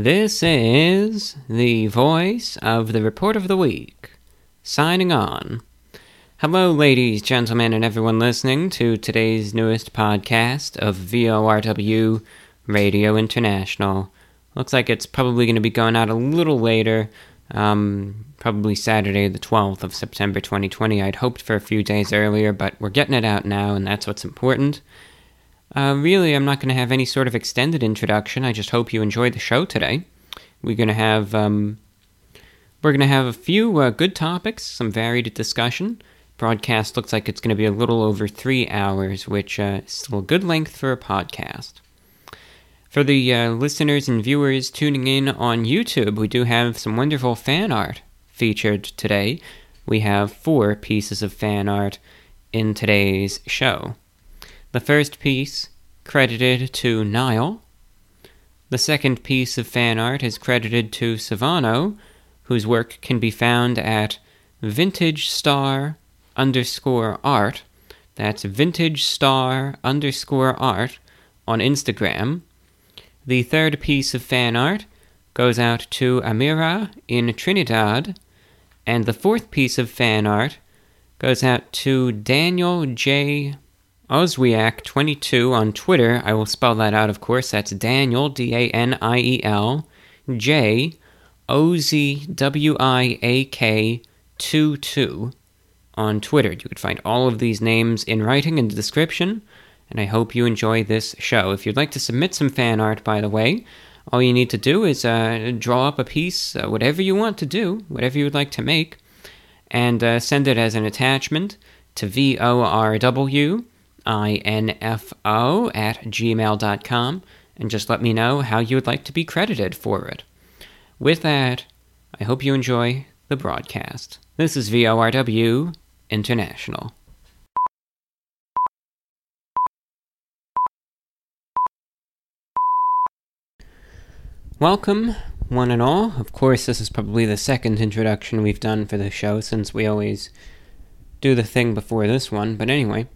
This is the voice of the report of the week. Signing on. Hello, ladies, gentlemen, and everyone listening to today's newest podcast of VORW Radio International. Looks like it's probably going to be going out a little later, um, probably Saturday, the 12th of September 2020. I'd hoped for a few days earlier, but we're getting it out now, and that's what's important. Uh, really, I'm not going to have any sort of extended introduction. I just hope you enjoy the show today. We're going to have um, we're going to have a few uh, good topics, some varied discussion. Broadcast looks like it's going to be a little over three hours, which uh, is still a good length for a podcast. For the uh, listeners and viewers tuning in on YouTube, we do have some wonderful fan art featured today. We have four pieces of fan art in today's show. The first piece, credited to Nile. The second piece of fan art is credited to Savano, whose work can be found at vintage star underscore art. That's vintage star underscore art on Instagram. The third piece of fan art goes out to Amira in Trinidad. And the fourth piece of fan art goes out to Daniel J. Oswiak22 on Twitter. I will spell that out, of course. That's Daniel, D A N I E L, J O Z W I A K 2 2 on Twitter. You could find all of these names in writing in the description, and I hope you enjoy this show. If you'd like to submit some fan art, by the way, all you need to do is uh, draw up a piece, uh, whatever you want to do, whatever you would like to make, and uh, send it as an attachment to VORW info at gmail.com and just let me know how you would like to be credited for it. With that, I hope you enjoy the broadcast. This is VORW International. Welcome, one and all. Of course, this is probably the second introduction we've done for the show since we always do the thing before this one. But anyway,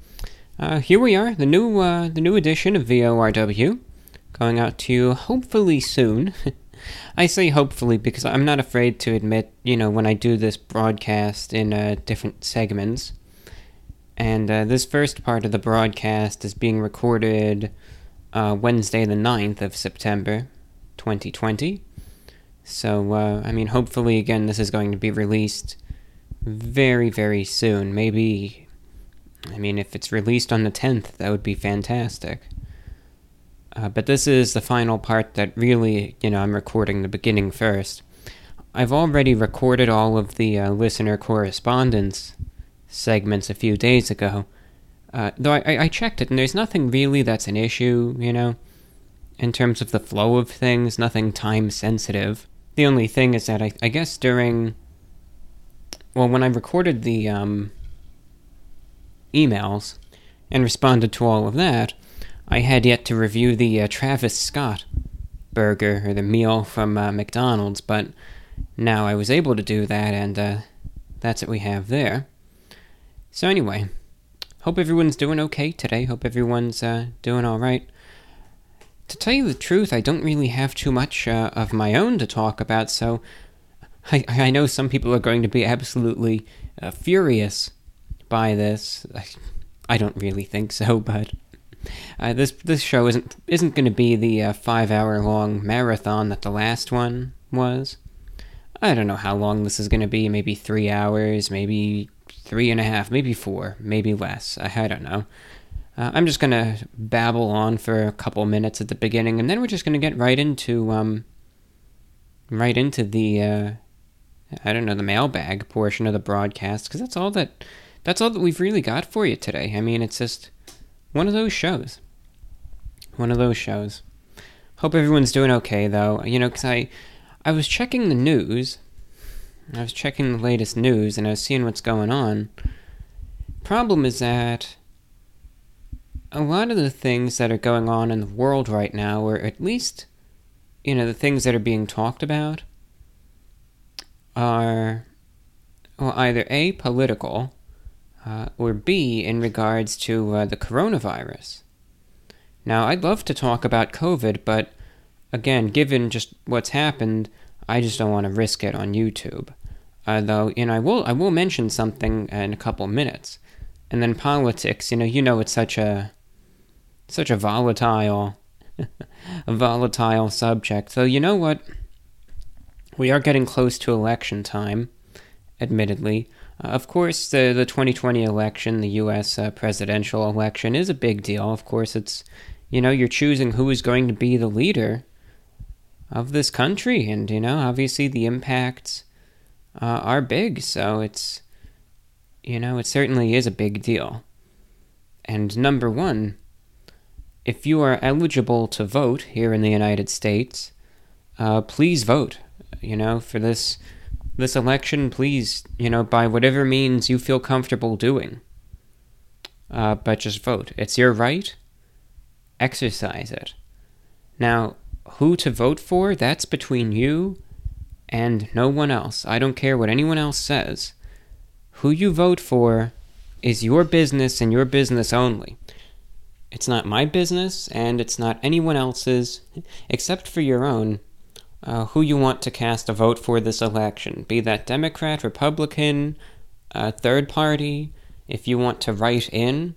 uh, here we are, the new uh, the new edition of VORW, going out to you hopefully soon. I say hopefully because I'm not afraid to admit, you know, when I do this broadcast in uh, different segments. And uh, this first part of the broadcast is being recorded uh, Wednesday, the 9th of September, 2020. So, uh, I mean, hopefully, again, this is going to be released very, very soon. Maybe I mean, if it's released on the 10th, that would be fantastic. Uh, but this is the final part that really, you know, I'm recording the beginning first. I've already recorded all of the uh, listener correspondence segments a few days ago. Uh, though I, I checked it, and there's nothing really that's an issue, you know, in terms of the flow of things, nothing time sensitive. The only thing is that I, I guess during. Well, when I recorded the um, emails and responded to all of that, I had yet to review the uh, Travis Scott burger or the meal from uh, McDonald's, but now I was able to do that, and uh, that's what we have there. So, anyway, hope everyone's doing okay today. Hope everyone's uh, doing all right. To tell you the truth, I don't really have too much uh, of my own to talk about, so I, I know some people are going to be absolutely uh, furious by this. I, I don't really think so, but uh, this this show isn't isn't going to be the uh, five hour long marathon that the last one was. I don't know how long this is going to be. Maybe three hours, maybe three and a half, maybe four, maybe less. I, I don't know. Uh, I'm just going to babble on for a couple minutes at the beginning, and then we're just going to get right into um, right into the uh, I don't know the mailbag portion of the broadcast because that's all that that's all that we've really got for you today. I mean, it's just one of those shows. One of those shows. Hope everyone's doing okay, though. You know, because I, I was checking the news. I was checking the latest news, and I was seeing what's going on. Problem is that a lot of the things that are going on in the world right now, or at least, you know, the things that are being talked about, are well, either A, political, uh, or B, in regards to uh, the coronavirus. Now, I'd love to talk about COVID, but again, given just what's happened, I just don't want to risk it on YouTube. Uh, though, and I will, I will mention something in a couple minutes. And then politics, you know, you know, it's such a, such a volatile, a volatile subject. So you know what? We are getting close to election time, admittedly. Uh, of course, the the 2020 election, the U.S. Uh, presidential election, is a big deal. Of course, it's you know you're choosing who is going to be the leader of this country, and you know obviously the impacts uh, are big. So it's you know it certainly is a big deal. And number one, if you are eligible to vote here in the United States, uh, please vote. You know for this this election, please, you know, by whatever means you feel comfortable doing. Uh, but just vote. It's your right. Exercise it. Now, who to vote for, that's between you and no one else. I don't care what anyone else says. Who you vote for is your business and your business only. It's not my business, and it's not anyone else's, except for your own uh, who you want to cast a vote for this election, be that Democrat, Republican, uh, third party. If you want to write in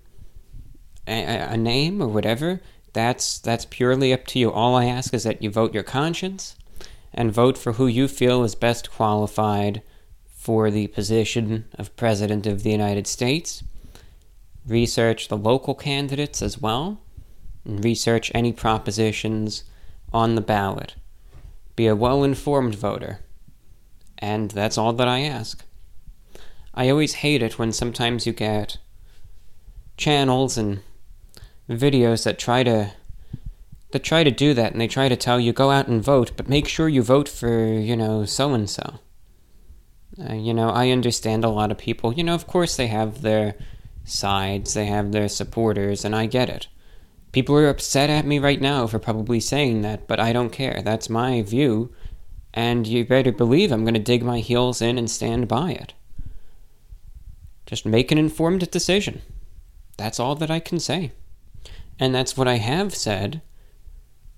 a, a name or whatever, that's that's purely up to you. All I ask is that you vote your conscience and vote for who you feel is best qualified for the position of President of the United States. Research the local candidates as well, and research any propositions on the ballot. Be a well informed voter. And that's all that I ask. I always hate it when sometimes you get channels and videos that try to that try to do that and they try to tell you go out and vote, but make sure you vote for, you know, so and so. You know, I understand a lot of people, you know, of course they have their sides, they have their supporters, and I get it. People are upset at me right now for probably saying that, but I don't care. That's my view, and you better believe I'm going to dig my heels in and stand by it. Just make an informed decision. That's all that I can say. And that's what I have said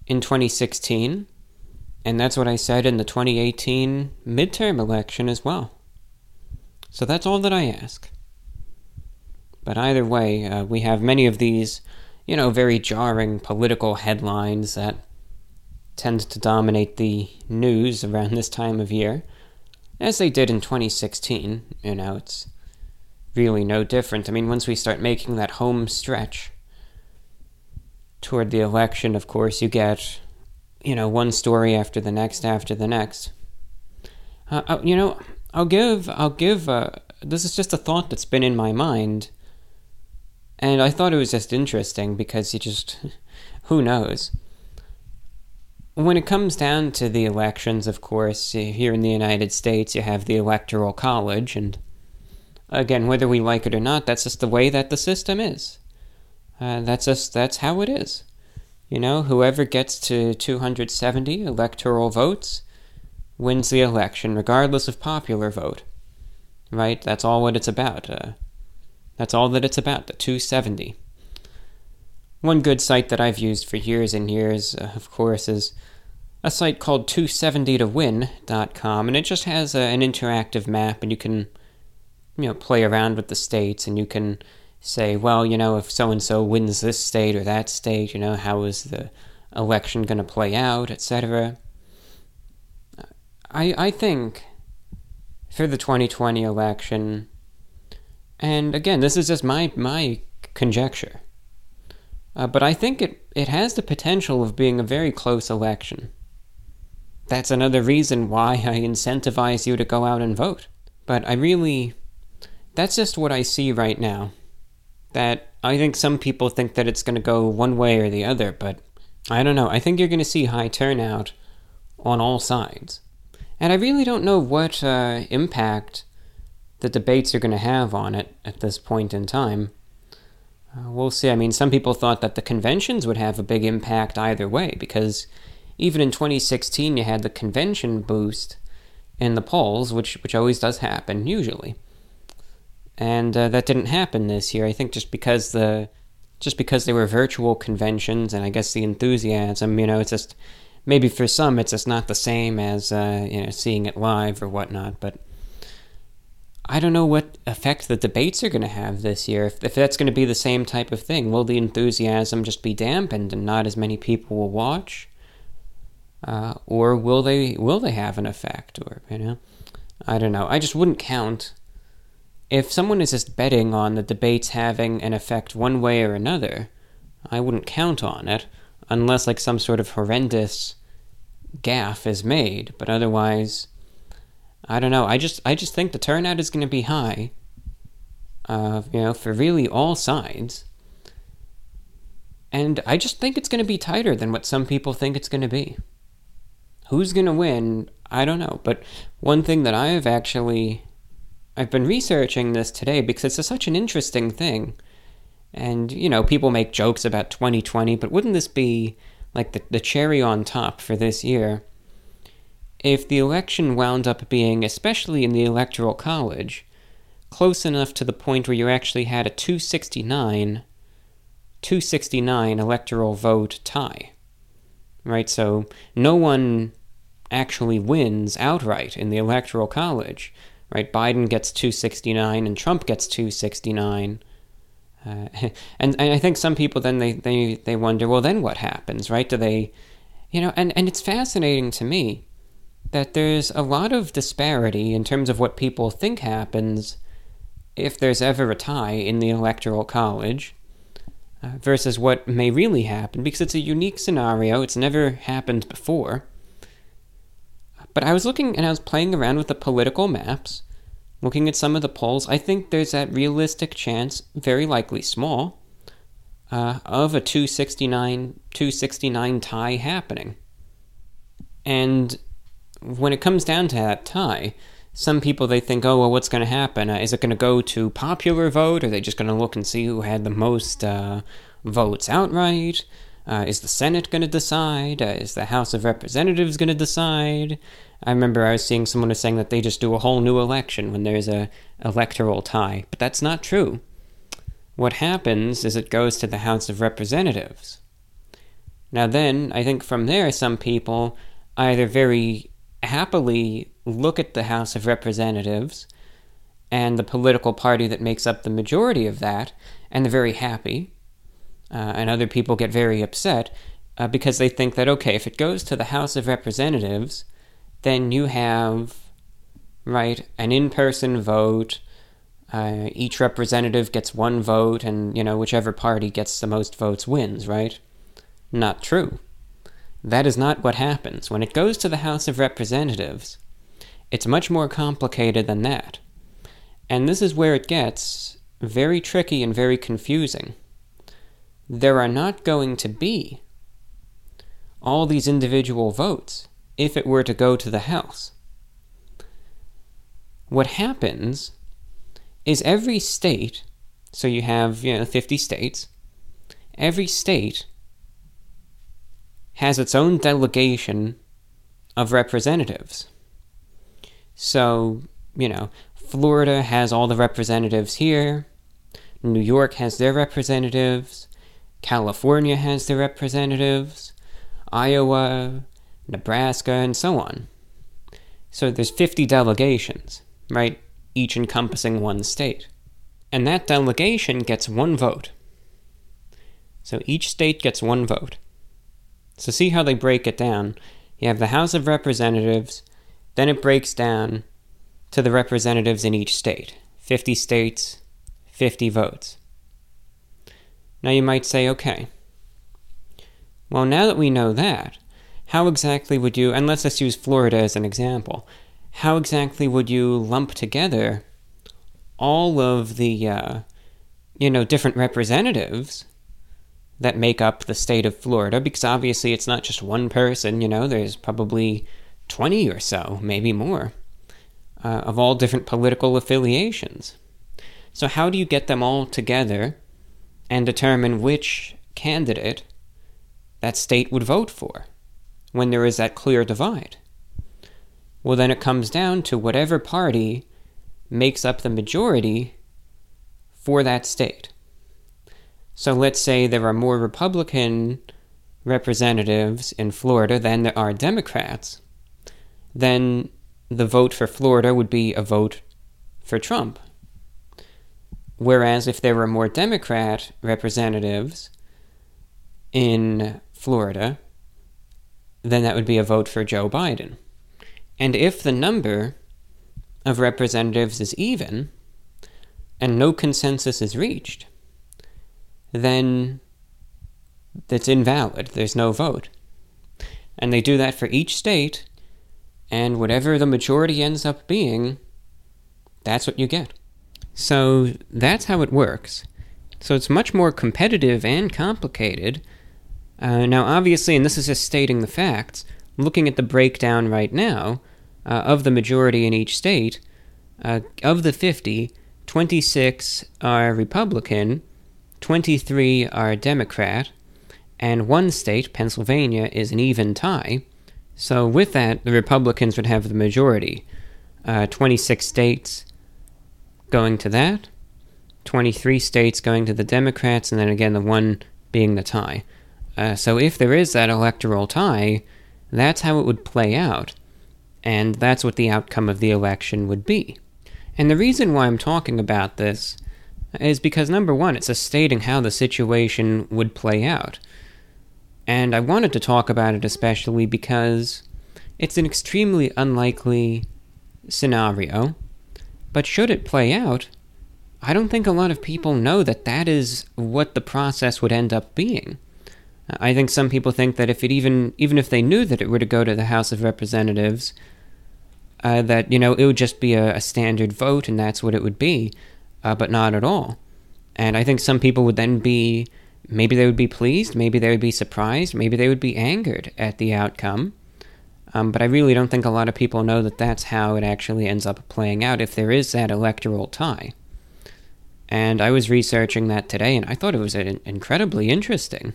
in 2016, and that's what I said in the 2018 midterm election as well. So that's all that I ask. But either way, uh, we have many of these you know, very jarring political headlines that tend to dominate the news around this time of year, as they did in 2016. You know, it's really no different. I mean, once we start making that home stretch toward the election, of course, you get, you know, one story after the next after the next. Uh, uh you know, I'll give, I'll give, uh, this is just a thought that's been in my mind and I thought it was just interesting because you just, who knows? When it comes down to the elections, of course, here in the United States, you have the Electoral College, and again, whether we like it or not, that's just the way that the system is. Uh, that's just that's how it is. You know, whoever gets to 270 electoral votes wins the election, regardless of popular vote. Right? That's all what it's about. Uh, that's all that it's about, the 270. One good site that I've used for years and years, uh, of course, is a site called 270towin.com, and it just has a, an interactive map, and you can, you know, play around with the states, and you can say, well, you know, if so and so wins this state or that state, you know, how is the election going to play out, etc. I I think for the 2020 election, and again, this is just my my conjecture. Uh, but I think it, it has the potential of being a very close election. That's another reason why I incentivize you to go out and vote. But I really. That's just what I see right now. That I think some people think that it's going to go one way or the other, but I don't know. I think you're going to see high turnout on all sides. And I really don't know what uh, impact the debates are going to have on it at this point in time. Uh, we'll see. I mean, some people thought that the conventions would have a big impact either way, because even in 2016, you had the convention boost in the polls, which which always does happen usually, and uh, that didn't happen this year. I think just because the just because they were virtual conventions, and I guess the enthusiasm, you know, it's just maybe for some it's just not the same as uh, you know seeing it live or whatnot, but I don't know what effect the debates are going to have this year. If, if that's going to be the same type of thing, will the enthusiasm just be dampened and not as many people will watch, uh, or will they will they have an effect? Or you know, I don't know. I just wouldn't count if someone is just betting on the debates having an effect one way or another. I wouldn't count on it unless like some sort of horrendous gaffe is made. But otherwise I don't know. I just I just think the turnout is going to be high. Uh, you know, for really all sides. And I just think it's going to be tighter than what some people think it's going to be. Who's going to win? I don't know. But one thing that I've actually I've been researching this today because it's a, such an interesting thing. And, you know, people make jokes about 2020, but wouldn't this be like the, the cherry on top for this year? If the election wound up being, especially in the Electoral College, close enough to the point where you actually had a 269 269 electoral vote tie. Right? So no one actually wins outright in the Electoral College. Right? Biden gets 269 and Trump gets 269. Uh, and, and I think some people then they, they, they wonder, well, then what happens, right? Do they, you know, and, and it's fascinating to me that there's a lot of disparity in terms of what people think happens if there's ever a tie in the Electoral College uh, versus what may really happen because it's a unique scenario. It's never happened before. But I was looking and I was playing around with the political maps, looking at some of the polls. I think there's that realistic chance, very likely small, uh, of a 269 269 tie happening. And when it comes down to that tie, some people they think, oh well, what's going to happen? Uh, is it going to go to popular vote? Are they just going to look and see who had the most uh, votes outright? Uh, is the Senate going to decide? Uh, is the House of Representatives going to decide? I remember I was seeing someone was saying that they just do a whole new election when there's a electoral tie, but that's not true. What happens is it goes to the House of Representatives. Now then, I think from there some people either very happily look at the House of Representatives and the political party that makes up the majority of that, and they're very happy. Uh, and other people get very upset uh, because they think that, okay, if it goes to the House of Representatives, then you have, right, an in person vote. Uh, each representative gets one vote, and, you know, whichever party gets the most votes wins, right? Not true. That is not what happens. When it goes to the House of Representatives, it's much more complicated than that. And this is where it gets very tricky and very confusing. There are not going to be all these individual votes if it were to go to the House. What happens is every state, so you have, you know, 50 states, every state has its own delegation of representatives. So, you know, Florida has all the representatives here, New York has their representatives, California has their representatives, Iowa, Nebraska, and so on. So there's 50 delegations, right? Each encompassing one state. And that delegation gets one vote. So each state gets one vote. So see how they break it down. You have the House of Representatives, then it breaks down to the representatives in each state 50 states, 50 votes. Now you might say, okay, well, now that we know that, how exactly would you, and let's just use Florida as an example, how exactly would you lump together all of the, uh, you know, different representatives that make up the state of Florida because obviously it's not just one person, you know, there's probably 20 or so, maybe more, uh, of all different political affiliations. So, how do you get them all together and determine which candidate that state would vote for when there is that clear divide? Well, then it comes down to whatever party makes up the majority for that state. So let's say there are more Republican representatives in Florida than there are Democrats, then the vote for Florida would be a vote for Trump. Whereas if there were more Democrat representatives in Florida, then that would be a vote for Joe Biden. And if the number of representatives is even, and no consensus is reached, then that's invalid. There's no vote. And they do that for each state, and whatever the majority ends up being, that's what you get. So that's how it works. So it's much more competitive and complicated. Uh, now, obviously, and this is just stating the facts, looking at the breakdown right now uh, of the majority in each state, uh, of the 50, 26 are Republican, 23 are Democrat, and one state, Pennsylvania, is an even tie. So, with that, the Republicans would have the majority. Uh, 26 states going to that, 23 states going to the Democrats, and then again the one being the tie. Uh, so, if there is that electoral tie, that's how it would play out, and that's what the outcome of the election would be. And the reason why I'm talking about this is because number one, it's a stating how the situation would play out. And I wanted to talk about it especially because it's an extremely unlikely scenario. But should it play out, I don't think a lot of people know that that is what the process would end up being. I think some people think that if it even even if they knew that it were to go to the House of Representatives, uh, that you know it would just be a, a, standard vote and that's what it would be, uh, but not at all. And I think some people would then be Maybe they would be pleased, maybe they would be surprised, maybe they would be angered at the outcome. Um, but I really don't think a lot of people know that that's how it actually ends up playing out if there is that electoral tie. And I was researching that today, and I thought it was incredibly interesting.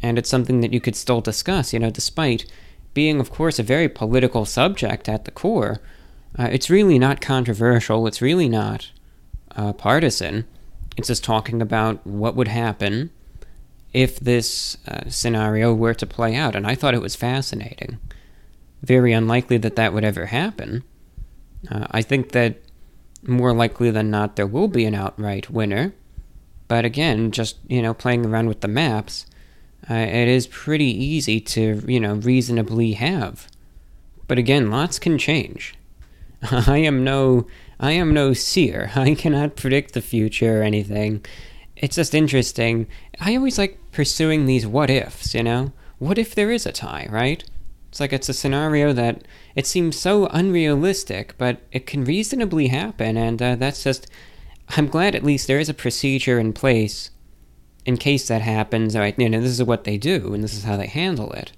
And it's something that you could still discuss, you know, despite being, of course, a very political subject at the core. Uh, it's really not controversial, it's really not uh, partisan. It's just talking about what would happen if this uh, scenario were to play out, and I thought it was fascinating. Very unlikely that that would ever happen. Uh, I think that more likely than not there will be an outright winner. But again, just you know, playing around with the maps, uh, it is pretty easy to you know reasonably have. But again, lots can change. I am no I am no seer. I cannot predict the future or anything. It's just interesting. I always like pursuing these what ifs, you know? What if there is a tie, right? It's like it's a scenario that it seems so unrealistic, but it can reasonably happen, and uh, that's just. I'm glad at least there is a procedure in place in case that happens. Right, you know, this is what they do, and this is how they handle it.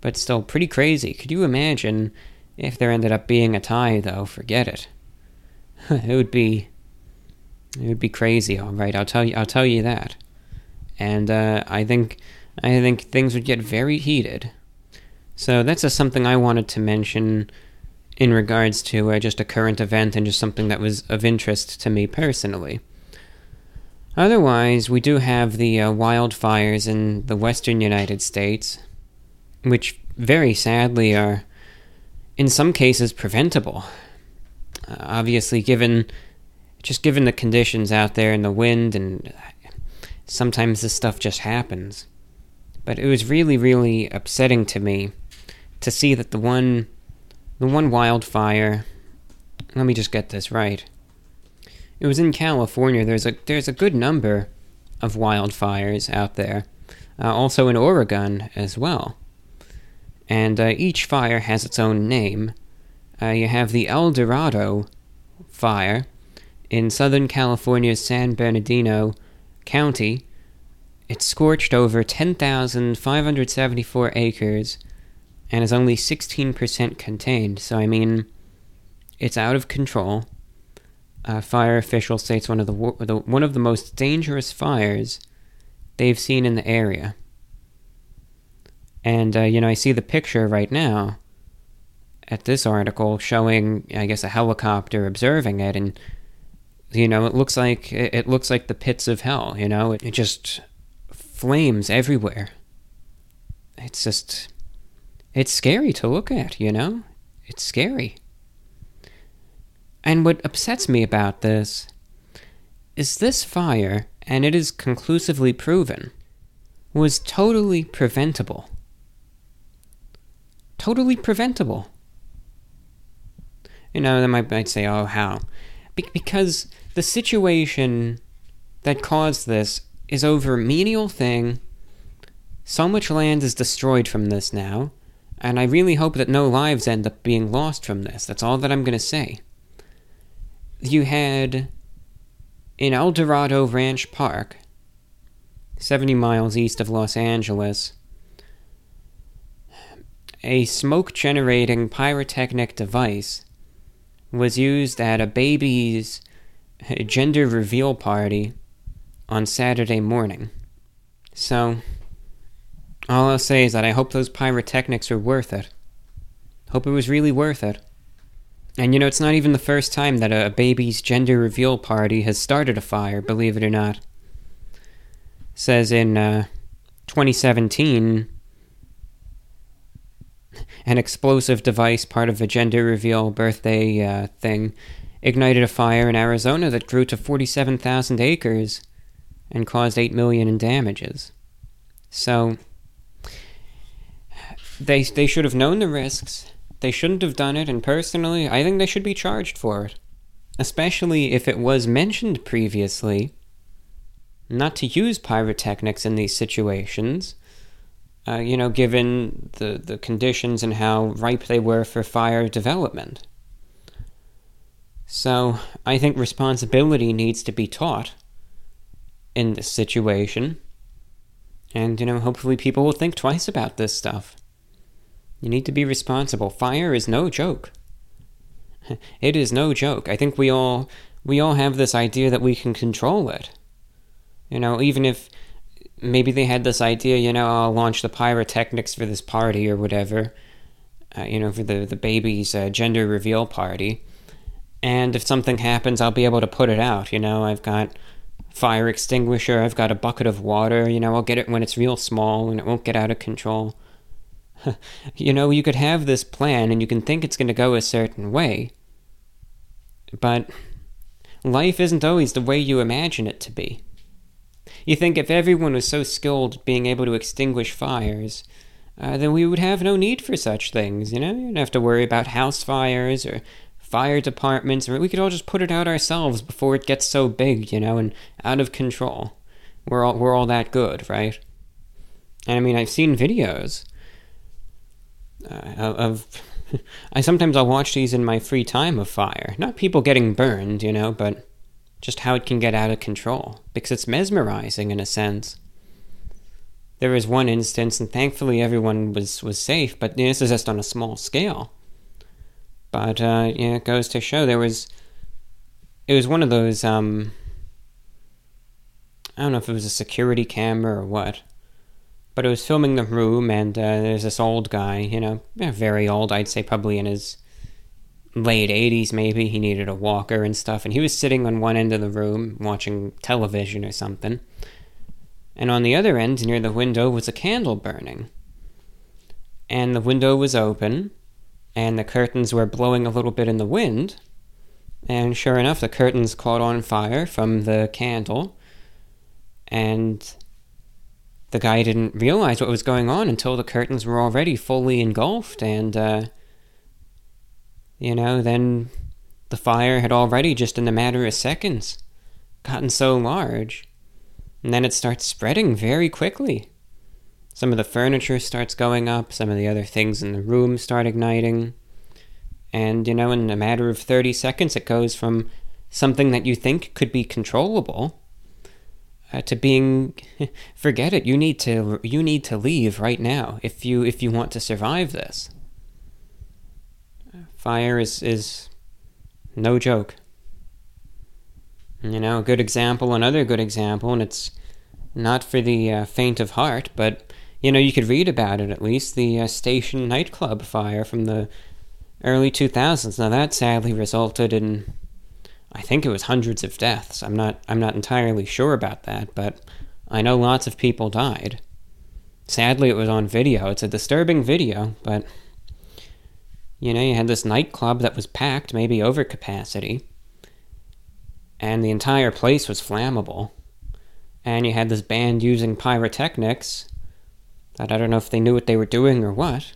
But still, pretty crazy. Could you imagine if there ended up being a tie, though? Forget it. it would be it would be crazy, all right. I'll tell you. I'll tell you that. And uh, I think I think things would get very heated. So that's just something I wanted to mention in regards to uh, just a current event and just something that was of interest to me personally. Otherwise, we do have the uh, wildfires in the western United States, which very sadly are, in some cases, preventable. Uh, obviously, given just given the conditions out there and the wind, and sometimes this stuff just happens. But it was really, really upsetting to me to see that the one, the one wildfire. Let me just get this right. It was in California. There's a there's a good number of wildfires out there, uh, also in Oregon as well. And uh, each fire has its own name, uh, you have the El Dorado fire in Southern California's San Bernardino County. It scorched over 10,574 acres and is only 16% contained, so I mean, it's out of control. Uh, fire officials say it's one of the, the one of the most dangerous fires they've seen in the area. And uh, you know, I see the picture right now at this article showing, I guess, a helicopter observing it, and you know, it looks like it looks like the pits of hell. You know, it, it just flames everywhere. it's just it's scary to look at, you know? It's scary. And what upsets me about this is this fire, and it is conclusively proven, was totally preventable. Totally preventable. You know, they might, might say, oh, how? Be- because the situation that caused this is over a menial thing. So much land is destroyed from this now, and I really hope that no lives end up being lost from this. That's all that I'm going to say. You had in El Dorado Ranch Park, 70 miles east of Los Angeles, a smoke generating pyrotechnic device was used at a baby's gender reveal party on Saturday morning. So, all I'll say is that I hope those pyrotechnics are worth it. Hope it was really worth it. And you know, it's not even the first time that a baby's gender reveal party has started a fire, believe it or not. says in uh, 2017, an explosive device, part of a gender reveal birthday uh, thing, ignited a fire in Arizona that grew to 47,000 acres and caused 8 million in damages. So they they should have known the risks. They shouldn't have done it, and personally, I think they should be charged for it. Especially if it was mentioned previously not to use pyrotechnics in these situations. Uh, you know, given the, the conditions and how ripe they were for fire development. So, I think responsibility needs to be taught in this situation. And, you know, hopefully people will think twice about this stuff. You need to be responsible. Fire is no joke. it is no joke. I think we all we all have this idea that we can control it. You know, even if maybe they had this idea, you know, I'll launch the pyrotechnics for this party or whatever, uh, you know, for the the baby's uh, gender reveal party. And if something happens, I'll be able to put it out. You know, I've got fire extinguisher, I've got a bucket of water. You know, I'll get it when it's real small and it won't get out of control. you know, you could have this plan and you can think it's going to go a certain way, but life isn't always the way you imagine it to be. You think if everyone was so skilled at being able to extinguish fires, uh, then we would have no need for such things, you know? You don't have to worry about house fires or fire departments, or we could all just put it out ourselves before it gets so big, you know, and out of control. We're all, we're all that good, right? And I mean, I've seen videos uh, of I sometimes I'll watch these in my free time of fire. Not people getting burned, you know, but just how it can get out of control because it's mesmerizing in a sense. There was one instance, and thankfully everyone was was safe. But you know, this is just on a small scale. But uh, yeah, it goes to show there was. It was one of those. Um, I don't know if it was a security camera or what, but it was filming the room, and uh, there's this old guy, you know, very old, I'd say probably in his late 80s maybe. He needed a walker and stuff, and he was sitting on one end of the room watching television or something. And on the other end, near the window, was a candle burning. And the window was open, and the curtains were blowing a little bit in the wind. And sure enough, the curtains caught on fire from the candle. And the guy didn't realize what was going on until the curtains were already fully engulfed, and, uh, you know, then the fire had already, just in a matter of seconds, gotten so large. And then it starts spreading very quickly. Some of the furniture starts going up, some of the other things in the room start igniting. And, you know, in a matter of 30 seconds, it goes from something that you think could be controllable uh, to being forget it you need to you need to leave right now if you if you want to survive this fire is is no joke you know a good example another good example and it's not for the uh, faint of heart but you know you could read about it at least the uh, station nightclub fire from the early 2000s now that sadly resulted in I think it was hundreds of deaths. I'm not I'm not entirely sure about that, but I know lots of people died. sadly, it was on video. It's a disturbing video, but you know, you had this nightclub that was packed, maybe over capacity, and the entire place was flammable. And you had this band using pyrotechnics that I don't know if they knew what they were doing or what.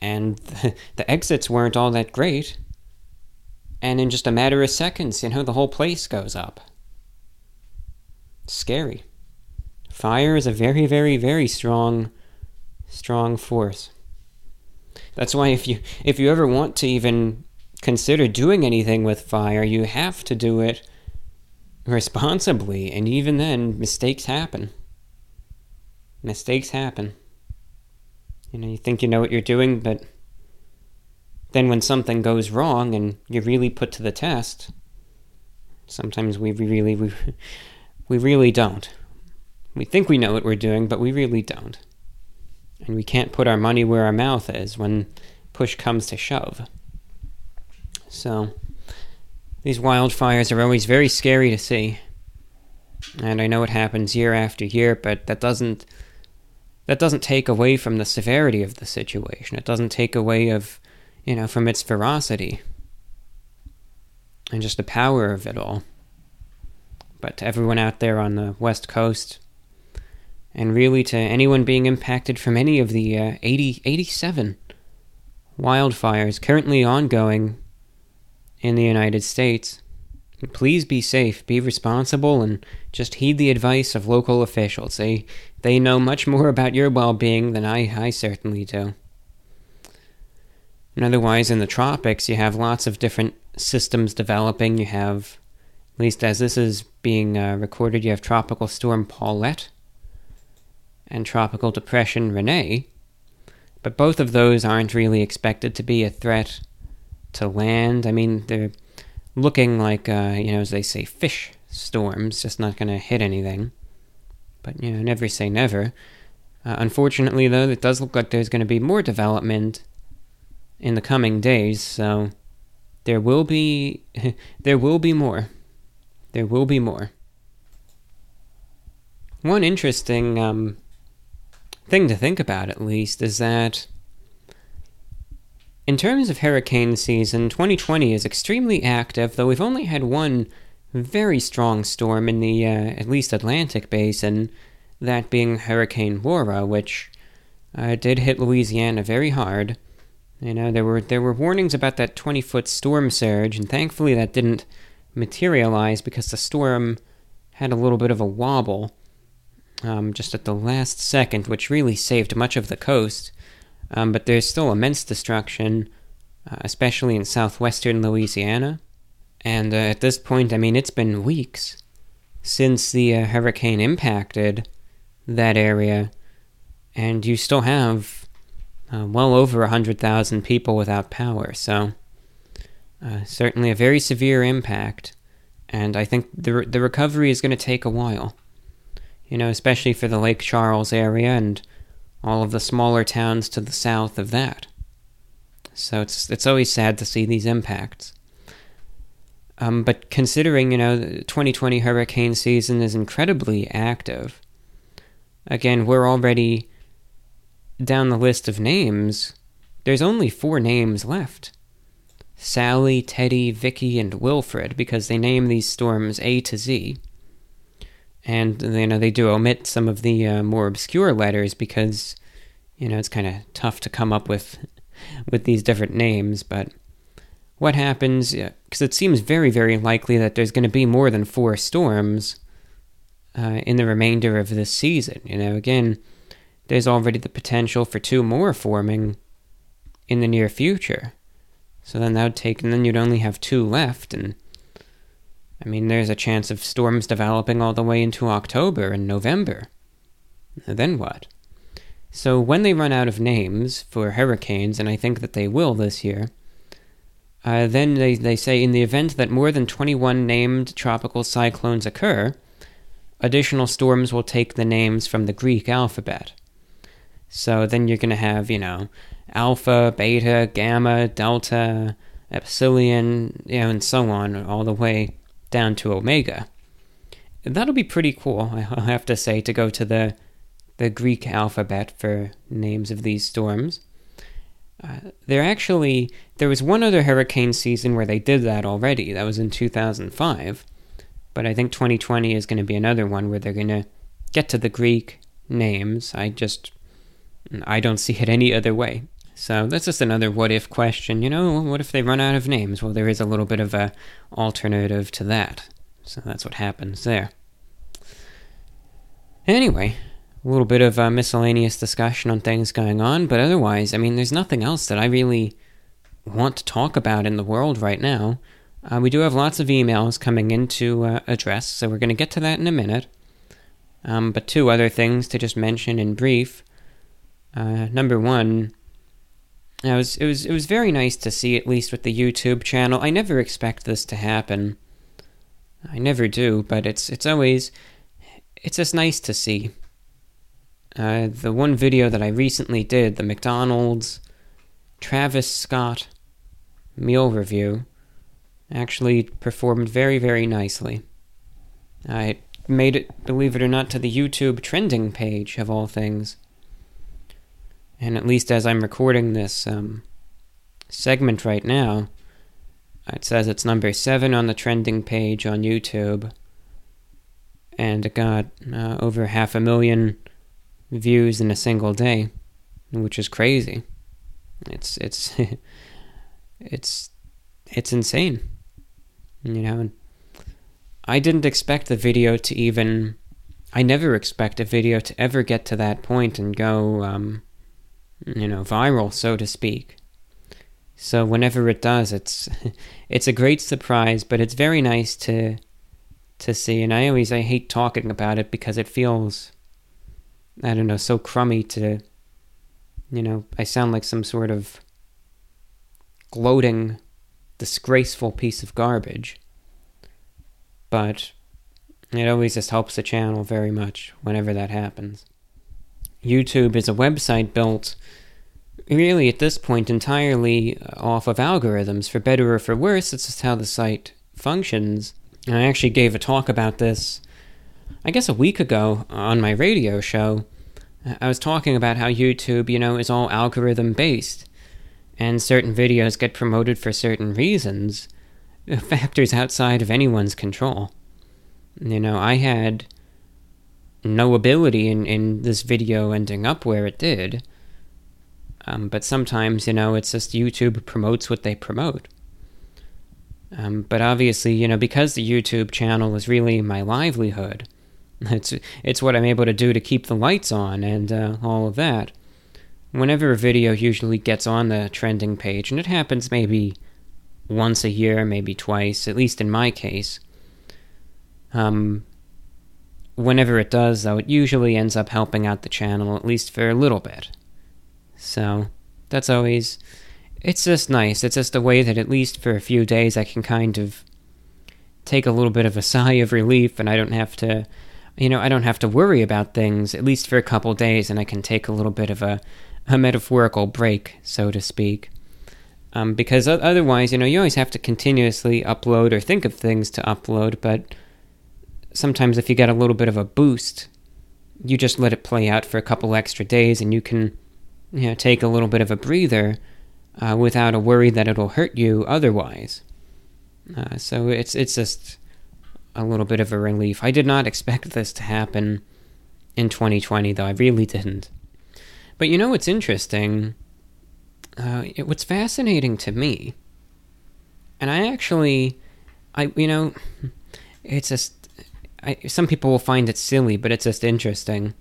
And the, the exits weren't all that great. And in just a matter of seconds, you know, the whole place goes up. scary. Fire is a very, very, very strong, strong force. That's why if you if you ever want to even consider doing anything with fire, you have to do it responsibly, and even then, mistakes happen. Mistakes happen. You know, you think you know what you're doing, but then when something goes wrong and you're really put to the test, sometimes we really we, we really don't. We think we know what we're doing, but we really don't. And we can't put our money where our mouth is when push comes to shove. So, these wildfires are always very scary to see. And I know it happens year after year, but that doesn't that doesn't take away from the severity of the situation. It doesn't take away of, you know, from its ferocity and just the power of it all. But to everyone out there on the West Coast, and really to anyone being impacted from any of the uh, 80, 87 wildfires currently ongoing in the United States. Please be safe, be responsible, and just heed the advice of local officials. They, they know much more about your well being than I, I certainly do. And otherwise, in the tropics, you have lots of different systems developing. You have, at least as this is being uh, recorded, you have Tropical Storm Paulette and Tropical Depression Rene, but both of those aren't really expected to be a threat to land. I mean, they're looking like, uh, you know, as they say, fish storms, just not going to hit anything. But, you know, never say never. Uh, unfortunately, though, it does look like there's going to be more development in the coming days, so there will be there will be more. There will be more. One interesting um, thing to think about, at least, is that in terms of hurricane season, 2020 is extremely active, though we've only had one very strong storm in the uh, at least Atlantic basin, that being Hurricane Laura, which uh, did hit Louisiana very hard. You know, there were there were warnings about that 20 foot storm surge, and thankfully that didn't materialize because the storm had a little bit of a wobble um, just at the last second, which really saved much of the coast. Um, but there's still immense destruction, uh, especially in southwestern Louisiana. And uh, at this point, I mean, it's been weeks since the uh, hurricane impacted that area, and you still have uh, well over 100,000 people without power. So, uh, certainly a very severe impact, and I think the, re- the recovery is going to take a while you know, especially for the Lake Charles area and all of the smaller towns to the south of that. So it's it's always sad to see these impacts. Um, but considering, you know, the 2020 hurricane season is incredibly active, again, we're already down the list of names. There's only four names left Sally, Teddy, Vicky, and Wilfred, because they name these storms A to Z and you know they do omit some of the uh, more obscure letters because you know it's kind of tough to come up with with these different names. But what happens because it seems very very likely that there's going to be more than four storms uh, in the remainder of this season. You know again there's already the potential for two more forming in the near future. So then that would take and then you'd only have two left and I mean, there's a chance of storms developing all the way into October and November. Then what? So, when they run out of names for hurricanes, and I think that they will this year, uh, then they, they say in the event that more than 21 named tropical cyclones occur, additional storms will take the names from the Greek alphabet. So then you're going to have, you know, alpha, beta, gamma, delta, epsilon, you know, and so on, all the way down to Omega. That'll be pretty cool, I have to say, to go to the the Greek alphabet for names of these storms. Uh, there actually there was one other hurricane season where they did that already. That was in 2005. But I think 2020 is going to be another one where they're going to get to the Greek names. I just I don't see it any other way. So that's just another what if question. You know, what if they run out of names? Well, there is a little bit of a alternative to that. So that's what happens there. Anyway, a little bit of a miscellaneous discussion on things going on, but otherwise, I mean, there's nothing else that I really want to talk about in the world right now. Uh, we do have lots of emails coming in to uh, address, so we're going to get to that in a minute. Um, but two other things to just mention in brief. Uh, number one, it was it was it was very nice to see, at least with the YouTube channel. I never expect this to happen. I never do, but it's it's always it's just nice to see. Uh, the one video that I recently did, the McDonald's Travis Scott meal review, actually performed very, very nicely. I made it, believe it or not, to the YouTube trending page of all things. And at least as I'm recording this um, segment right now, it says it's number seven on the trending page on YouTube. And it got uh, over half a million views in a single day, which is crazy. It's it's it's it's insane. You know, I didn't expect the video to even I never expect a video to ever get to that point and go um, you know, viral, so to speak. So whenever it does, it's it's a great surprise, but it's very nice to to see. And I always I hate talking about it because it feels I don't know, so crummy to, you know, I sound like some sort of gloating, disgraceful piece of garbage. But it always just helps the channel very much whenever that happens. YouTube is a website built really at this point entirely off of algorithms. For better or for worse, it's just how the site functions. And I actually gave a talk about this I guess a week ago on my radio show, I was talking about how YouTube, you know, is all algorithm based, and certain videos get promoted for certain reasons, factors outside of anyone's control. You know, I had no ability in, in this video ending up where it did. Um, but sometimes, you know, it's just YouTube promotes what they promote. Um, but obviously, you know, because the YouTube channel is really my livelihood, it's it's what I'm able to do to keep the lights on and uh, all of that. Whenever a video usually gets on the trending page, and it happens maybe once a year, maybe twice, at least in my case. Um, whenever it does, though, it usually ends up helping out the channel at least for a little bit. So that's always it's just nice. It's just a way that at least for a few days I can kind of take a little bit of a sigh of relief and I don't have to you know, I don't have to worry about things, at least for a couple days, and I can take a little bit of a, a metaphorical break, so to speak. Um, because otherwise, you know, you always have to continuously upload or think of things to upload, but sometimes if you get a little bit of a boost, you just let it play out for a couple extra days and you can, you know, take a little bit of a breather uh, without a worry that it'll hurt you otherwise. Uh, so it's it's just a little bit of a relief. I did not expect this to happen in 2020, though. I really didn't. But you know what's interesting? Uh, it, what's fascinating to me, and I actually, I you know, it's just. I, some people will find it silly, but it's just interesting.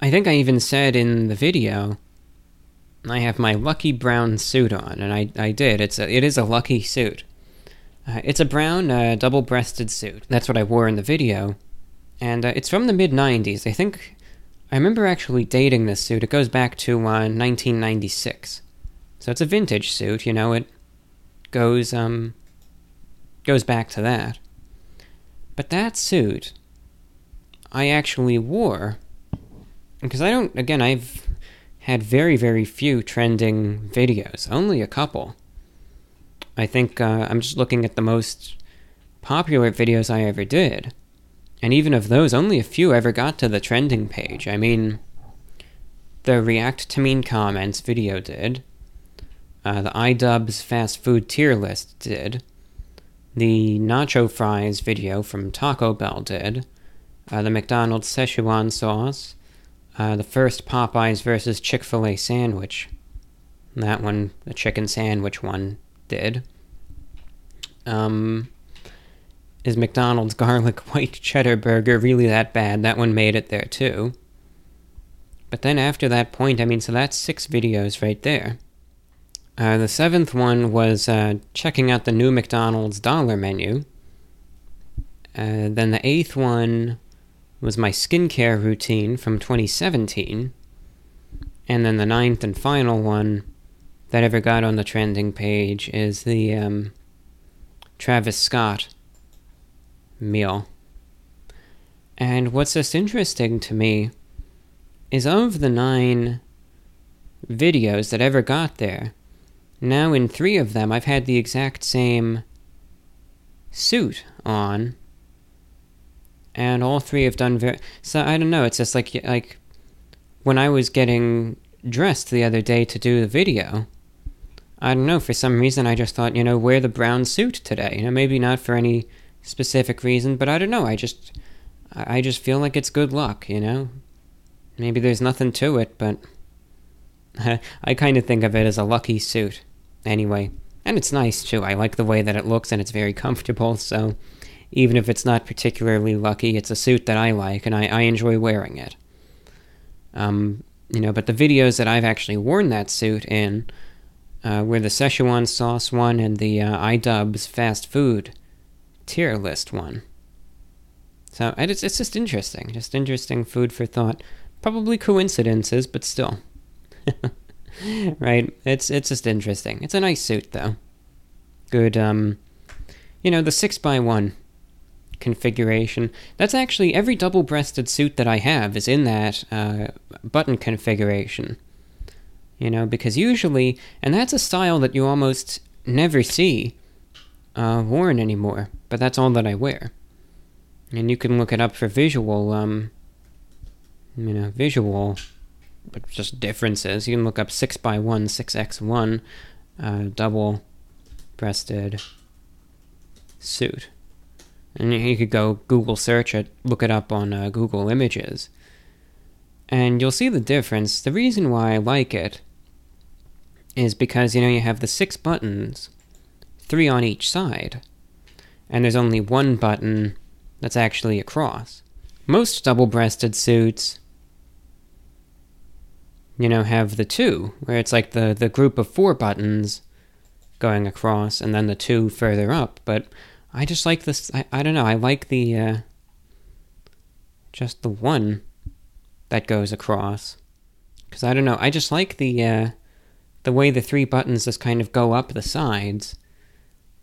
I think I even said in the video, I have my lucky brown suit on, and I, I did. It's a, it is a lucky suit. Uh, it's a brown, uh, double breasted suit. That's what I wore in the video. And uh, it's from the mid 90s. I think. I remember actually dating this suit. It goes back to 1996. Uh, so it's a vintage suit, you know, it goes, um. goes back to that. But that suit, I actually wore. Because I don't. Again, I've had very, very few trending videos, only a couple. I think uh, I'm just looking at the most popular videos I ever did. And even of those, only a few ever got to the trending page. I mean, the React to Mean Comments video did. Uh, the iDubbbz fast food tier list did. The Nacho Fries video from Taco Bell did. Uh, the McDonald's Szechuan sauce. Uh, the first Popeyes versus Chick fil A sandwich. That one, the chicken sandwich one, did. Um, is McDonald's garlic white cheddar burger really that bad? That one made it there too. But then after that point, I mean, so that's six videos right there. Uh, the seventh one was uh, checking out the new McDonald's dollar menu. Uh, then the eighth one was my skincare routine from 2017. And then the ninth and final one that ever got on the trending page is the um, Travis Scott meal. And what's just interesting to me is of the nine videos that ever got there, now in three of them I've had the exact same suit on. And all three have done very. So I don't know. It's just like like when I was getting dressed the other day to do the video. I don't know. For some reason, I just thought, you know, wear the brown suit today. You know, maybe not for any specific reason, but I don't know. I just, I just feel like it's good luck. You know, maybe there's nothing to it, but I kind of think of it as a lucky suit. Anyway, and it's nice too. I like the way that it looks, and it's very comfortable. So, even if it's not particularly lucky, it's a suit that I like, and I, I enjoy wearing it. Um, you know, but the videos that I've actually worn that suit in uh, were the Szechuan sauce one and the uh, iDubbbz fast food tier list one. So it's it's just interesting, just interesting food for thought. Probably coincidences, but still. right? It's it's just interesting. It's a nice suit though. Good um you know, the 6 by one configuration. That's actually every double-breasted suit that I have is in that uh, button configuration. You know, because usually, and that's a style that you almost never see uh, worn anymore. But that's all that I wear. And you can look it up for visual, um, you know, visual, but just differences. You can look up six by one, six x one, uh, double-breasted suit. And you could go Google search it, look it up on uh, Google Images, and you'll see the difference. The reason why I like it is because, you know, you have the six buttons, three on each side, and there's only one button that's actually across. Most double breasted suits, you know, have the two, where it's like the, the group of four buttons going across and then the two further up, but I just like this. I, I don't know. I like the uh, just the one that goes across because I don't know. I just like the uh, the way the three buttons just kind of go up the sides,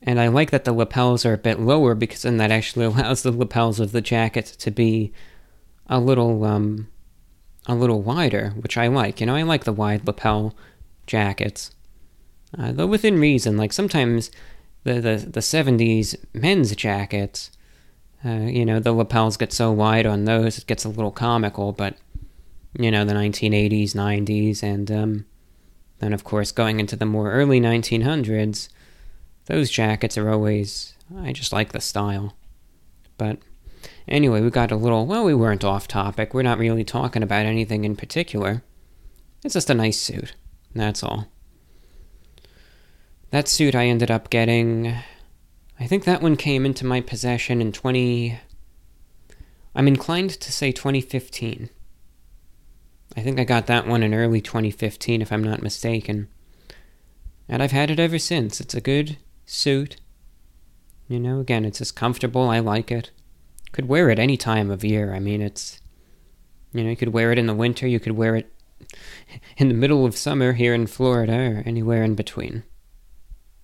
and I like that the lapels are a bit lower because then that actually allows the lapels of the jacket to be a little um a little wider, which I like. You know, I like the wide lapel jackets. Uh, though within reason, like sometimes the, the, the 70s men's jackets, uh, you know, the lapels get so wide on those, it gets a little comical, but, you know, the 1980s, 90s, and um, then, of course, going into the more early 1900s, those jackets are always, I just like the style. But anyway, we got a little, well, we weren't off topic. We're not really talking about anything in particular. It's just a nice suit. That's all. That suit I ended up getting. I think that one came into my possession in 20. I'm inclined to say 2015. I think I got that one in early 2015, if I'm not mistaken. And I've had it ever since. It's a good suit. You know, again, it's just comfortable. I like it. Could wear it any time of year. I mean, it's. You know, you could wear it in the winter, you could wear it in the middle of summer here in Florida, or anywhere in between.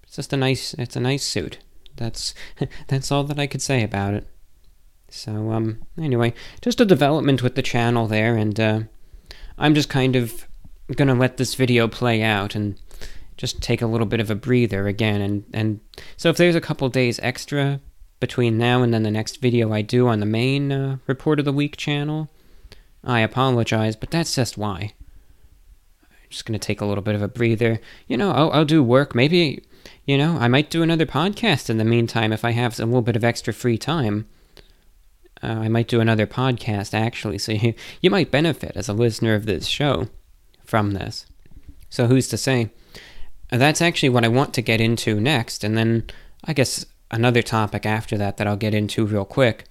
It's just a nice it's a nice suit. That's that's all that I could say about it. So um anyway, just a development with the channel there and uh, I'm just kind of gonna let this video play out and just take a little bit of a breather again and and so if there's a couple days extra between now and then the next video I do on the main uh, Report of the Week channel. I apologize, but that's just why. I'm just going to take a little bit of a breather. You know, I'll, I'll do work. Maybe, you know, I might do another podcast in the meantime if I have a little bit of extra free time. Uh, I might do another podcast, actually, so you, you might benefit as a listener of this show from this. So who's to say? That's actually what I want to get into next, and then I guess another topic after that that I'll get into real quick.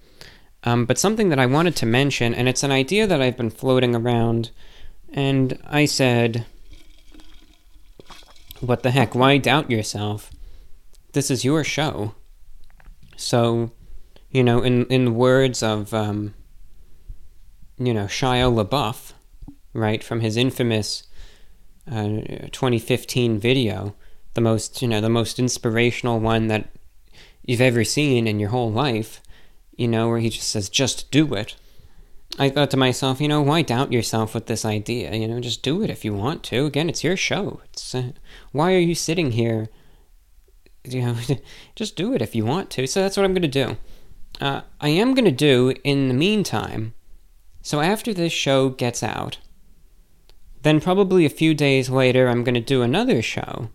Um, but something that I wanted to mention, and it's an idea that I've been floating around, and I said, What the heck? Why doubt yourself? This is your show. So, you know, in, in words of, um, you know, Shia LaBeouf, right, from his infamous uh, 2015 video, the most, you know, the most inspirational one that you've ever seen in your whole life, you know, where he just says, just do it. I thought to myself, you know, why doubt yourself with this idea? You know, just do it if you want to. Again, it's your show. It's uh, why are you sitting here? You know, just do it if you want to. So that's what I'm going to do. Uh, I am going to do in the meantime. So after this show gets out, then probably a few days later, I'm going to do another show.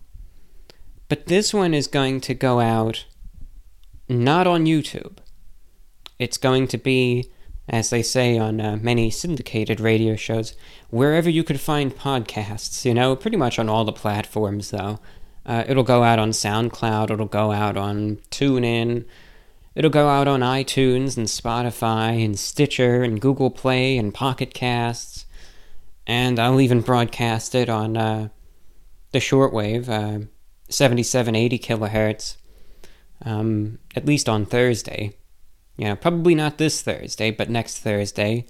But this one is going to go out not on YouTube. It's going to be, as they say on uh, many syndicated radio shows, wherever you could find podcasts, you know, pretty much on all the platforms, though. Uh, it'll go out on SoundCloud, it'll go out on TuneIn, it'll go out on iTunes and Spotify and Stitcher and Google Play and Pocket Casts, and I'll even broadcast it on uh, the shortwave, uh, 7780 kilohertz um, at least on Thursday. You know, probably not this Thursday, but next Thursday.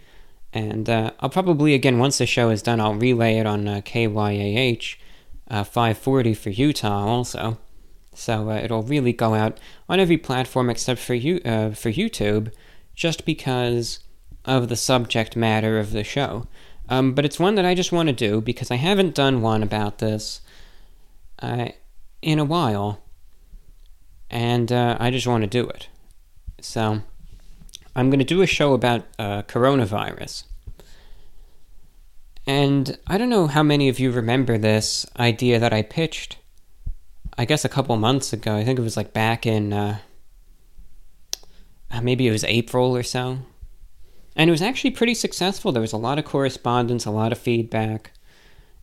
And uh, I'll probably, again, once the show is done, I'll relay it on uh, KYAH uh, 540 for Utah also. So uh, it'll really go out on every platform except for, you, uh, for YouTube, just because of the subject matter of the show. Um, but it's one that I just want to do because I haven't done one about this uh, in a while and uh, I just want to do it. So, I'm going to do a show about uh, coronavirus. And I don't know how many of you remember this idea that I pitched, I guess a couple months ago. I think it was like back in, uh, uh maybe it was April or so. And it was actually pretty successful. There was a lot of correspondence, a lot of feedback,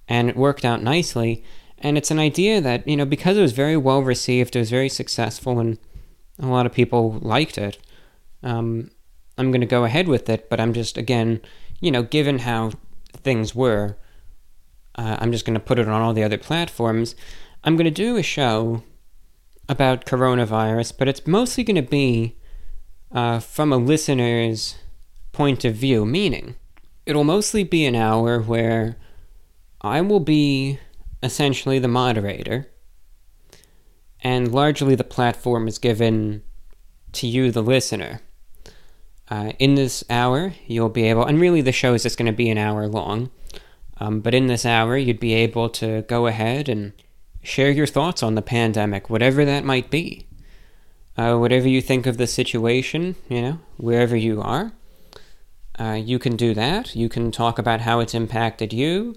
and it worked out nicely. And it's an idea that, you know, because it was very well received, it was very successful, and a lot of people liked it. Um, I'm going to go ahead with it, but I'm just, again, you know, given how things were, uh, I'm just going to put it on all the other platforms. I'm going to do a show about coronavirus, but it's mostly going to be uh, from a listener's point of view, meaning it'll mostly be an hour where I will be essentially the moderator, and largely the platform is given to you, the listener. Uh, in this hour, you'll be able, and really the show is just going to be an hour long, um, but in this hour, you'd be able to go ahead and share your thoughts on the pandemic, whatever that might be. Uh, whatever you think of the situation, you know, wherever you are, uh, you can do that. You can talk about how it's impacted you.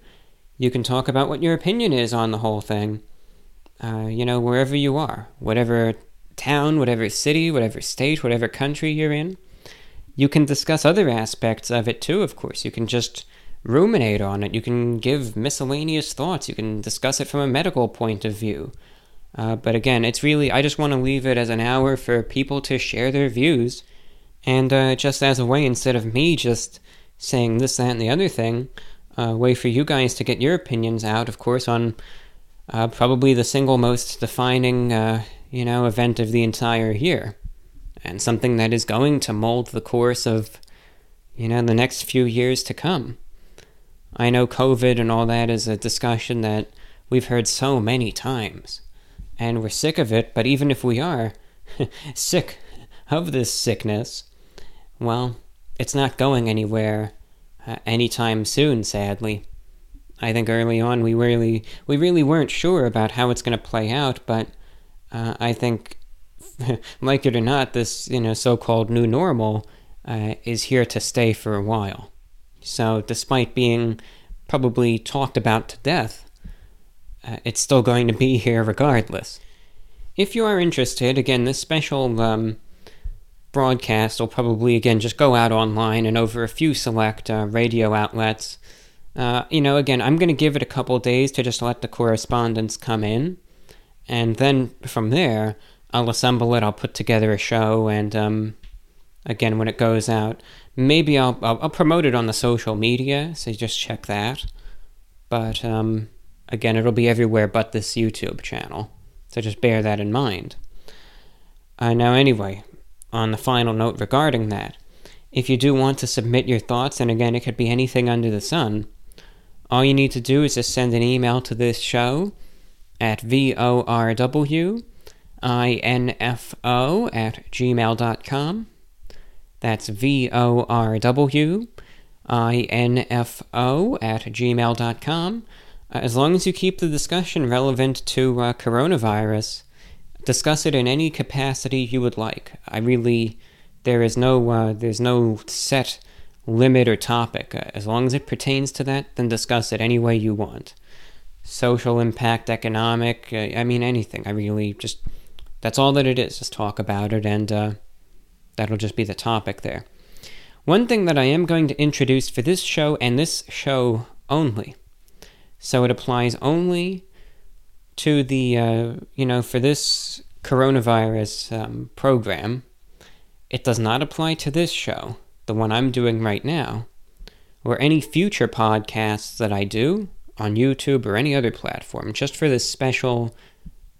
You can talk about what your opinion is on the whole thing. Uh, you know, wherever you are, whatever town, whatever city, whatever state, whatever country you're in. You can discuss other aspects of it too, of course. You can just ruminate on it. You can give miscellaneous thoughts. You can discuss it from a medical point of view. Uh, but again, it's really, I just want to leave it as an hour for people to share their views. And uh, just as a way, instead of me just saying this, that, and the other thing, uh, way for you guys to get your opinions out, of course, on uh, probably the single most defining, uh, you know, event of the entire year, and something that is going to mold the course of, you know, the next few years to come. I know COVID and all that is a discussion that we've heard so many times, and we're sick of it. But even if we are sick of this sickness, well, it's not going anywhere uh, anytime soon, sadly. I think early on we really we really weren't sure about how it's going to play out, but uh, I think like it or not, this you know so-called new normal uh, is here to stay for a while. So, despite being probably talked about to death, uh, it's still going to be here regardless. If you are interested, again, this special um, broadcast will probably again just go out online and over a few select uh, radio outlets. Uh, you know, again, I'm going to give it a couple days to just let the correspondence come in, and then from there, I'll assemble it. I'll put together a show, and um, again, when it goes out, maybe I'll, I'll, I'll promote it on the social media. So just check that. But um, again, it'll be everywhere but this YouTube channel. So just bear that in mind. Uh, now, anyway, on the final note regarding that, if you do want to submit your thoughts, and again, it could be anything under the sun, all you need to do is just send an email to this show at vorwinfo at gmail.com. That's vorwinfo at gmail.com. As long as you keep the discussion relevant to uh, coronavirus, discuss it in any capacity you would like. I really, there is no, uh, there's no set limit or topic. Uh, as long as it pertains to that, then discuss it any way you want. Social impact, economic, uh, I mean anything. I really just, that's all that it is. Just talk about it, and uh, that'll just be the topic there. One thing that I am going to introduce for this show and this show only so it applies only to the, uh, you know, for this coronavirus um, program. It does not apply to this show, the one I'm doing right now, or any future podcasts that I do on YouTube or any other platform, just for this special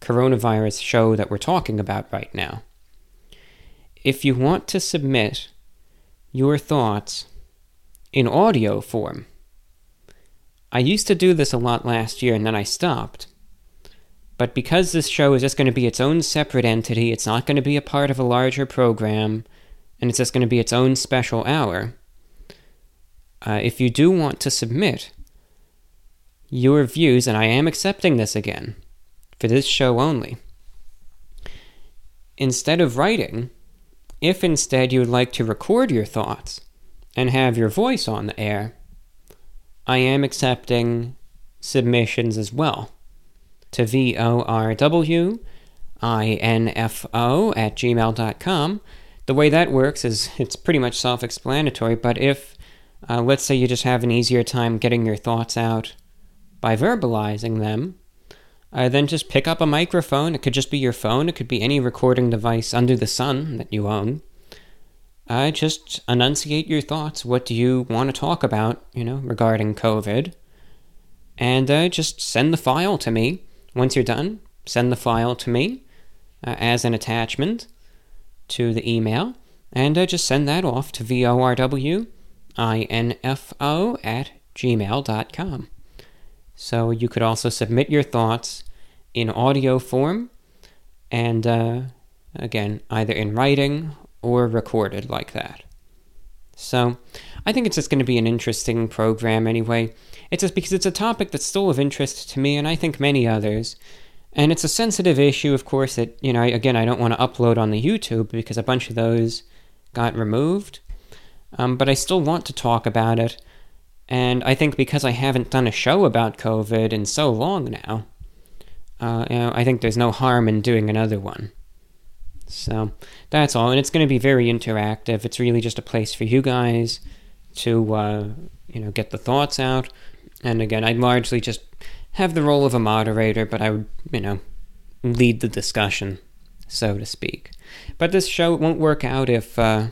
coronavirus show that we're talking about right now. If you want to submit your thoughts in audio form, I used to do this a lot last year and then I stopped. But because this show is just going to be its own separate entity, it's not going to be a part of a larger program, and it's just going to be its own special hour. Uh, if you do want to submit your views, and I am accepting this again, for this show only, instead of writing, if instead you would like to record your thoughts and have your voice on the air, I am accepting submissions as well to vorwinfo at gmail.com. The way that works is it's pretty much self explanatory, but if, uh, let's say, you just have an easier time getting your thoughts out by verbalizing them, uh, then just pick up a microphone. It could just be your phone, it could be any recording device under the sun that you own uh, just enunciate your thoughts. What do you want to talk about, you know, regarding COVID? And uh, just send the file to me. Once you're done, send the file to me uh, as an attachment to the email. And uh, just send that off to vorwinfo at gmail.com. So you could also submit your thoughts in audio form and, uh, again, either in writing or recorded like that. So, I think it's just going to be an interesting program anyway. It's just because it's a topic that's still of interest to me and I think many others. And it's a sensitive issue, of course, that, you know, again, I don't want to upload on the YouTube because a bunch of those got removed. Um, but I still want to talk about it. And I think because I haven't done a show about COVID in so long now, uh, you know, I think there's no harm in doing another one. So that's all, and it's going to be very interactive. It's really just a place for you guys to, uh, you know, get the thoughts out. And again, I'd largely just have the role of a moderator, but I would, you know, lead the discussion, so to speak. But this show won't work out if, uh,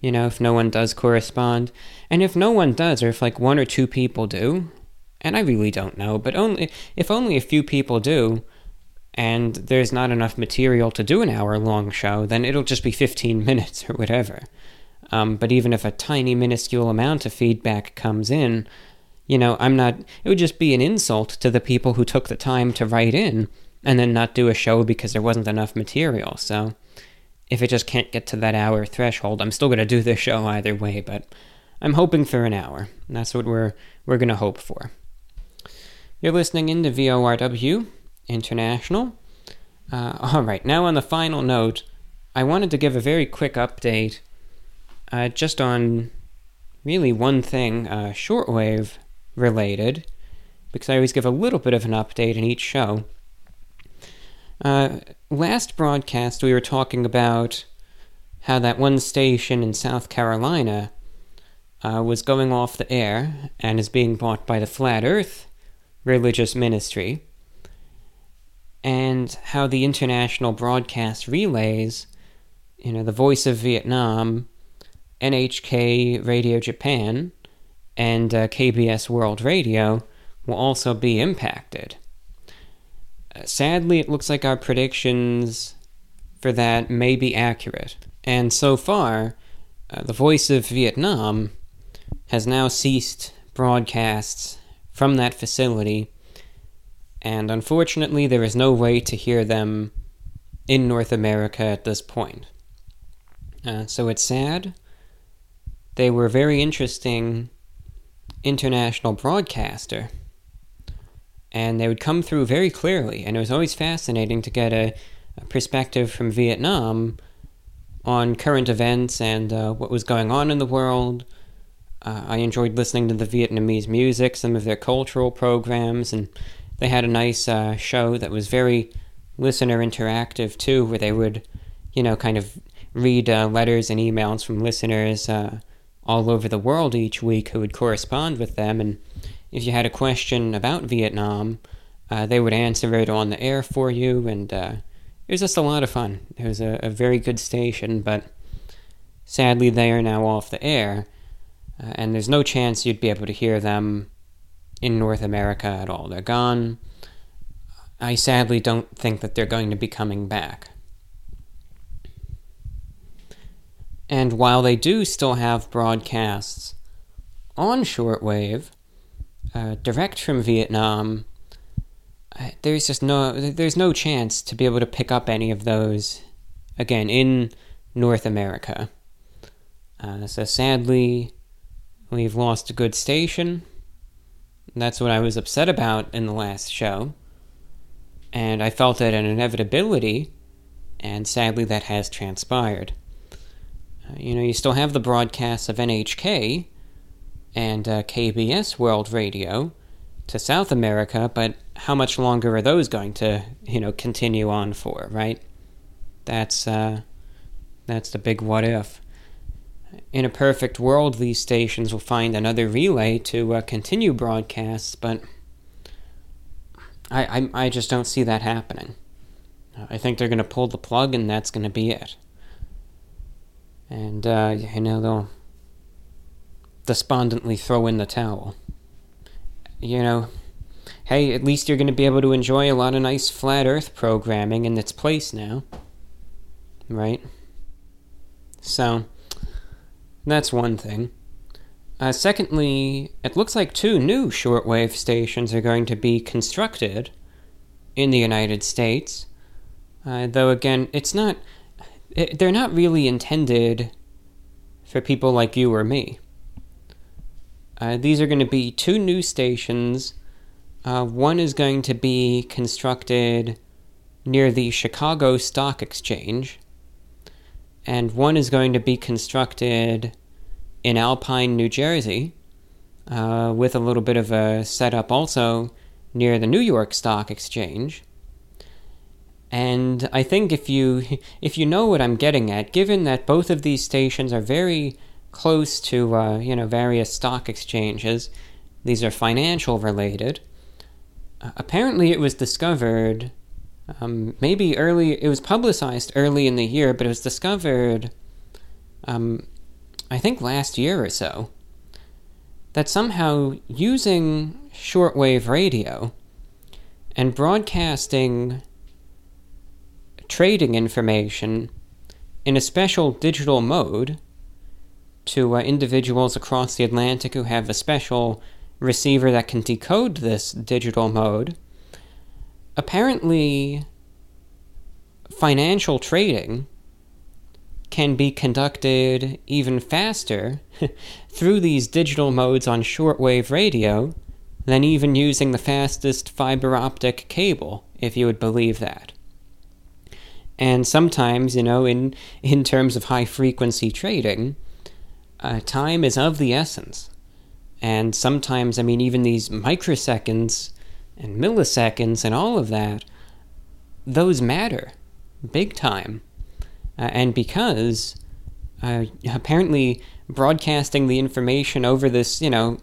you know, if no one does correspond. And if no one does, or if like one or two people do, and I really don't know, but only if only a few people do, and there's not enough material to do an hour long show, then it'll just be 15 minutes or whatever. Um, but even if a tiny, minuscule amount of feedback comes in, you know, I'm not, it would just be an insult to the people who took the time to write in and then not do a show because there wasn't enough material. So if it just can't get to that hour threshold, I'm still going to do the show either way, but I'm hoping for an hour. That's what we're, we're going to hope for. You're listening in to VORW International. Uh, all right, now on the final note, I wanted to give a very quick update uh, just on really one thing uh, shortwave related, because I always give a little bit of an update in each show. Uh, last broadcast, we were talking about how that one station in South Carolina uh, was going off the air and is being bought by the Flat Earth Religious Ministry, and how the international broadcast relays, you know, the Voice of Vietnam, NHK Radio Japan, and uh, KBS World Radio will also be impacted. Uh, sadly, it looks like our predictions for that may be accurate. And so far, uh, the Voice of Vietnam has now ceased broadcasts from that facility, and unfortunately, there is no way to hear them in North America at this point. Uh, so it's sad. They were very interesting international broadcaster, and they would come through very clearly, and it was always fascinating to get a, a perspective from Vietnam on current events and uh, what was going on in the world. Uh, I enjoyed listening to the Vietnamese music, some of their cultural programs, and they had a nice uh, show that was very listener interactive too, where they would, you know, kind of read uh, letters and emails from listeners uh, all over the world each week who would correspond with them. And if you had a question about Vietnam, uh, they would answer it on the air for you, and uh, it was just a lot of fun. It was a, a very good station, but sadly they are now off the air uh, and there's no chance you'd be able to hear them in North America at all. They're gone. I sadly don't think that they're going to be coming back. And while they do still have broadcasts on shortwave, uh, direct from Vietnam, uh, there's just no there's no chance to be able to pick up any of those again in North America. Uh, so sadly, We've lost a good station. That's what I was upset about in the last show. And I felt it an inevitability, and sadly that has transpired. You know, you still have the broadcasts of NHK and uh, KBS World Radio to South America, but how much longer are those going to, you know, continue on for, right? That's uh, that's the big what if in a perfect world, these stations will find another relay to uh, continue broadcasts, but I, I, I just don't see that happening. I think they're going to pull the plug, and that's going to be it. And, uh, you know, they'll despondently throw in the towel. You know, hey, at least you're going to be able to enjoy a lot of nice flat earth programming in its place now. Right? So. That's one thing. Uh, secondly, it looks like two new shortwave stations are going to be constructed in the United States. Uh, though, again, it's not. It, they're not really intended for people like you or me. Uh, these are going to be two new stations. Uh, one is going to be constructed near the Chicago Stock Exchange, and one is going to be constructed in Alpine, New Jersey, uh, with a little bit of a setup also near the New York Stock Exchange. And I think if you if you know what I'm getting at, given that both of these stations are very close to uh, you know various stock exchanges, these are financial related. Uh, apparently, it was discovered um, maybe early, it was publicized early in the year, but it was discovered, um, I think last year or so, that somehow using shortwave radio and broadcasting trading information in a special digital mode to uh, individuals across the Atlantic who have a special receiver that can decode this digital mode apparently financial trading can be conducted even faster through these digital modes on shortwave radio than even using the fastest fiber optic cable, if you would believe that. And sometimes, you know, in, in terms of high frequency trading, uh, time is of the essence. And sometimes, I mean, even these microseconds and milliseconds and all of that, those matter big time. Uh, and because uh, apparently broadcasting the information over this, you know,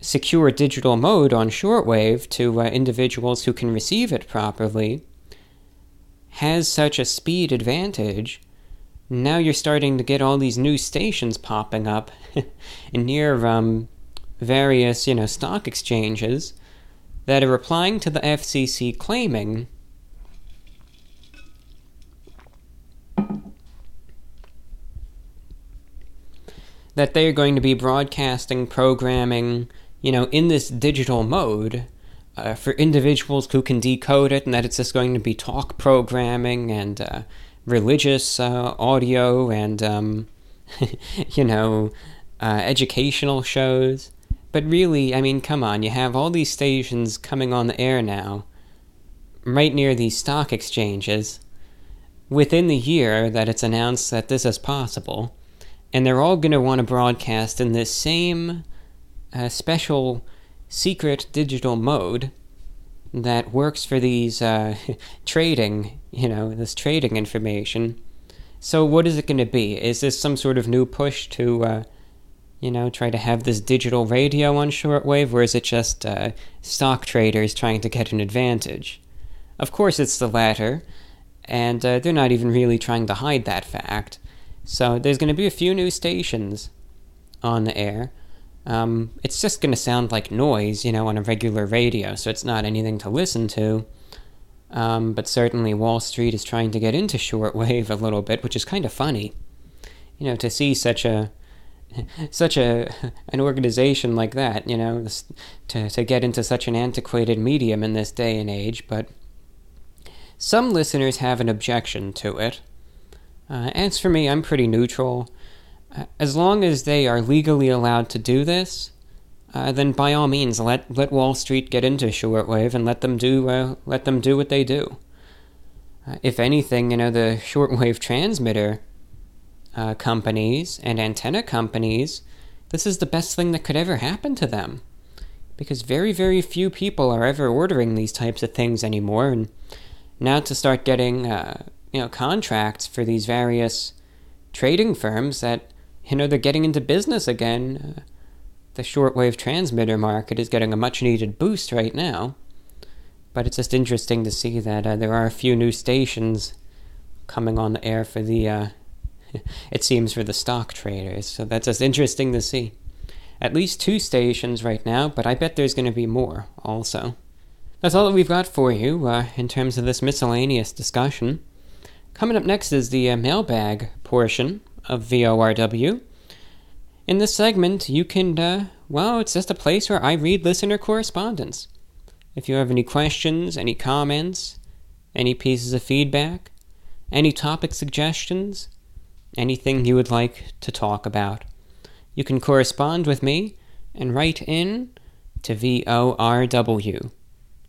secure digital mode on shortwave to uh, individuals who can receive it properly has such a speed advantage. Now you're starting to get all these new stations popping up near um, various, you know, stock exchanges that are replying to the FCC claiming that they are going to be broadcasting programming, you know, in this digital mode uh, for individuals who can decode it, and that it's just going to be talk programming and uh, religious uh, audio and, um, you know, uh, educational shows. But really, I mean, come on, you have all these stations coming on the air now, right near these stock exchanges, within the year that it's announced that this is possible and they're all going to want to broadcast in this same uh, special secret digital mode that works for these uh, trading, you know, this trading information. So, what is it going to be? Is this some sort of new push to, uh, you know, try to have this digital radio on shortwave, or is it just uh, stock traders trying to get an advantage? Of course, it's the latter, and uh, they're not even really trying to hide that fact. So there's going to be a few new stations on the air. Um, it's just going to sound like noise, you know, on a regular radio, so it's not anything to listen to. Um, but certainly Wall Street is trying to get into shortwave a little bit, which is kind of funny. You know, to see such a such a an organization like that, you know, to to get into such an antiquated medium in this day and age, but some listeners have an objection to it. Uh, as for me, I'm pretty neutral. Uh, as long as they are legally allowed to do this, uh, then by all means let let Wall Street get into shortwave and let them do uh, let them do what they do. Uh, if anything, you know the shortwave transmitter uh, companies and antenna companies, this is the best thing that could ever happen to them, because very very few people are ever ordering these types of things anymore, and now to start getting you know contracts for these various trading firms that you know they're getting into business again. Uh, the shortwave transmitter market is getting a much needed boost right now. But it's just interesting to see that uh, there are a few new stations coming on the air for the, uh, it seems, for the stock traders. So that's just interesting to see. At least two stations right now, but I bet there's going to be more also. That's all that we've got for you uh, in terms of this miscellaneous discussion. Coming up next is the uh, mailbag portion of VORW. In this segment, you can, uh, well, it's just a place where I read listener correspondence. If you have any questions, any comments, any pieces of feedback, any topic suggestions, anything you would like to talk about, you can correspond with me and write in to VORW,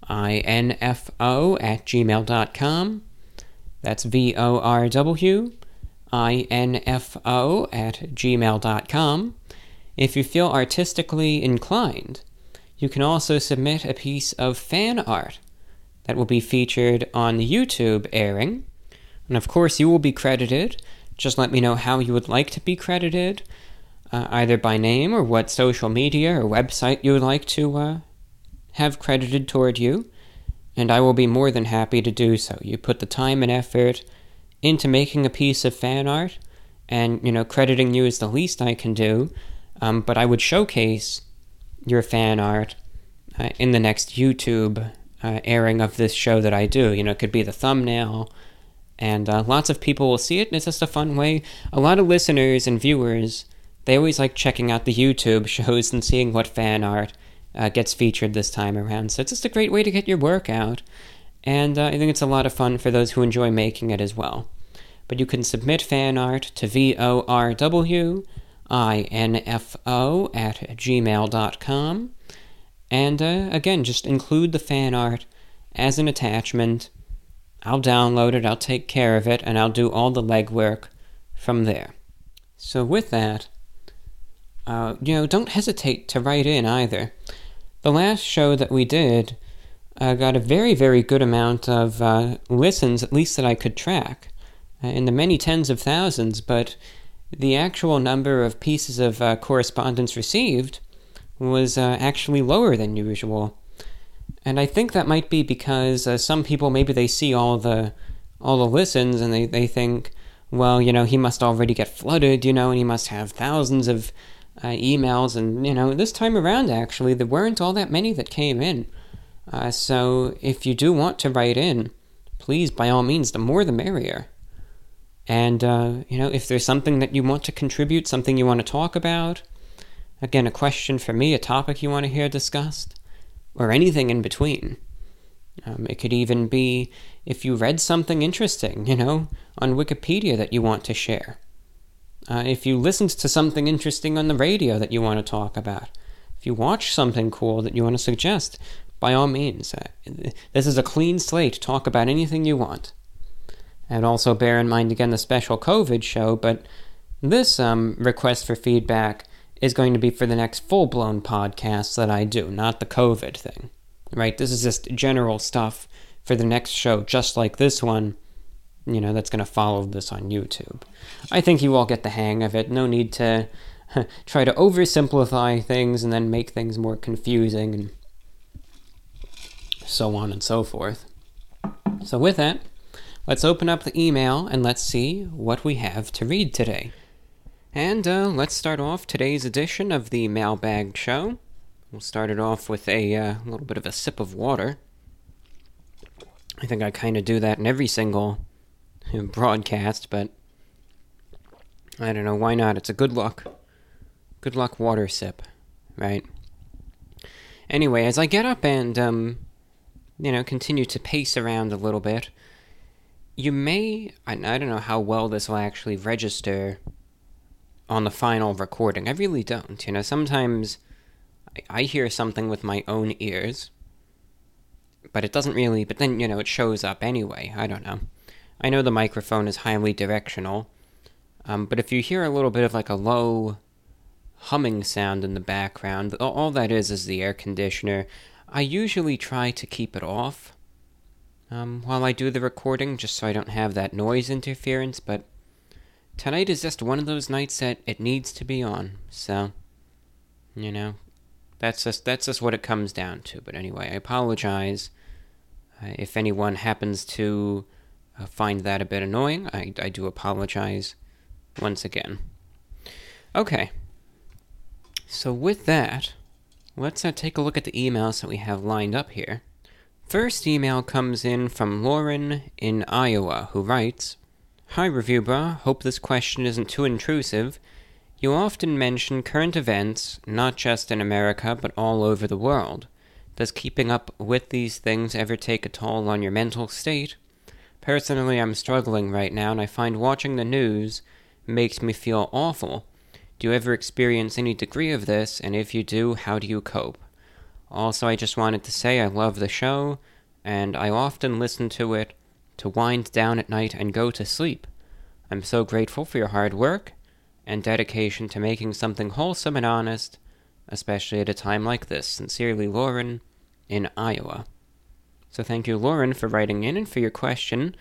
I-N-F-O at gmail.com that's V O R W I N F O at gmail.com. If you feel artistically inclined, you can also submit a piece of fan art that will be featured on the YouTube airing. And of course, you will be credited. Just let me know how you would like to be credited, uh, either by name or what social media or website you would like to uh, have credited toward you and I will be more than happy to do so. You put the time and effort into making a piece of fan art, and you know, crediting you is the least I can do. Um, but I would showcase your fan art uh, in the next YouTube uh, airing of this show that I do. You know, it could be the thumbnail, and uh, lots of people will see it. And it's just a fun way. A lot of listeners and viewers they always like checking out the YouTube shows and seeing what fan art uh, gets featured this time around. So it's just a great way to get your work out. And uh, I think it's a lot of fun for those who enjoy making it as well. But you can submit fan art to VORW info at gmail.com. And uh, again, just include the fan art as an attachment I'll download it, I'll take care of it, and I'll do all the legwork from there. So, with that, uh, you know, don't hesitate to write in either. The last show that we did uh, got a very, very good amount of uh, listens, at least that I could track, uh, in the many tens of thousands, but the actual number of pieces of uh, correspondence received was uh, actually lower than usual. And I think that might be because uh, some people maybe they see all the all the listens and they, they think, well, you know, he must already get flooded, you know, and he must have thousands of emails. And, you know, this time around, actually, there weren't all that many that came in. Uh, so if you do want to write in, please, by all means, the more the merrier. And, uh, you know, if there's something that you want to contribute, something you want to talk about, again, a question for me, a topic you want to hear discussed, or anything in between. Um, it could even be if you read something interesting, you know, on Wikipedia that you want to share. Uh, if you listened to something interesting on the radio that you want to talk about. If you watch something cool that you want to suggest, by all means. Uh, this is a clean slate. Talk about anything you want. And also bear in mind again the special COVID show, but this um, request for feedback is going to be for the next full blown podcast that I do, not the COVID thing. Right? This is just general stuff for the next show, just like this one, you know, that's going to follow this on YouTube. I think you all get the hang of it. No need to try to oversimplify things and then make things more confusing and so on and so forth. So, with that, let's open up the email and let's see what we have to read today. And uh, let's start off today's edition of the Mailbag Show. We'll start it off with a uh, little bit of a sip of water. I think I kind of do that in every single broadcast, but I don't know, why not? It's a good luck. Good luck water sip, right? Anyway, as I get up and, um, you know, continue to pace around a little bit, you may, I, don't know how well this will actually register on the final recording. I really don't. You know, sometimes I, I hear something with my own ears, but it doesn't really, but then, you know, it shows up anyway. I don't know. I know the microphone is highly directional, um, but if you hear a little bit of like a low humming sound in the background, all that is is the air conditioner. I usually try to keep it off um, while I do the recording, just so I don't have that noise interference, but tonight is just one of those nights that it needs to be on. So, you know, that's just that's just what it comes down to. But anyway, I apologize uh, if anyone happens to uh, find that a bit annoying. I I do apologize once again. Okay. So with that, let's uh, take a look at the emails that we have lined up here. First email comes in from Lauren in Iowa, who writes Hi, Review. Hope this question isn't too intrusive. You often mention current events, not just in America, but all over the world. Does keeping up with these things ever take a toll on your mental state? Personally, I'm struggling right now, and I find watching the news makes me feel awful. Do you ever experience any degree of this, and if you do, how do you cope? Also, I just wanted to say I love the show, and I often listen to it to wind down at night and go to sleep. I'm so grateful for your hard work and dedication to making something wholesome and honest, especially at a time like this. Sincerely, Lauren in Iowa. So thank you, Lauren, for writing in and for your question.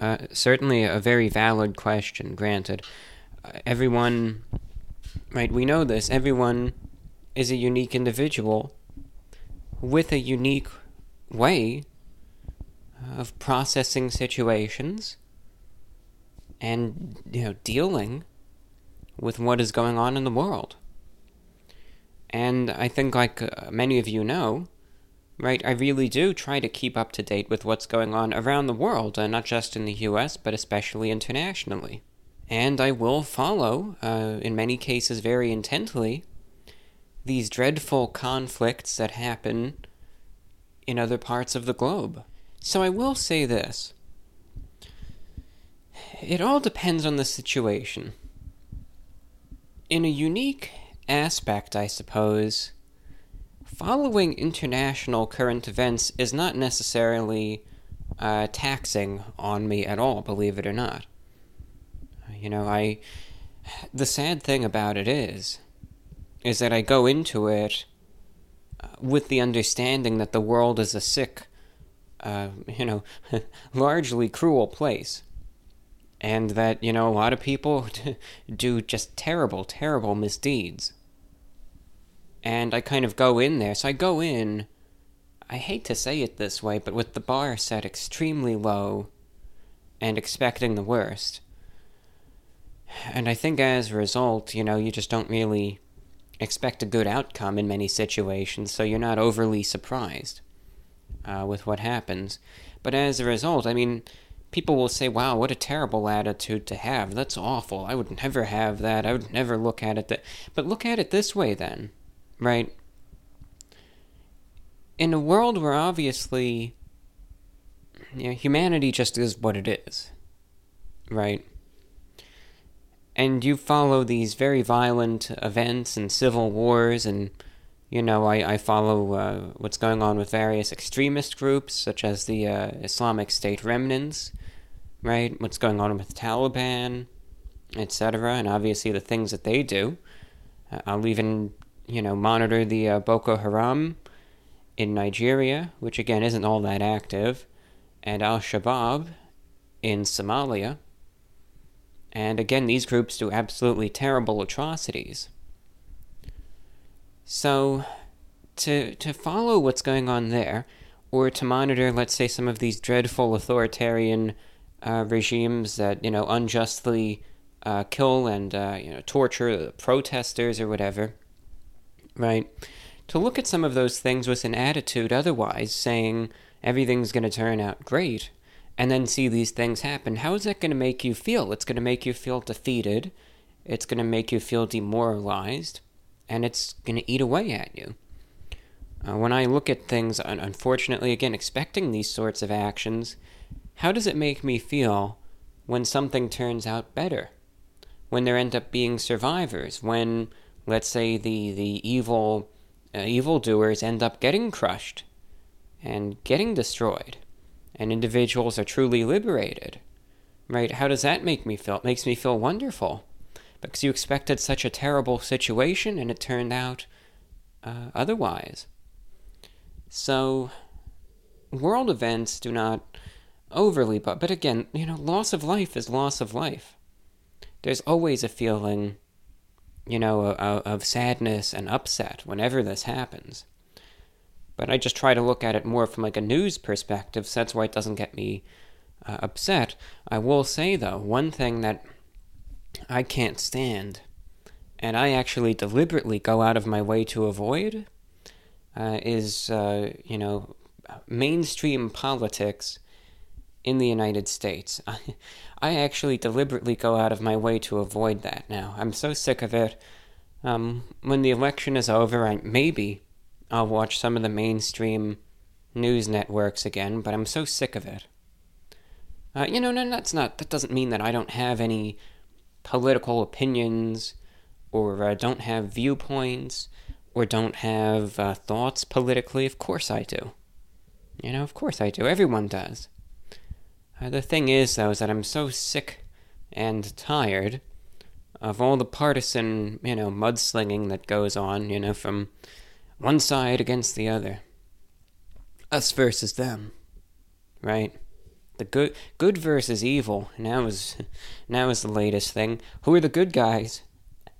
Uh, certainly a very valid question, granted. Uh, everyone, right, we know this, everyone is a unique individual with a unique way of processing situations and you know dealing with what is going on in the world. And I think, like uh, many of you know, right, I really do try to keep up to date with what's going on around the world, uh, not just in the US, but especially internationally. And I will follow, uh, in many cases very intently, these dreadful conflicts that happen in other parts of the globe. So I will say this it all depends on the situation. In a unique aspect, I suppose, following international current events is not necessarily uh, taxing on me at all, believe it or not. You know, I. The sad thing about it is, is that I go into it uh, with the understanding that the world is a sick, uh, you know, largely cruel place. And that, you know, a lot of people do just terrible, terrible misdeeds. And I kind of go in there. So I go in, I hate to say it this way, but with the bar set extremely low and expecting the worst. And I think as a result, you know, you just don't really expect a good outcome in many situations, so you're not overly surprised uh, with what happens. But as a result, I mean, people will say, wow, what a terrible attitude to have. That's awful. I would never have that. I would never look at it that. But look at it this way then, right? In a world where obviously you know, humanity just is what it is, right? And you follow these very violent events and civil wars and you know i, I follow uh, what's going on with various extremist groups such as the uh, islamic state remnants right? What's going on with taliban etc and obviously the things that they do. Uh, i'll even you know monitor the uh, boko haram in nigeria which again isn't all that active and al-shabaab in somalia and again, these groups do absolutely terrible atrocities. So, to, to follow what's going on there, or to monitor, let's say, some of these dreadful authoritarian uh, regimes that, you know, unjustly uh, kill and, uh, you know, torture protesters or whatever, right? To look at some of those things with an attitude otherwise, saying everything's going to turn out great, and then see these things happen, how is that going to make you feel? It's going to make you feel defeated, it's going to make you feel demoralized, and it's going to eat away at you. Uh, when I look at things, unfortunately, again, expecting these sorts of actions, how does it make me feel when something turns out better? When there end up being survivors? When, let's say, the, the evil uh, evildoers end up getting crushed and getting destroyed? And individuals are truly liberated. Right? How does that make me feel? It makes me feel wonderful. Because you expected such a terrible situation and it turned out uh, otherwise. So, world events do not overly, but, but again, you know, loss of life is loss of life. There's always a feeling, you know, of, of sadness and upset whenever this happens. But I just try to look at it more from like a news perspective, so that's why it doesn't get me uh, upset. I will say though, one thing that I can't stand, and I actually deliberately go out of my way to avoid, uh, is uh, you know mainstream politics in the United States. I, actually deliberately go out of my way to avoid that now. I'm so sick of it. Um, when the election is over, I maybe I'll watch some of the mainstream news networks again, but I'm so sick of it. Uh, you know, no, that's not. That doesn't mean that I don't have any political opinions, or uh, don't have viewpoints, or don't have uh, thoughts politically. Of course I do. You know, of course I do. Everyone does. Uh, the thing is, though, is that I'm so sick and tired of all the partisan, you know, mudslinging that goes on. You know, from one side against the other. Us versus them. Right? The good good versus evil. Now is now is the latest thing. Who are the good guys?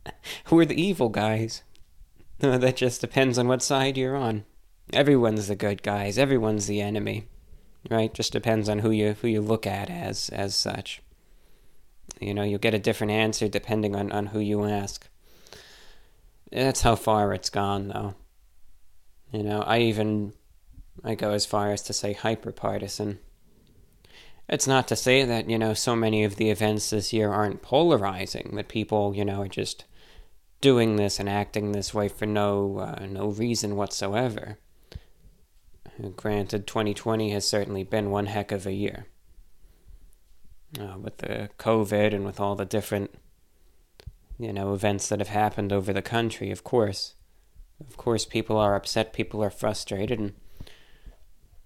Who are the evil guys? that just depends on what side you're on. Everyone's the good guys, everyone's the enemy. Right? Just depends on who you who you look at as as such. You know, you'll get a different answer depending on, on who you ask. That's how far it's gone though. You know, I even I go as far as to say hyperpartisan. It's not to say that, you know, so many of the events this year aren't polarizing, that people, you know, are just doing this and acting this way for no uh, no reason whatsoever. Granted, 2020 has certainly been one heck of a year. Uh, with the COVID and with all the different, you know, events that have happened over the country, of course. Of course, people are upset, people are frustrated, and,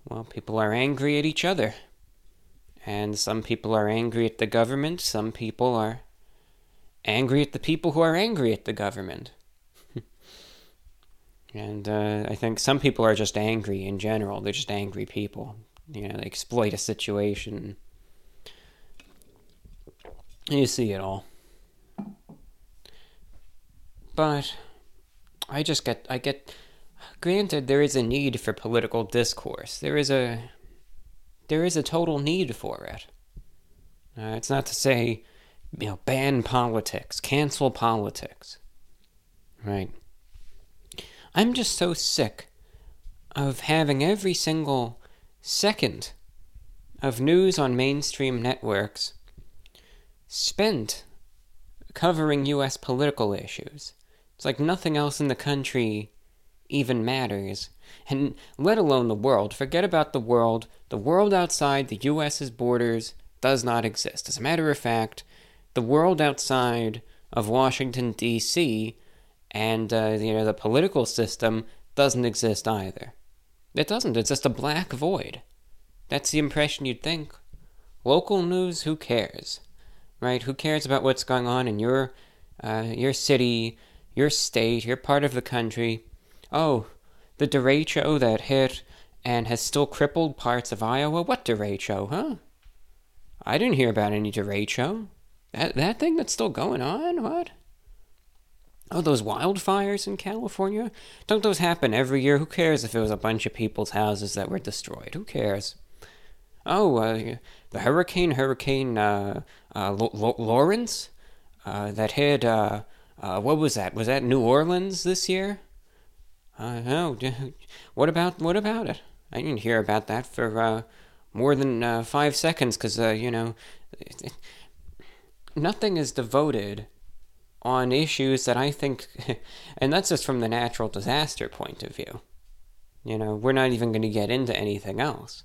well, people are angry at each other. And some people are angry at the government, some people are angry at the people who are angry at the government. and uh, I think some people are just angry in general. They're just angry people. You know, they exploit a situation. You see it all. But I just get, I get, granted, there is a need for political discourse. There is a, there is a total need for it. Uh, it's not to say, you know, ban politics, cancel politics. Right. I'm just so sick of having every single second of news on mainstream networks spent covering U.S. political issues. It's like nothing else in the country even matters. And let alone the world. Forget about the world. The world outside the U.S.'s borders does not exist. As a matter of fact, the world outside of Washington, D.C., and uh, you know the political system doesn't exist either. It doesn't. It's just a black void. That's the impression you'd think. Local news, who cares, right? Who cares about what's going on in your uh, your city, your state, your part of the country? Oh, the derecho that hit and has still crippled parts of Iowa. What derecho, huh? I didn't hear about any derecho. That that thing that's still going on. What? Oh, those wildfires in California? Don't those happen every year? Who cares if it was a bunch of people's houses that were destroyed? Who cares? Oh, uh, the hurricane, Hurricane uh, uh, L- L- Lawrence, uh, that hit. Uh, uh, what was that? Was that New Orleans this year? Uh, no. What about what about it? I didn't hear about that for more than five seconds because you know, nothing is devoted on issues that I think, and that's just from the natural disaster point of view. You know, we're not even going to get into anything else.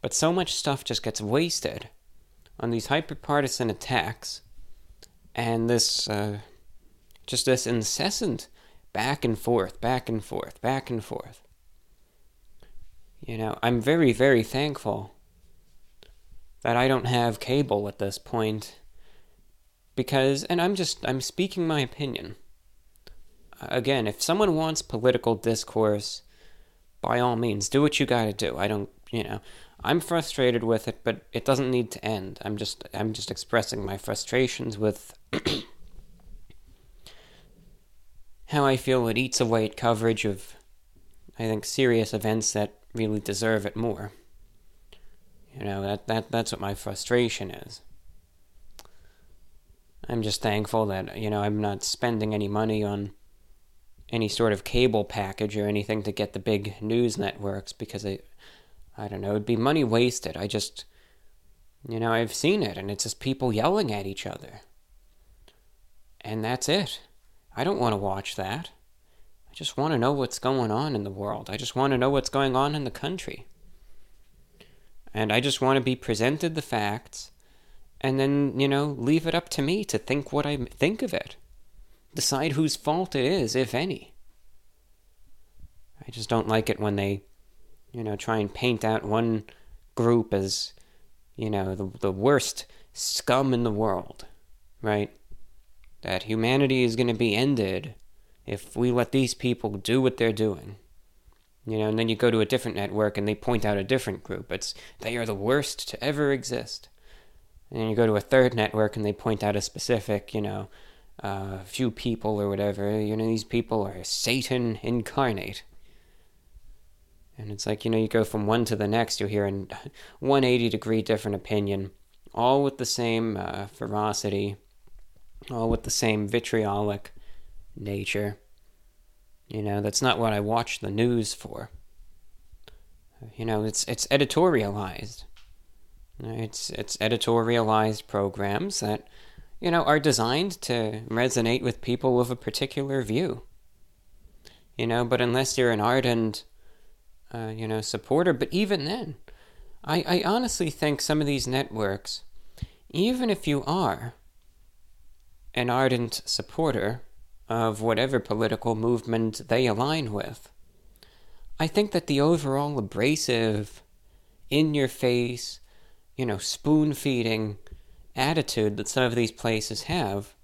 But so much stuff just gets wasted on these hyperpartisan attacks and this, uh, just this incessant back and forth, back and forth, back and forth. You know, I'm very, very thankful that I don't have cable at this point because, and I'm just, I'm speaking my opinion. Again, if someone wants political discourse, by all means, do what you gotta do. I don't, you know, I'm frustrated with it, but it doesn't need to end. I'm just, I'm just expressing my frustrations with how I feel it eats away at coverage of, I think, serious events that really deserve it more. You know, that, that that's what my frustration is. I'm just thankful that, you know, I'm not spending any money on any sort of cable package or anything to get the big news networks because I, I don't know, it'd be money wasted. I just, you know, I've seen it and it's just people yelling at each other. And that's it. I don't want to watch that. I just want to know what's going on in the world. I just want to know what's going on in the country. And I just want to be presented the facts and then, you know, leave it up to me to think what I think of it. Decide whose fault it is, if any. I just don't like it when they, you know, try and paint out one group as, you know, the, the worst scum in the world, right? That humanity is going to be ended if we let these people do what they're doing. You know, and then you go to a different network and they point out a different group. It's they are the worst to ever exist. And then you go to a third network and they point out a specific, you know, uh, few people or whatever. You know, these people are Satan incarnate. And it's like, you know, you go from one to the next, you hear a 180 degree different opinion, all with the same uh, ferocity, all with the same vitriolic nature. You know, that's not what I watch the news for. You know, it's it's editorialized. It's it's editorialized programs that you know are designed to resonate with people of a particular view. You know, but unless you're an ardent, uh, you know, supporter, but even then, I, I honestly think some of these networks, even if you are an ardent supporter of whatever political movement they align with, I think that the overall abrasive, in your face, you know, spoon feeding attitude that some of these places have,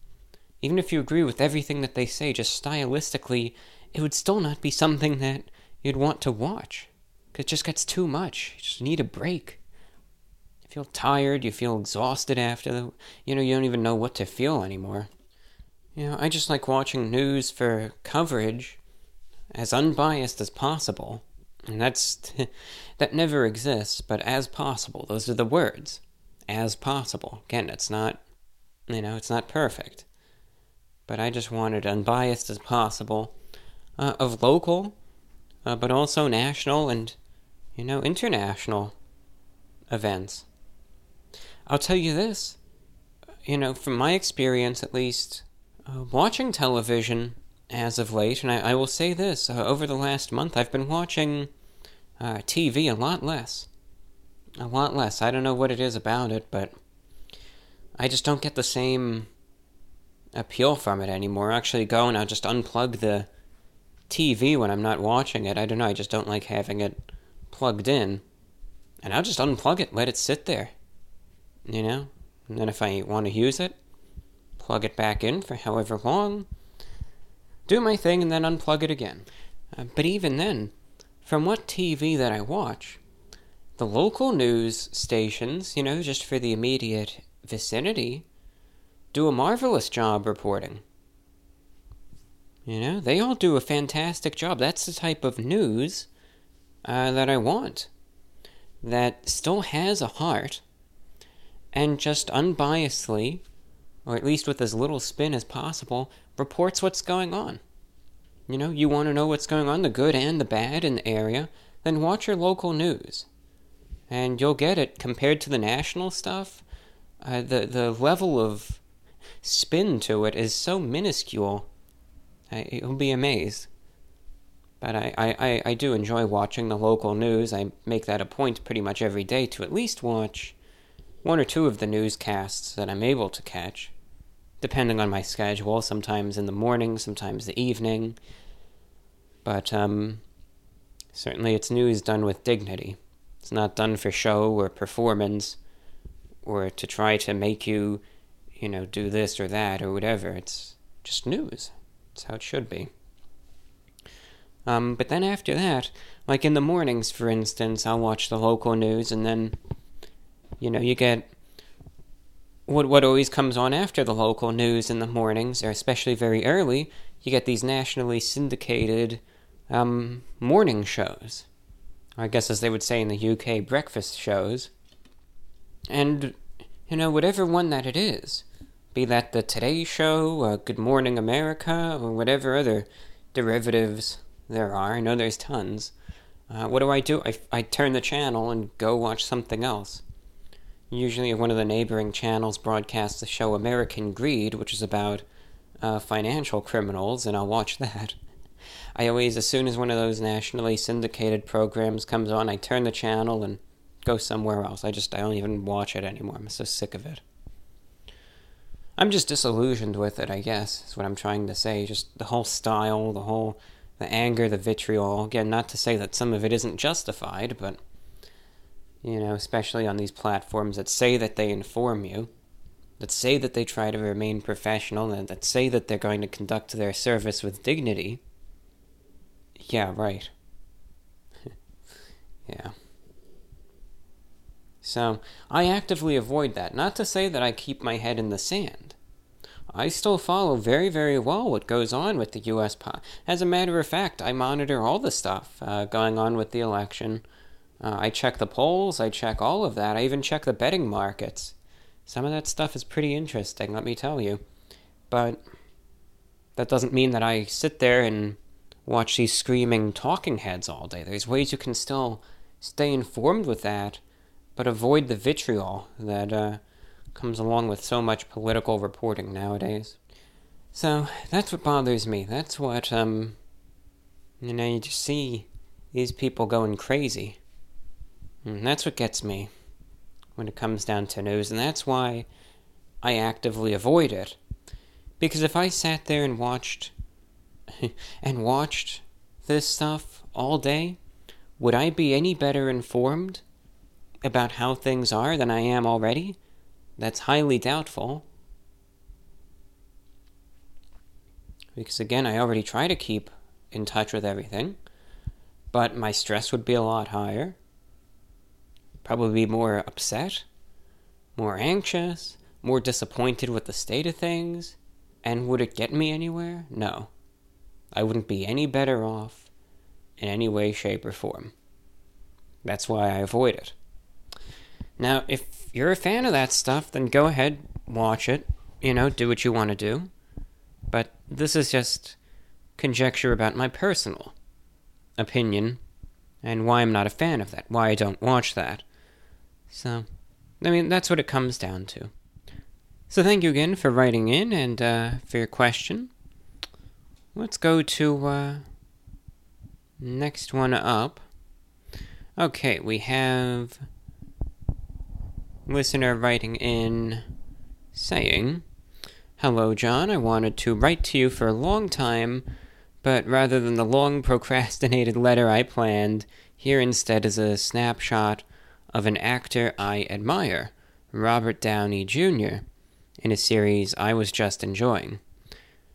even if you agree with everything that they say, just stylistically, it would still not be something that you'd want to watch. It just gets too much. You just need a break. You feel tired, you feel exhausted after the. You know, you don't even know what to feel anymore. You know, I just like watching news for coverage as unbiased as possible. And that's. that never exists, but as possible. Those are the words. As possible. Again, it's not. You know, it's not perfect. But I just want it unbiased as possible. Uh, of local, uh, but also national and, you know, international events. I'll tell you this, you know, from my experience at least, uh, watching television as of late, and I, I will say this uh, over the last month, I've been watching uh, TV a lot less. A lot less. I don't know what it is about it, but I just don't get the same appeal from it anymore. I actually go and I'll just unplug the TV when I'm not watching it. I don't know, I just don't like having it plugged in. And I'll just unplug it, let it sit there. You know? And then if I want to use it, plug it back in for however long, do my thing, and then unplug it again. Uh, but even then, from what TV that I watch, the local news stations, you know, just for the immediate vicinity, do a marvelous job reporting. You know, they all do a fantastic job. That's the type of news uh, that I want. That still has a heart and just unbiasedly, or at least with as little spin as possible, reports what's going on. You know, you want to know what's going on, the good and the bad in the area, then watch your local news. And you'll get it compared to the national stuff. Uh, the, the level of spin to it is so minuscule I, you'll be amazed. But I, I, I do enjoy watching the local news. I make that a point pretty much every day to at least watch one or two of the newscasts that I'm able to catch, depending on my schedule, sometimes in the morning, sometimes the evening. But um, certainly it's news done with dignity. It's not done for show or performance or to try to make you, you know, do this or that or whatever. It's just news. It's how it should be. Um, but then after that, like in the mornings, for instance, I'll watch the local news, and then, you know, you get what what always comes on after the local news in the mornings, or especially very early. You get these nationally syndicated um, morning shows. I guess, as they would say in the UK, breakfast shows. And you know, whatever one that it is, be that the Today Show, uh, Good Morning America, or whatever other derivatives there are. I know there's tons. Uh, what do I do? I, I turn the channel and go watch something else. Usually, one of the neighboring channels broadcasts the show American Greed, which is about uh, financial criminals, and I'll watch that. I always, as soon as one of those nationally syndicated programs comes on, I turn the channel and go somewhere else. I just, I don't even watch it anymore. I'm so sick of it. I'm just disillusioned with it, I guess, is what I'm trying to say. Just the whole style, the whole the anger, the vitriol. Again, not to say that some of it isn't justified, but you know, especially on these platforms that say that they inform you, that say that they try to remain professional, and that say that they're going to conduct their service with dignity. Yeah, right. yeah. So, I actively avoid that. Not to say that I keep my head in the sand. I still follow very, very well what goes on with the U.S. Po- As a matter of fact, I monitor all the stuff uh, going on with the election. Uh, I check the polls, I check all of that. I even check the betting markets. Some of that stuff is pretty interesting, let me tell you. But that doesn't mean that I sit there and watch these screaming talking heads all day. There's ways you can still stay informed with that but avoid the vitriol that uh, comes along with so much political reporting nowadays. So that's what bothers me. That's what um, you know. You just see these people going crazy, and that's what gets me when it comes down to news, and that's why I actively avoid it. Because if I sat there and watched and watched this stuff all day, would I be any better informed about how things are than I am already? That's highly doubtful. Because again, I already try to keep in touch with everything, but my stress would be a lot higher. Probably be more upset, more anxious, more disappointed with the state of things. And would it get me anywhere? No. I wouldn't be any better off in any way, shape, or form. That's why I avoid it. Now, if you're a fan of that stuff, then go ahead, watch it, you know, do what you want to do. But this is just conjecture about my personal opinion and why I'm not a fan of that, why I don't watch that. So, I mean, that's what it comes down to. So, thank you again for writing in and uh, for your question. Let's go to uh, next one up. Okay, we have listener writing in saying, Hello, John. I wanted to write to you for a long time, but rather than the long procrastinated letter I planned, here instead is a snapshot of an actor I admire, Robert Downey Jr., in a series I was just enjoying.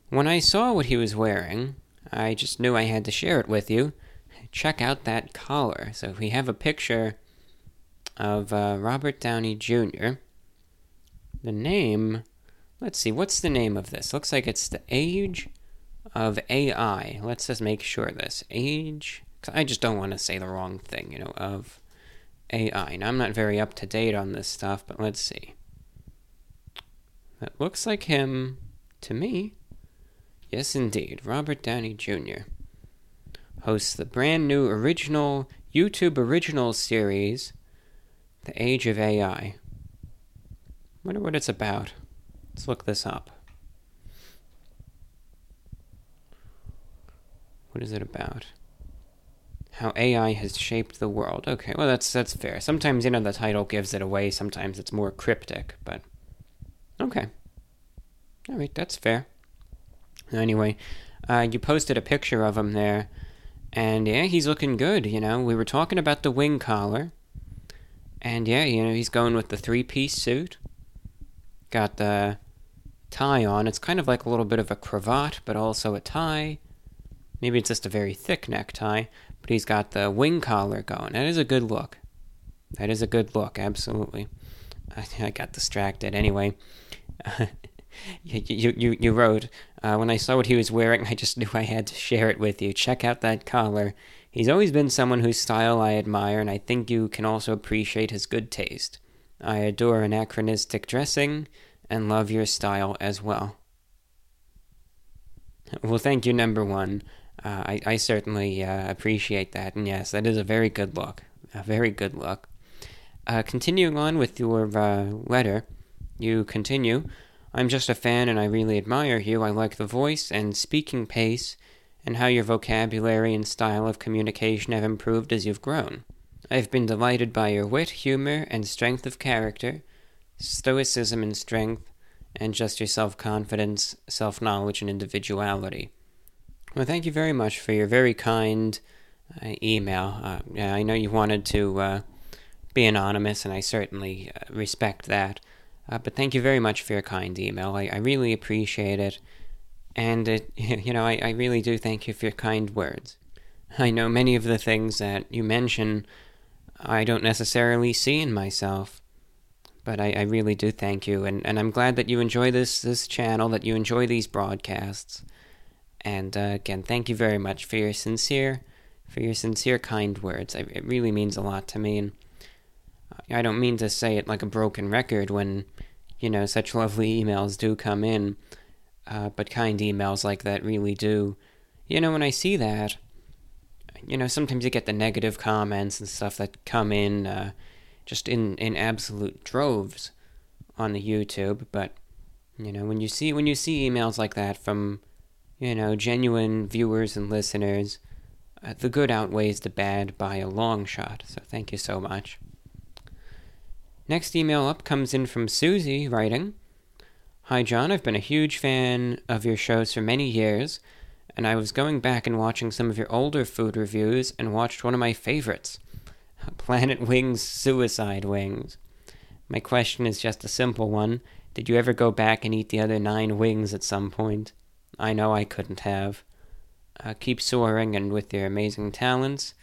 When I saw what he was wearing, I just knew I had to share it with you. Check out that collar. So we have a picture of uh, Robert Downey Jr. The name, let's see, what's the name of this? Looks like it's the Age of AI. Let's just make sure this Age. I just don't want to say the wrong thing, you know, of AI. Now, I'm not very up to date on this stuff, but let's see. That looks like him to me. Yes, indeed. Robert Downey Jr. hosts the brand new original YouTube original series the Age of AI. Wonder what it's about. Let's look this up. What is it about? How AI has shaped the world. Okay, well that's that's fair. Sometimes you know the title gives it away. Sometimes it's more cryptic, but okay. All right, that's fair. Anyway, uh, you posted a picture of him there, and yeah, he's looking good. You know, we were talking about the wing collar and yeah, you know, he's going with the three piece suit. Got the tie on. It's kind of like a little bit of a cravat, but also a tie. Maybe it's just a very thick necktie, but he's got the wing collar going. That is a good look. That is a good look, absolutely. I, I got distracted anyway. you, you, you, wrote, uh, when I saw what he was wearing, I just knew I had to share it with you. Check out that collar. He's always been someone whose style I admire, and I think you can also appreciate his good taste. I adore anachronistic dressing and love your style as well. Well, thank you, number one. Uh, I, I certainly uh, appreciate that, and yes, that is a very good look. A very good look. Uh, continuing on with your uh, letter, you continue I'm just a fan and I really admire you. I like the voice and speaking pace and how your vocabulary and style of communication have improved as you've grown. I've been delighted by your wit, humor, and strength of character, stoicism and strength, and just your self confidence, self knowledge, and individuality. Well, thank you very much for your very kind uh, email. Uh, I know you wanted to uh, be anonymous, and I certainly uh, respect that. Uh, but thank you very much for your kind email. I, I really appreciate it. And it, you know, I, I really do thank you for your kind words. I know many of the things that you mention I don't necessarily see in myself. But I, I really do thank you, and, and I'm glad that you enjoy this this channel, that you enjoy these broadcasts. And uh, again, thank you very much for your sincere, for your sincere kind words. It really means a lot to me, and I don't mean to say it like a broken record when, you know, such lovely emails do come in. Uh, but kind emails like that really do. You know, when I see that, you know, sometimes you get the negative comments and stuff that come in uh, just in, in absolute droves on the YouTube. But you know, when you see when you see emails like that from you know genuine viewers and listeners, uh, the good outweighs the bad by a long shot. So thank you so much. Next email up comes in from Susie writing. Hi, John. I've been a huge fan of your shows for many years, and I was going back and watching some of your older food reviews and watched one of my favorites. Planet Wings Suicide Wings. My question is just a simple one. Did you ever go back and eat the other nine wings at some point? I know I couldn't have. Uh, keep soaring and with your amazing talents,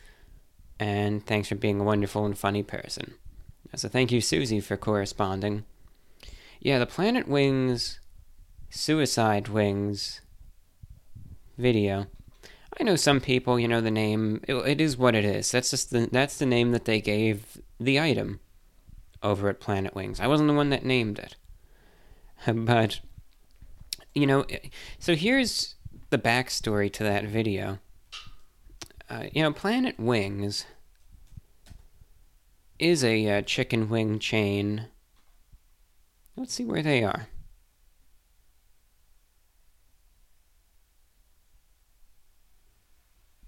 and thanks for being a wonderful and funny person. So thank you, Susie, for corresponding. Yeah, the Planet Wings Suicide Wings video. I know some people, you know, the name. It, it is what it is. That's just the that's the name that they gave the item over at Planet Wings. I wasn't the one that named it, but you know, so here's the backstory to that video. Uh, you know, Planet Wings is a uh, chicken wing chain. Let's see where they are.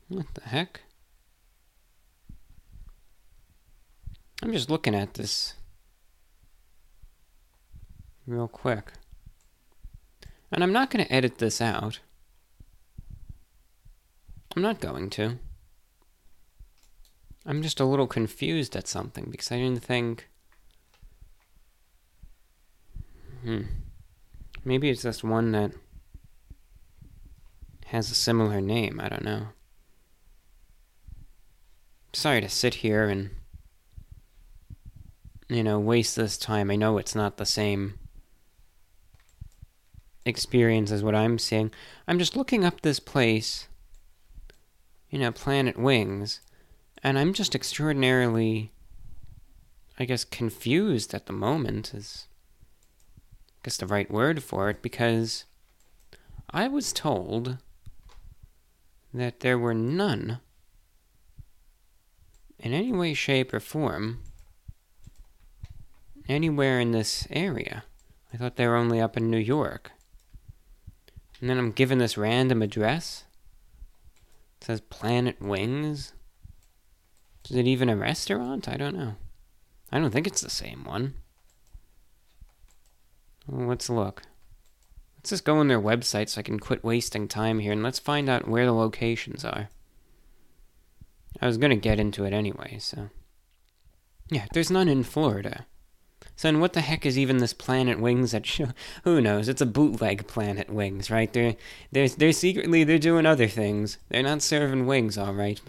What the heck? I'm just looking at this real quick. And I'm not going to edit this out. I'm not going to. I'm just a little confused at something because I didn't think. Hmm. Maybe it's just one that has a similar name. I don't know. Sorry to sit here and, you know, waste this time. I know it's not the same experience as what I'm seeing. I'm just looking up this place, you know, Planet Wings, and I'm just extraordinarily, I guess, confused at the moment, is, I guess, the right word for it, because I was told that there were none, in any way, shape, or form, anywhere in this area. I thought they were only up in New York. And then I'm given this random address. It says Planet Wings. Is it even a restaurant? I don't know. I don't think it's the same one. Well, let's look. Let's just go on their website so I can quit wasting time here and let's find out where the locations are. I was going to get into it anyway, so. Yeah, there's none in Florida. So, and what the heck is even this Planet Wings that show? Who knows? It's a bootleg Planet Wings, right? They're they're they're secretly they're doing other things. They're not serving wings, all right.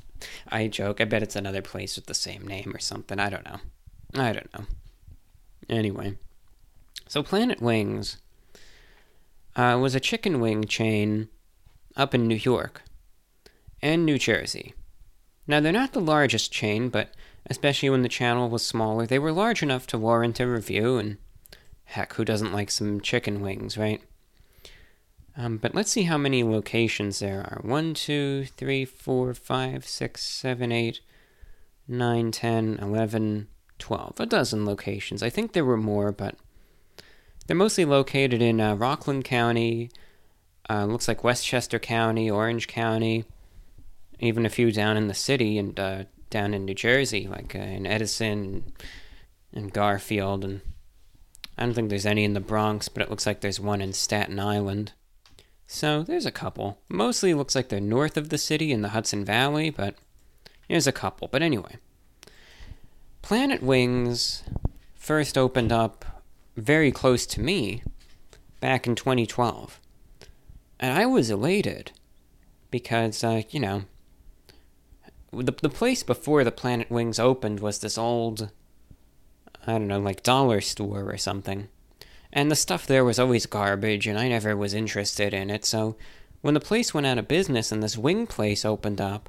I joke. I bet it's another place with the same name or something. I don't know. I don't know. Anyway, so Planet Wings uh, was a chicken wing chain up in New York and New Jersey. Now they're not the largest chain, but especially when the channel was smaller. They were large enough to warrant a review, and heck, who doesn't like some chicken wings, right? Um, but let's see how many locations there are. 1, 2, 3, 4, 5, 6, 7, 8, 9, 10, 11, 12. A dozen locations. I think there were more, but they're mostly located in uh, Rockland County, uh, looks like Westchester County, Orange County, even a few down in the city, and uh, down in New Jersey, like uh, in Edison and Garfield, and I don't think there's any in the Bronx, but it looks like there's one in Staten Island. So there's a couple. Mostly looks like they're north of the city in the Hudson Valley, but there's a couple. But anyway, Planet Wings first opened up very close to me back in 2012. And I was elated because, uh, you know, the the place before the Planet Wings opened was this old, I don't know, like dollar store or something, and the stuff there was always garbage, and I never was interested in it. So when the place went out of business and this wing place opened up,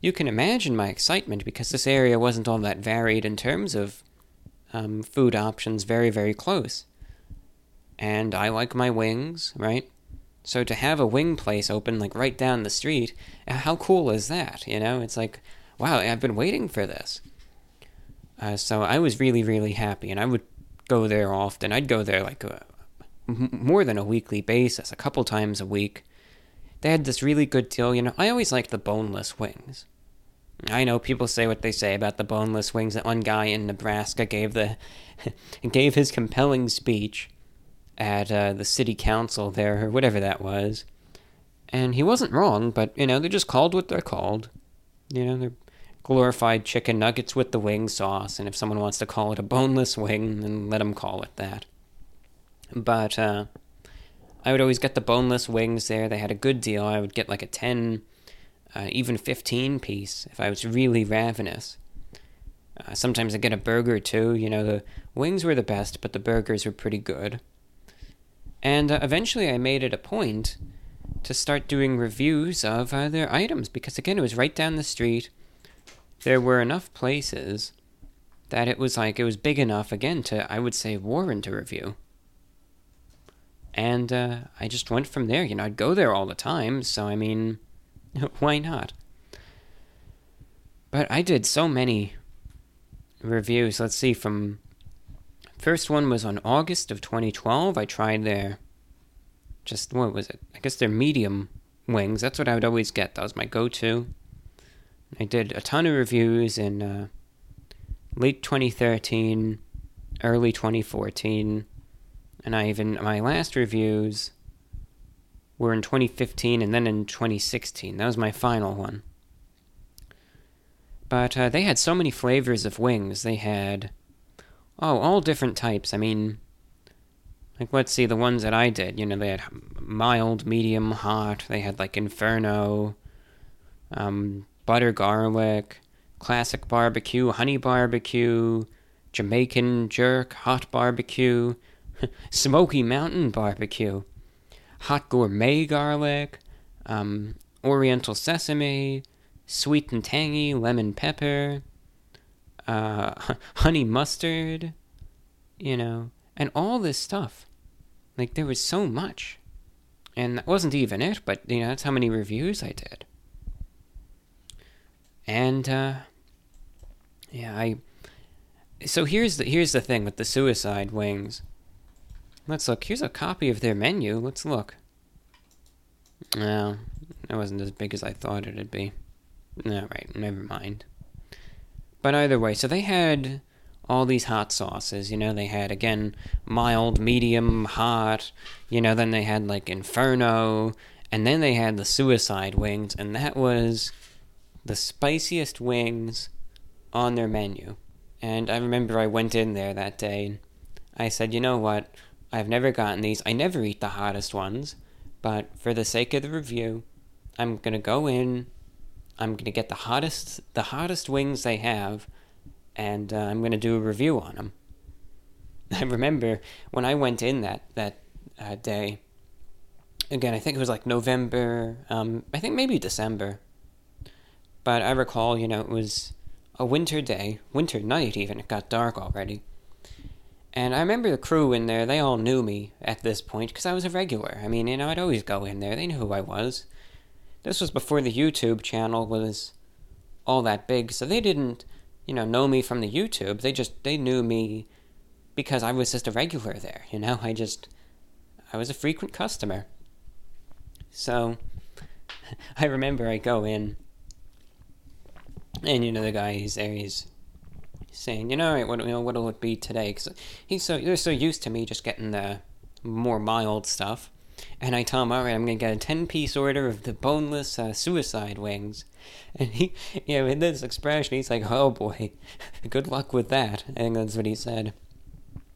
you can imagine my excitement because this area wasn't all that varied in terms of um, food options. Very very close, and I like my wings, right? So to have a wing place open like right down the street, how cool is that? You know, it's like, wow, I've been waiting for this. Uh, so I was really, really happy, and I would go there often. I'd go there like a, more than a weekly basis, a couple times a week. They had this really good deal. You know, I always liked the boneless wings. I know people say what they say about the boneless wings. That one guy in Nebraska gave the gave his compelling speech at uh, the city council there, or whatever that was. And he wasn't wrong, but, you know, they're just called what they're called. You know, they're glorified chicken nuggets with the wing sauce, and if someone wants to call it a boneless wing, then let them call it that. But uh, I would always get the boneless wings there. They had a good deal. I would get like a 10, uh, even 15 piece if I was really ravenous. Uh, sometimes I get a burger too. You know, the wings were the best, but the burgers were pretty good. And uh, eventually I made it a point to start doing reviews of uh, their items because, again, it was right down the street. There were enough places that it was like, it was big enough, again, to, I would say, warrant a review. And uh, I just went from there. You know, I'd go there all the time, so I mean, why not? But I did so many reviews. Let's see, from first one was on August of 2012. I tried their just what was it? I guess their medium wings. That's what I would always get. That was my go-to. I did a ton of reviews in uh, late 2013, early 2014, and I even my last reviews were in 2015 and then in 2016. That was my final one. But uh, they had so many flavors of wings. They had, oh, all different types. I mean, like, let's see, the ones that I did, you know, they had mild, medium, hot. They had, like, Inferno, um, butter garlic, classic barbecue, honey barbecue, Jamaican jerk, hot barbecue, smoky mountain barbecue, hot gourmet garlic, um, oriental sesame, sweet and tangy lemon pepper, uh, honey mustard, you know, and all this stuff. Like, there was so much. And that wasn't even it, but, you know, that's how many reviews I did. And, uh, yeah, I. So here's the here's the thing with the suicide wings. Let's look. Here's a copy of their menu. Let's look. No, it wasn't as big as I thought it'd be. All right, never mind. But either way, so they had all these hot sauces. You know, they had again mild, medium, hot. You know, then they had like Inferno, and then they had the suicide wings, and that was the spiciest wings on their menu. And I remember I went in there that day. And I said, you know what? I've never gotten these. I never eat the hottest ones, but for the sake of the review, I'm gonna go in. I'm gonna get the hottest, the hottest wings they have and uh, I'm going to do a review on them. I remember when I went in that that uh, day. Again, I think it was like November. Um, I think maybe December. But I recall, you know, it was a winter day, winter night even. It got dark already. And I remember the crew in there, they all knew me at this point because I was a regular. I mean, you know, I'd always go in there. They knew who I was. This was before the YouTube channel was all that big, so they didn't you know, know me from the YouTube. They just they knew me because I was just a regular there, you know? I just I was a frequent customer. So I remember I go in and you know the guy he's there he's saying, you know, what you know what'll it be today cuz he's so they're so used to me just getting the more mild stuff. And I tell him, all right, I'm going to get a 10 piece order of the boneless uh, suicide wings. And he, you know, in this expression, he's like, oh boy, good luck with that. I think that's what he said.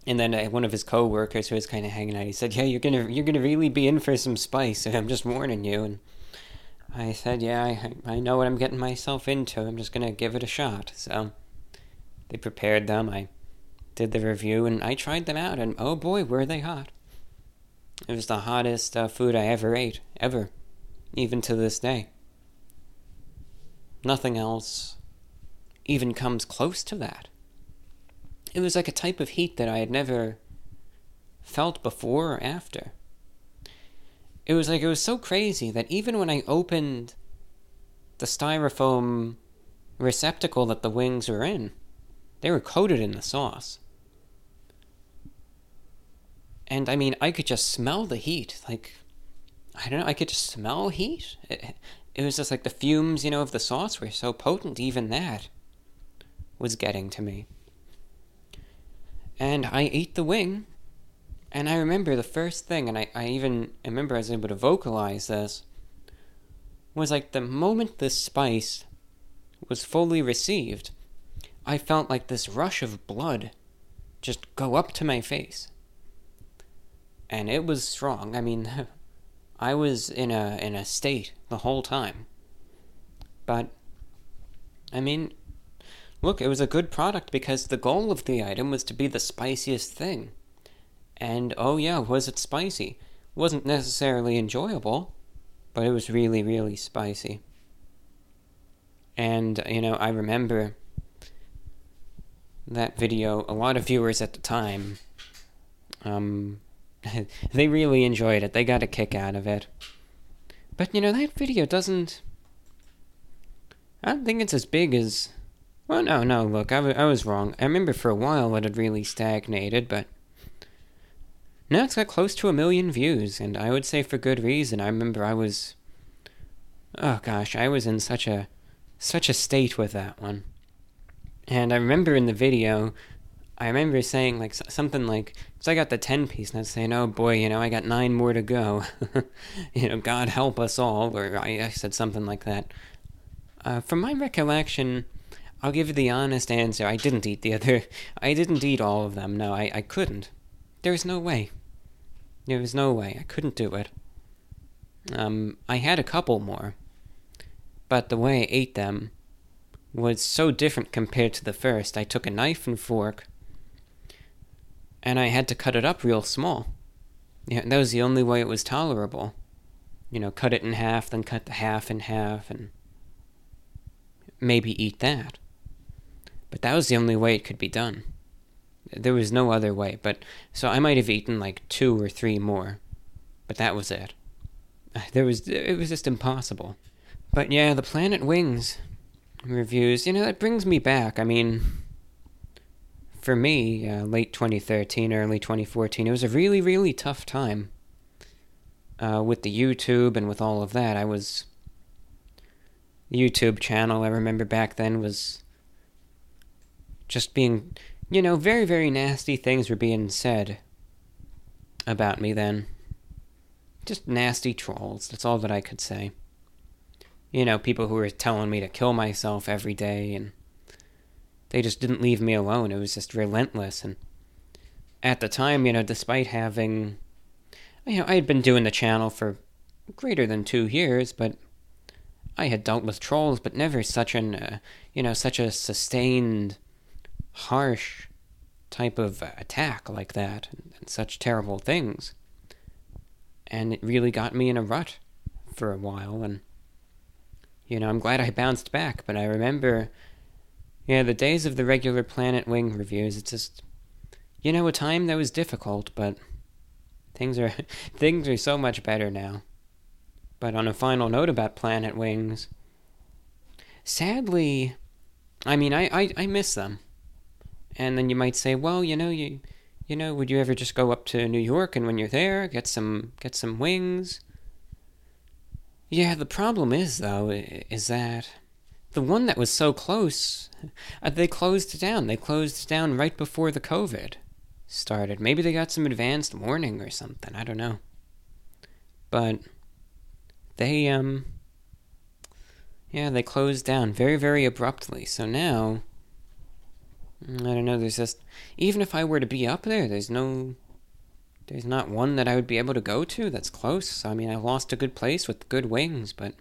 And then uh, one of his co-workers who was kind of hanging out, he said, "Yeah, you're gonna you're gonna really be in for some spice. I'm just warning you." And I said, "Yeah, I I know what I'm getting myself into. I'm just gonna give it a shot." So they prepared them. I did the review, and I tried them out, and oh boy, were they hot! It was the hottest uh, food I ever ate, ever, even to this day. Nothing else even comes close to that. It was like a type of heat that I had never felt before or after. It was like it was so crazy that even when I opened the styrofoam receptacle that the wings were in, they were coated in the sauce. And I mean, I could just smell the heat. Like, I don't know, I could just smell heat. It, it was just like the fumes, you know, of the sauce were so potent, even that was getting to me. And I ate the wing, and I remember the first thing, and I, I even remember I was able to vocalize this, was like the moment the spice was fully received, I felt like this rush of blood just go up to my face. And it was strong. I mean, I was in a in a state the whole time. But I mean, look, it was a good product because the goal of the item was to be the spiciest thing. And oh yeah, was it spicy? Wasn't necessarily enjoyable, but it was really really spicy. And you know, I remember that video, a lot of viewers at the time, um, they really enjoyed it. They got a kick out of it. But you know, that video doesn't. I don't think it's as big as. Well, no, no, look, I, w- I was wrong. I remember for a while it had really stagnated, but. Now it's got close to a million views, and I would say for good reason. I remember I was. Oh gosh, I was in such a. such a state with that one. And I remember in the video, I remember saying like something like, "Cause I got the ten piece," and I was saying, "Oh boy, you know, I got nine more to go." you know, God help us all, or I, I said something like that. Uh, from my recollection, I'll give you the honest answer. I didn't eat the other. I didn't eat all of them. No, I, I couldn't. There was no way. There was no way. I couldn't do it. Um, I had a couple more, but the way I ate them was so different compared to the first. I took a knife and fork, and I had to cut it up real small. Yeah, that was the only way it was tolerable. You know, cut it in half, then cut the half in half, and maybe eat that. But that was the only way it could be done. There was no other way. But so I might have eaten like two or three more, but that was it. There was it was just impossible. But yeah, the Planet Wings reviews. You know, that brings me back. I mean, for me, uh, late 2013, early 2014, it was a really, really tough time. Uh, with the YouTube and with all of that, I was. YouTube channel, I remember back then, was just being. You know, very, very nasty things were being said about me then. Just nasty trolls, that's all that I could say you know, people who were telling me to kill myself every day, and they just didn't leave me alone. It was just relentless. And at the time, you know, despite having, you know, I had been doing the channel for greater than two years, but I had dealt with trolls, but never such an, uh, you know, such a sustained, harsh type of attack like that, and, and such terrible things. And it really got me in a rut for a while, and you know, I'm glad I bounced back, but I remember, yeah, the days of the regular Planet Wing reviews, it's just, you know, a time that was difficult, but things are, things are so much better now. But on a final note about Planet Wings, sadly, I mean, I, I, I miss them. And then you might say, well, you know, you, you know, would you ever just go up to New York and when you're there, get some, get some wings? Yeah, the problem is, though, is that the one that was so close, uh, they closed down. They closed down right before the COVID started. Maybe they got some advanced warning or something. I don't know. But they, um, yeah, they closed down very, very abruptly. So now, I don't know, there's just, even if I were to be up there, there's no there's not one that I would be able to go to that's close. I mean, I lost a good place with good wings, but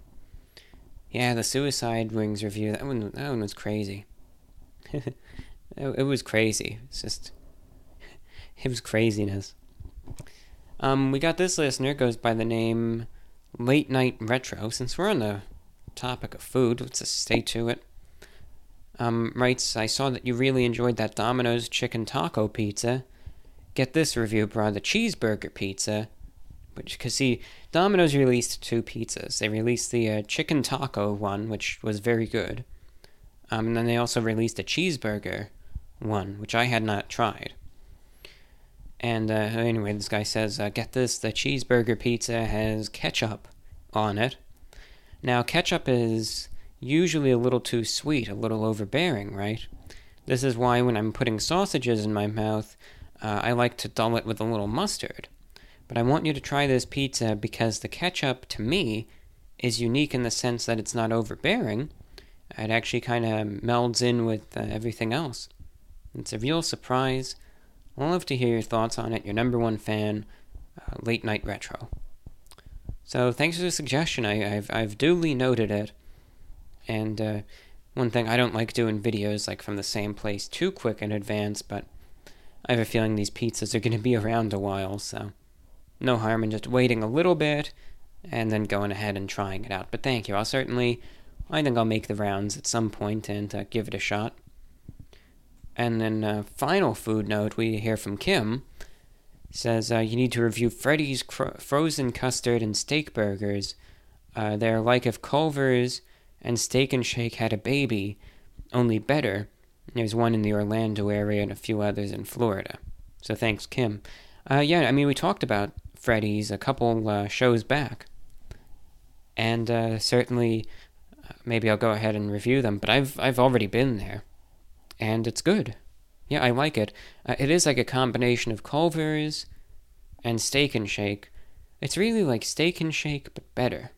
yeah, the Suicide Wings review that one that one was crazy. it, was crazy. It's just it was craziness. Um, we got this listener goes by the name Late Night Retro. Since we're on the topic of food, let's just stay to it. Um, writes, I saw that you really enjoyed that Domino's chicken taco pizza. Get this review, bro. The cheeseburger pizza, which, because see, Domino's released two pizzas. They released the uh, chicken taco one, which was very good. Um, and then they also released a cheeseburger one, which I had not tried. And uh, anyway, this guy says, uh, Get this, the cheeseburger pizza has ketchup on it. Now, ketchup is usually a little too sweet, a little overbearing, right? This is why when I'm putting sausages in my mouth, uh, I like to dull it with a little mustard. But I want you to try this pizza because the ketchup, to me, is unique in the sense that it's not overbearing, It actually kind of melds in with uh, everything else. It's a real surprise. I'd love to hear your thoughts on it. Your number one fan, uh, Late Night Retro. So thanks for the suggestion. I, have I've duly noted it. And uh, one thing I don't like doing videos like from the same place too quick in advance, but I have a feeling these pizzas are going to be around a while, so no harm in just waiting a little bit and then going ahead and trying it out. But thank you. I'll certainly, I think I'll make the rounds at some point and uh, give it a shot. And then, uh, final food note we hear from Kim says uh, you need to review Freddy's frozen custard and steak burgers. Uh, they're like if Culver's and Steak and Shake had a baby, only better. There's one in the Orlando area and a few others in Florida. So thanks, Kim. Uh, yeah, I mean, we talked about Freddy's a couple uh, shows back. And uh, certainly, uh, maybe I'll go ahead and review them, but I've, I've already been there. And it's good. Yeah, I like it. Uh, it is like a combination of Culver's and Steak and Shake. It's really like Steak and Shake, but better.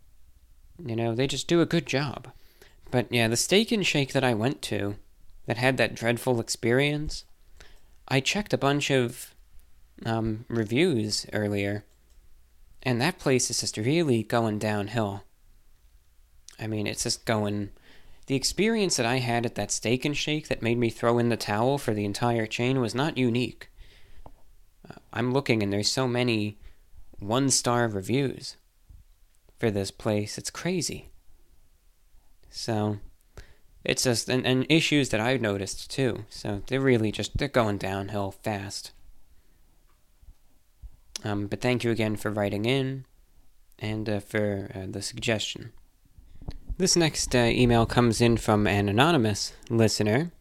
You know, they just do a good job. But yeah, the Steak and Shake that I went to, that had that dreadful experience, I checked a bunch of um, reviews earlier, and that place is just really going downhill. I mean, it's just going. The experience that I had at that steak and shake that made me throw in the towel for the entire chain was not unique. Uh, I'm looking, and there's so many one star reviews for this place. It's crazy. So, it's just and, and issues that I've noticed too. So they're really just they're going downhill fast. Um, but thank you again for writing in and uh, for uh, the suggestion. This next uh, email comes in from an anonymous listener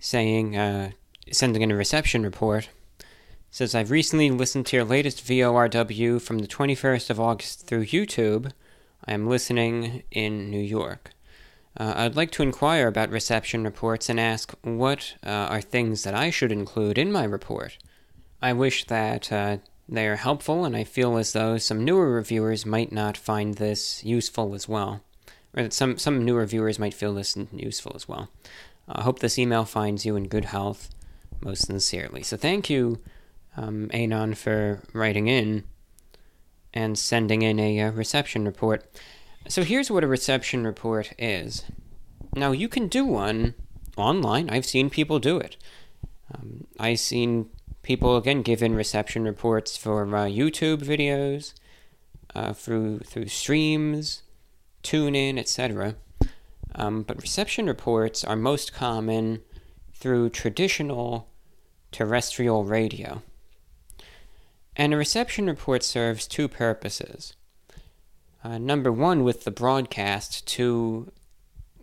saying, uh, sending in a reception report. Says, I've recently listened to your latest VORW from the 21st of August through YouTube. I am listening in New York. Uh, I'd like to inquire about reception reports and ask what uh, are things that I should include in my report. I wish that they are helpful, and I feel as though some newer reviewers might not find this useful as well. Or that some, some newer viewers might feel this useful as well. I hope this email finds you in good health, most sincerely. So thank you, um, Anon, for writing in and sending in a uh, reception report. So here's what a reception report is. Now, you can do one online. I've seen people do it. Um, I've seen people again give in reception reports for uh, YouTube videos, uh, through through streams, TuneIn, etc. Um, but reception reports are most common through traditional terrestrial radio. And a reception report serves two purposes. Uh, number one, with the broadcast, to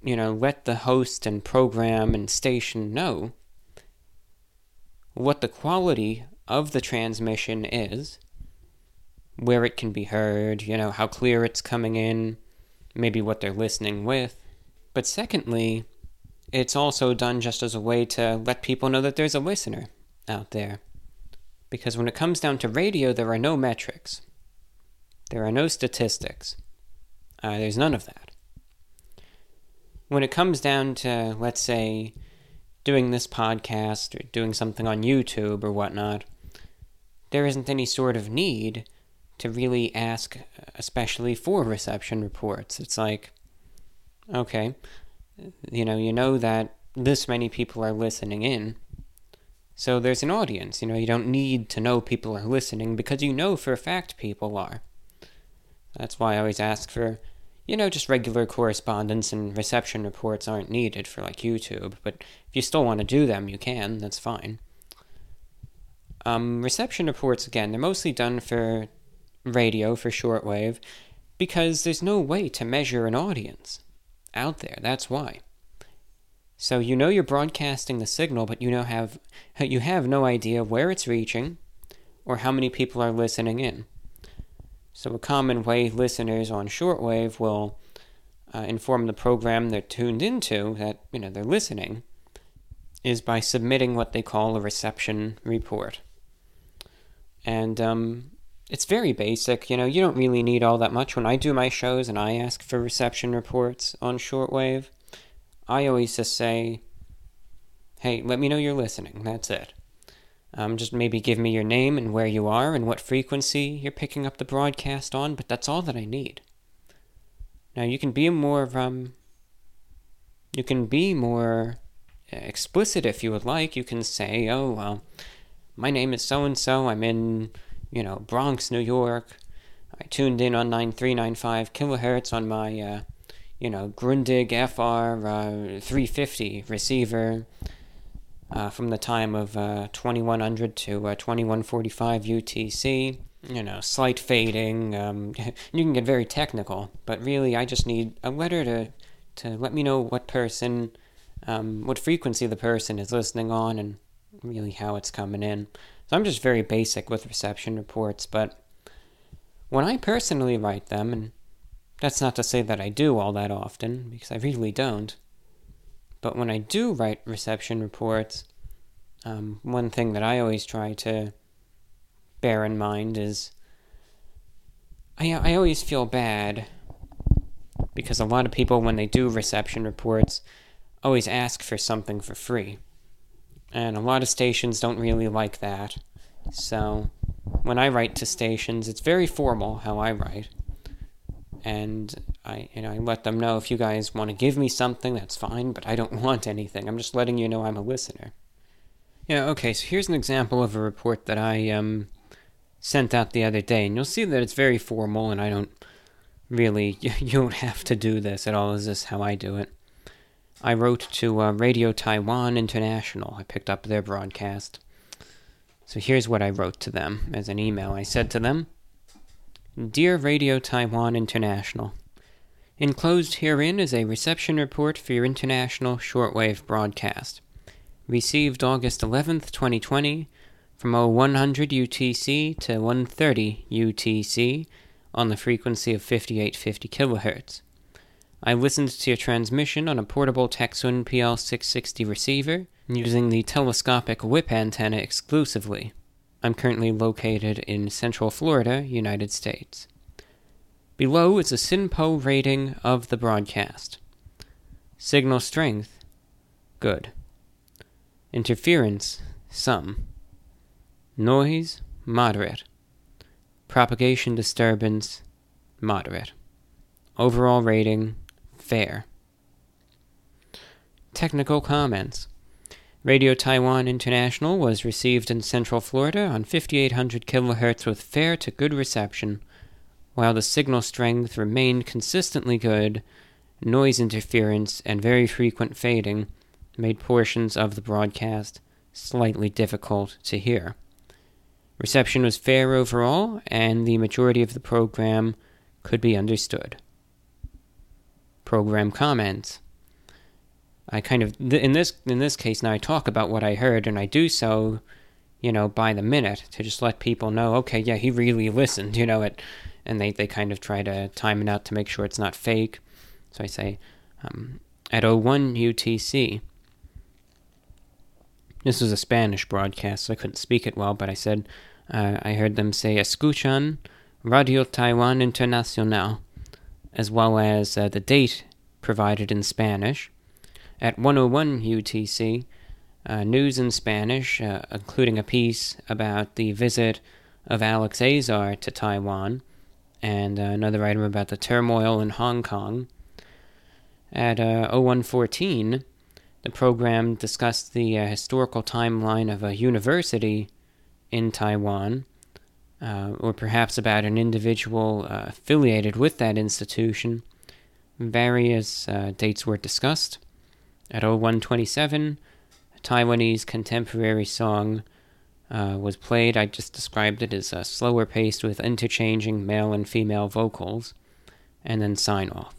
you know let the host and program and station know what the quality of the transmission is, where it can be heard, you know, how clear it's coming in, maybe what they're listening with. But secondly, it's also done just as a way to let people know that there's a listener out there. Because when it comes down to radio, there are no metrics, there are no statistics, uh, there's none of that. When it comes down to, let's say, doing this podcast or doing something on YouTube or whatnot, there isn't any sort of need to really ask, especially for reception reports. It's like, okay, you know, you know that this many people are listening in. So there's an audience. You know, you don't need to know people are listening because you know for a fact people are. That's why I always ask for you know, just regular correspondence and reception reports aren't needed for like YouTube, but if you still want to do them, you can, that's fine. Um, reception reports, again, they're mostly done for radio, for shortwave, because there's no way to measure an audience out there, that's why. So you know you're broadcasting the signal, but you know have you have no idea where it's reaching or how many people are listening in. So, a common way listeners on shortwave will uh, inform the program they're tuned into that you know they're listening is by submitting what they call a reception report. And um, it's very basic. You know, you don't really need all that much. When I do my shows and I ask for reception reports on shortwave, I always just say, hey, let me know you're listening. That's it. Um, just maybe give me your name and where you are and what frequency you're picking up the broadcast on, but that's all that I need. Now you can be more um, you can be more explicit if you would like. You can say, "Oh, well, my name is so and so. I'm in, you know, Bronx, New York. I tuned in on 9395 kilohertz on my, uh, you know, Grundig FR uh, 350 receiver." Uh, from the time of uh, 2100 to uh, 2145 UTC. You know, slight fading. Um, you can get very technical, but really, I just need a letter to to let me know what person, um, what frequency the person is listening on, and really how it's coming in. So I'm just very basic with reception reports, but when I personally write them, and that's not to say that I do all that often, because I really don't. But when I do write reception reports, um, one thing that I always try to bear in mind is I, I always feel bad because a lot of people, when they do reception reports, always ask for something for free. And a lot of stations don't really like that. So when I write to stations, it's very formal how I write and I you know I let them know if you guys want to give me something that's fine, but I don't want anything. I'm just letting you know I'm a listener. Yeah, okay. So here's an example of a report that I um sent out the other day, and you'll see that it's very formal, and I don't really you, don't have to do this at all. Is this how I do it? I wrote to uh, Radio Taiwan International. I picked up their broadcast. So here's what I wrote to them as an email. I said to them. Dear Radio Taiwan International, Enclosed herein is a reception report for your international shortwave broadcast. Received August 11th, 2020, from 0100 UTC to 130 UTC on the frequency of 5850 kHz. I listened to your transmission on a portable Tecsun PL660 receiver using the telescopic whip antenna exclusively. I'm currently located in Central Florida, United States. Below is a SINPO rating of the broadcast. Signal strength, good. Interference, some. Noise, moderate. Propagation disturbance, moderate. Overall rating, fair. Technical comments. Radio Taiwan International was received in Central Florida on 5800 kHz with fair to good reception, while the signal strength remained consistently good. Noise interference and very frequent fading made portions of the broadcast slightly difficult to hear. Reception was fair overall, and the majority of the program could be understood. Program comments. I kind of in this in this case now I talk about what I heard and I do so, you know, by the minute to just let people know, okay, yeah, he really listened, you know, it, and they they kind of try to time it out to make sure it's not fake. So I say, um, at 01 UTC. This was a Spanish broadcast, so I couldn't speak it well, but I said, uh, I heard them say, Escuchan Radio Taiwan Internacional, as well as uh, the date provided in Spanish at 101 UTC, uh, news in Spanish, uh, including a piece about the visit of Alex Azar to Taiwan, and uh, another item about the turmoil in Hong Kong. At uh, 0114, the program discussed the uh, historical timeline of a university in Taiwan, uh, or perhaps about an individual affiliated with that institution. Various dates were discussed. At 0127, a Taiwanese contemporary song uh, was played. I just described it as uh, slower paced with interchanging male and female vocals, and then sign off.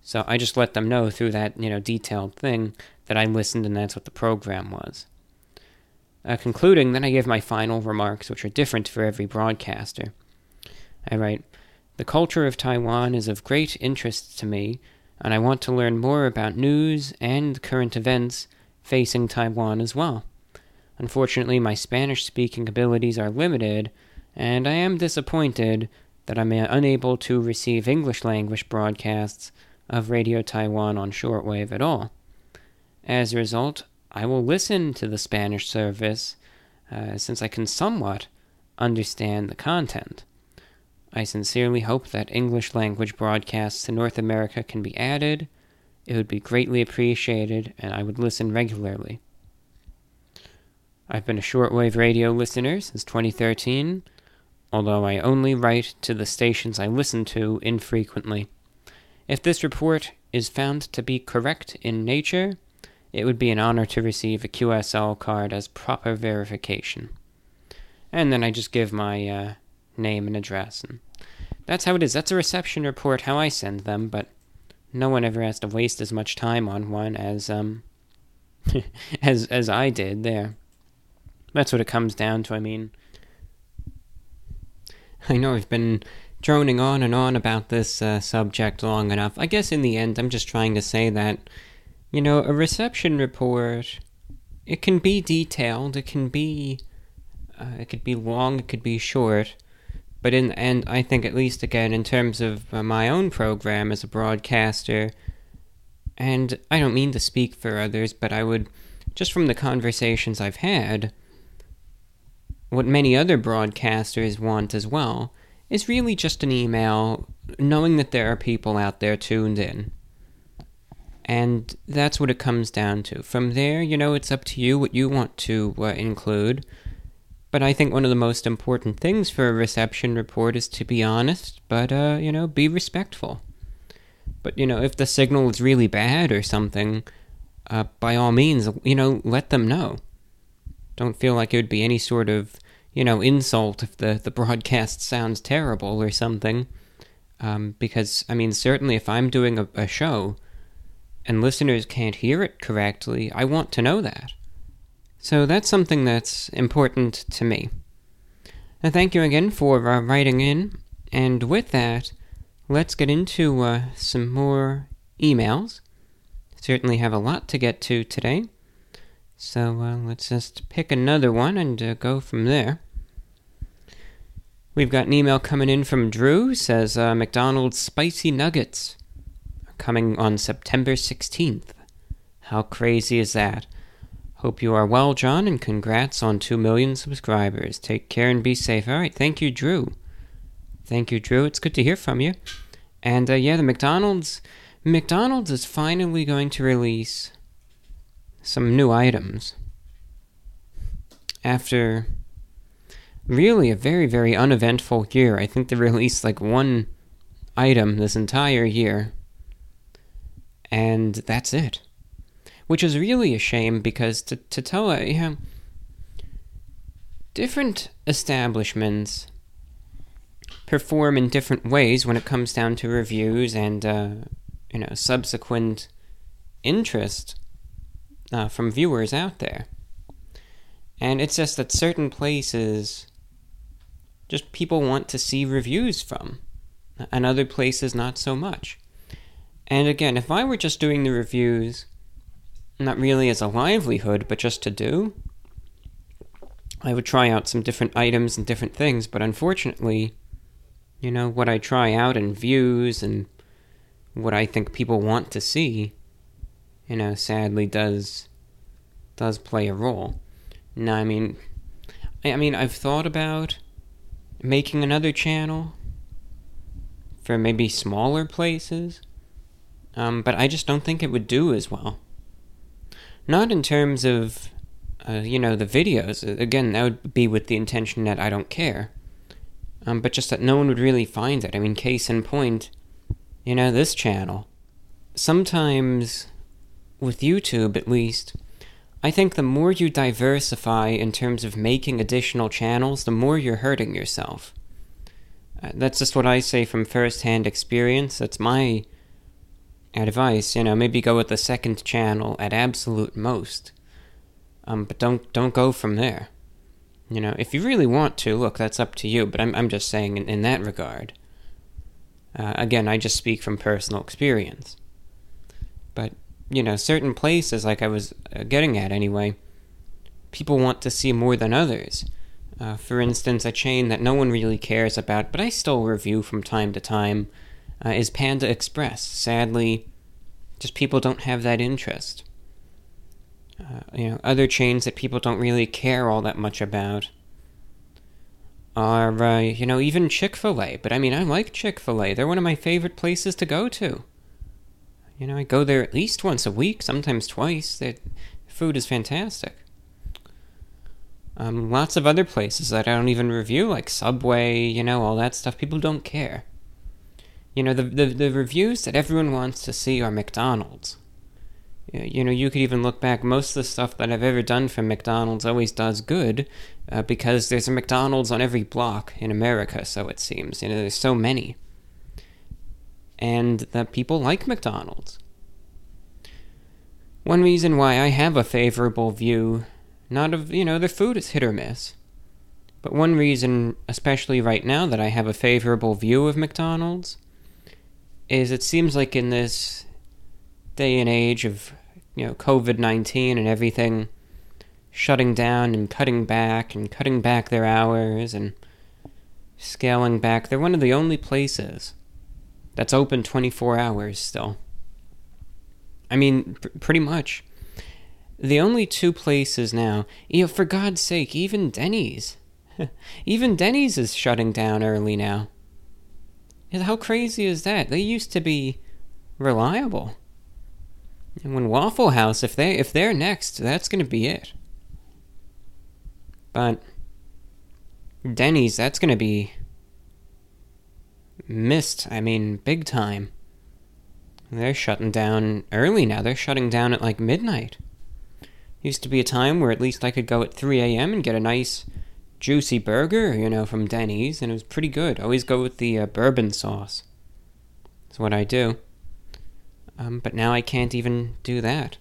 So I just let them know through that, you know, detailed thing that I listened and that's what the program was. Uh, concluding, then I give my final remarks, which are different for every broadcaster. I write, The culture of Taiwan is of great interest to me and I want to learn more about news and current events facing Taiwan as well. Unfortunately, my Spanish speaking abilities are limited, and I am disappointed that I'm unable to receive English language broadcasts of Radio Taiwan on shortwave at all. As a result, I will listen to the Spanish service uh, since I can somewhat understand the content. I sincerely hope that English language broadcasts to North America can be added. It would be greatly appreciated, and I would listen regularly. I've been a shortwave radio listener since 2013, although I only write to the stations I listen to infrequently. If this report is found to be correct in nature, it would be an honor to receive a QSL card as proper verification. And then I just give my uh, name and address. And that's how it is. That's a reception report, how I send them, but no one ever has to waste as much time on one as um as as I did there. That's what it comes down to. I mean, I know I've been droning on and on about this uh, subject long enough. I guess in the end, I'm just trying to say that, you know, a reception report, it can be detailed, it can be, uh, it could be long, it could be short, but in the end, I think at least again in terms of uh, my own program as a broadcaster, and I don't mean to speak for others, but I would, just from the conversations I've had, what many other broadcasters want as well is really just an email knowing that there are people out there tuned in. And that's what it comes down to. From there, you know, it's up to you what you want to uh, include. But I think one of the most important things for a reception report is to be honest, but, uh, you know, be respectful. But, you know, if the signal is really bad or something, uh, by all means, you know, let them know. Don't feel like it would be any sort of, you know, insult if the, the broadcast sounds terrible or something. Um, because, I mean, certainly if I'm doing a, a show and listeners can't hear it correctly, I want to know that. So that's something that's important to me. And thank you again for uh, writing in. And with that, let's get into uh, some more emails. Certainly have a lot to get to today. So uh, let's just pick another one and uh, go from there. We've got an email coming in from Drew. Says uh, McDonald's spicy nuggets are coming on September 16th. How crazy is that? Hope you are well, John, and congrats on 2 million subscribers. Take care and be safe. All right, thank you, Drew. Thank you, Drew. It's good to hear from you. And uh, yeah, the McDonald's McDonald's is finally going to release some new items after really a very very uneventful year. I think they released like one item this entire year, and that's it which is really a shame because to, to tell you know, different establishments perform in different ways when it comes down to reviews and uh, you know subsequent interest uh, from viewers out there. And it's just that certain places just people want to see reviews from, and other places not so much. And again, if I were just doing the reviews not really as a livelihood, but just to do. I would try out some different items and different things, but unfortunately, you know, what I try out and views and what I think people want to see, you know, sadly does does play a role. Now, I mean, I, I mean, I've thought about making another channel for maybe smaller places, um, but I just don't think it would do as well. Not in terms of, uh, you know, the videos. Again, that would be with the intention that I don't care. Um, but just that no one would really find it. I mean, case in point, you know, this channel. Sometimes, with YouTube at least, I think the more you diversify in terms of making additional channels, the more you're hurting yourself. Uh, that's just what I say from first hand experience. That's my advice, you know, maybe go with the second channel at absolute most. Um, but don't don't go from there. You know, if you really want to, look, that's up to you. But I'm I'm just saying in, in that regard. Uh, again, I just speak from personal experience. But you know, certain places, like I was uh, getting at anyway, people want to see more than others. Uh, for instance, a chain that no one really cares about, but I still review from time to time uh, is Panda Express. Sadly, just people don't have that interest. Uh, you know, other chains that people don't really care all that much about are, uh, you know, even Chick fil A. But I mean, I like Chick fil A. They're one of my favorite places to go to. You know, I go there at least once a week, sometimes twice. The food is fantastic. Um, lots of other places that I don't even review, like Subway, you know, all that stuff. People don't care. You know, the, the, the reviews that everyone wants to see are McDonald's. You know, you could even look back, most of the stuff that I've ever done for McDonald's always does good uh, because there's a McDonald's on every block in America, so it seems. You know, there's so many. And that people like McDonald's. One reason why I have a favorable view, not of, you know, the food is hit or miss, but one reason, especially right now, that I have a favorable view of McDonald's is it seems like in this day and age of you know COVID nineteen and everything shutting down and cutting back and cutting back their hours and scaling back, they're one of the only places that's open twenty four hours still. I mean, pr- pretty much. The only two places now, you know, for God's sake, even Denny's. even Denny's is shutting down early now. How crazy is that? They used to be reliable. And when Waffle House, if they if they're next, that's gonna be it. But Denny's, that's gonna be missed. I mean, big time. They're shutting down early now. They're shutting down at like midnight. Used to be a time where at least I could go at 3 a.m. and get a nice juicy burger, you know, from Denny's, and it was pretty good. always go with the uh, bourbon sauce. That's what I do. Um, but now I can't even do that.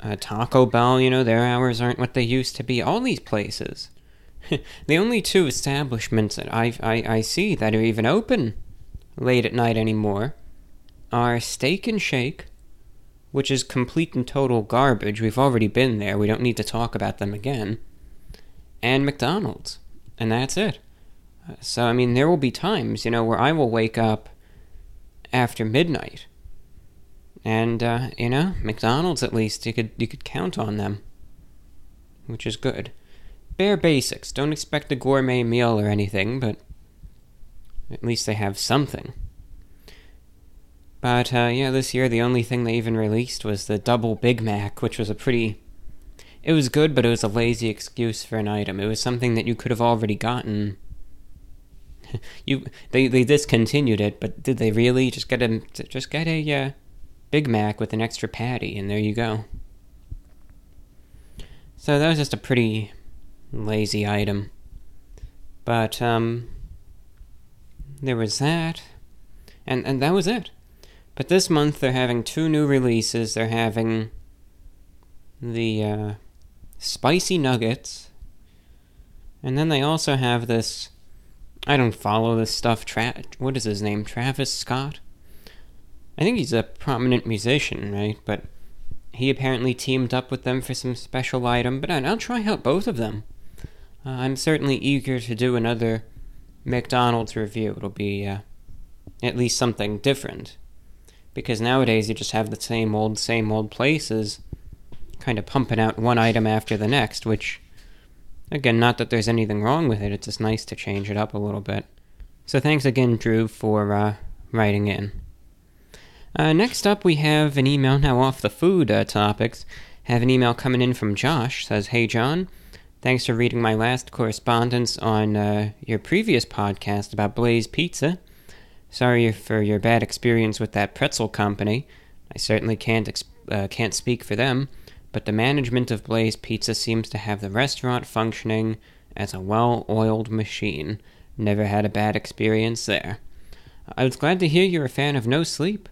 Uh, Taco Bell, you know, their hours aren't what they used to be. All these places. the only two establishments that I, I, I see that are even open late at night anymore are Steak and Shake, which is complete and total garbage. We've already been there. We don't need to talk about them again and McDonald's, and that's it. So, I mean, there will be times, you know, where I will wake up after midnight, and uh, you know, McDonald's at least you could you could count on them, which is good. Bare basics. Don't expect a gourmet meal or anything, but at least they have something. But uh, yeah, this year the only thing they even released was the double Big Mac, which was a pretty it was good, but it was a lazy excuse for an item. It was something that you could have already gotten. you they they discontinued it, but did they really just get a just get a uh, Big Mac with an extra patty, and there you go. So that was just a pretty lazy item. But um, there was that, and and that was it. But this month they're having two new releases. They're having the uh, spicy nuggets. And then they also have this. I don't follow this stuff. Tra- what is his name? Travis Scott? I think he's a prominent musician, right? But he apparently teamed up with them for some special item. But I'll try out both of them. Uh, I'm certainly eager to do another McDonald's review. It'll be uh, at least something different. Because nowadays you just have the same old, same old places kind of pumping out one item after the next, which, again, not that there's anything wrong with it, it's just nice to change it up a little bit. So thanks again, Drew, for uh, writing in. Uh, next up, we have an email now off the food uh, topics. Have an email coming in from Josh. Says, "Hey John, thanks for reading my last correspondence on uh, your previous podcast about Blaze Pizza. Sorry for your bad experience with that pretzel company. I certainly can't ex- uh, can't speak for them but the management of Blaze Pizza seems to have the restaurant functioning as a well oiled machine. Never had a bad experience there. I was glad to hear you're a fan of No Sleep.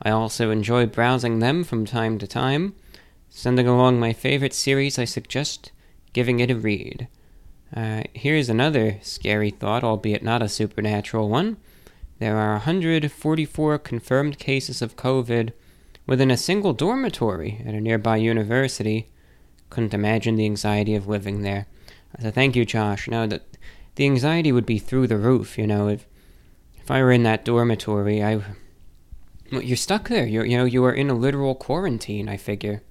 I also enjoy browsing them from time to time. Sending along my favorite series, I suggest giving it a read. Uh, here's another scary thought, albeit not a supernatural one. There are 144 confirmed cases of COVID within a single dormitory at a nearby university. Couldn't imagine the anxiety of living there. So thank you, Josh. No, that the anxiety would be through the roof. You know, if if I were in that dormitory, I. Well, you're stuck there. You're, you know, you are in a literal quarantine, I figure.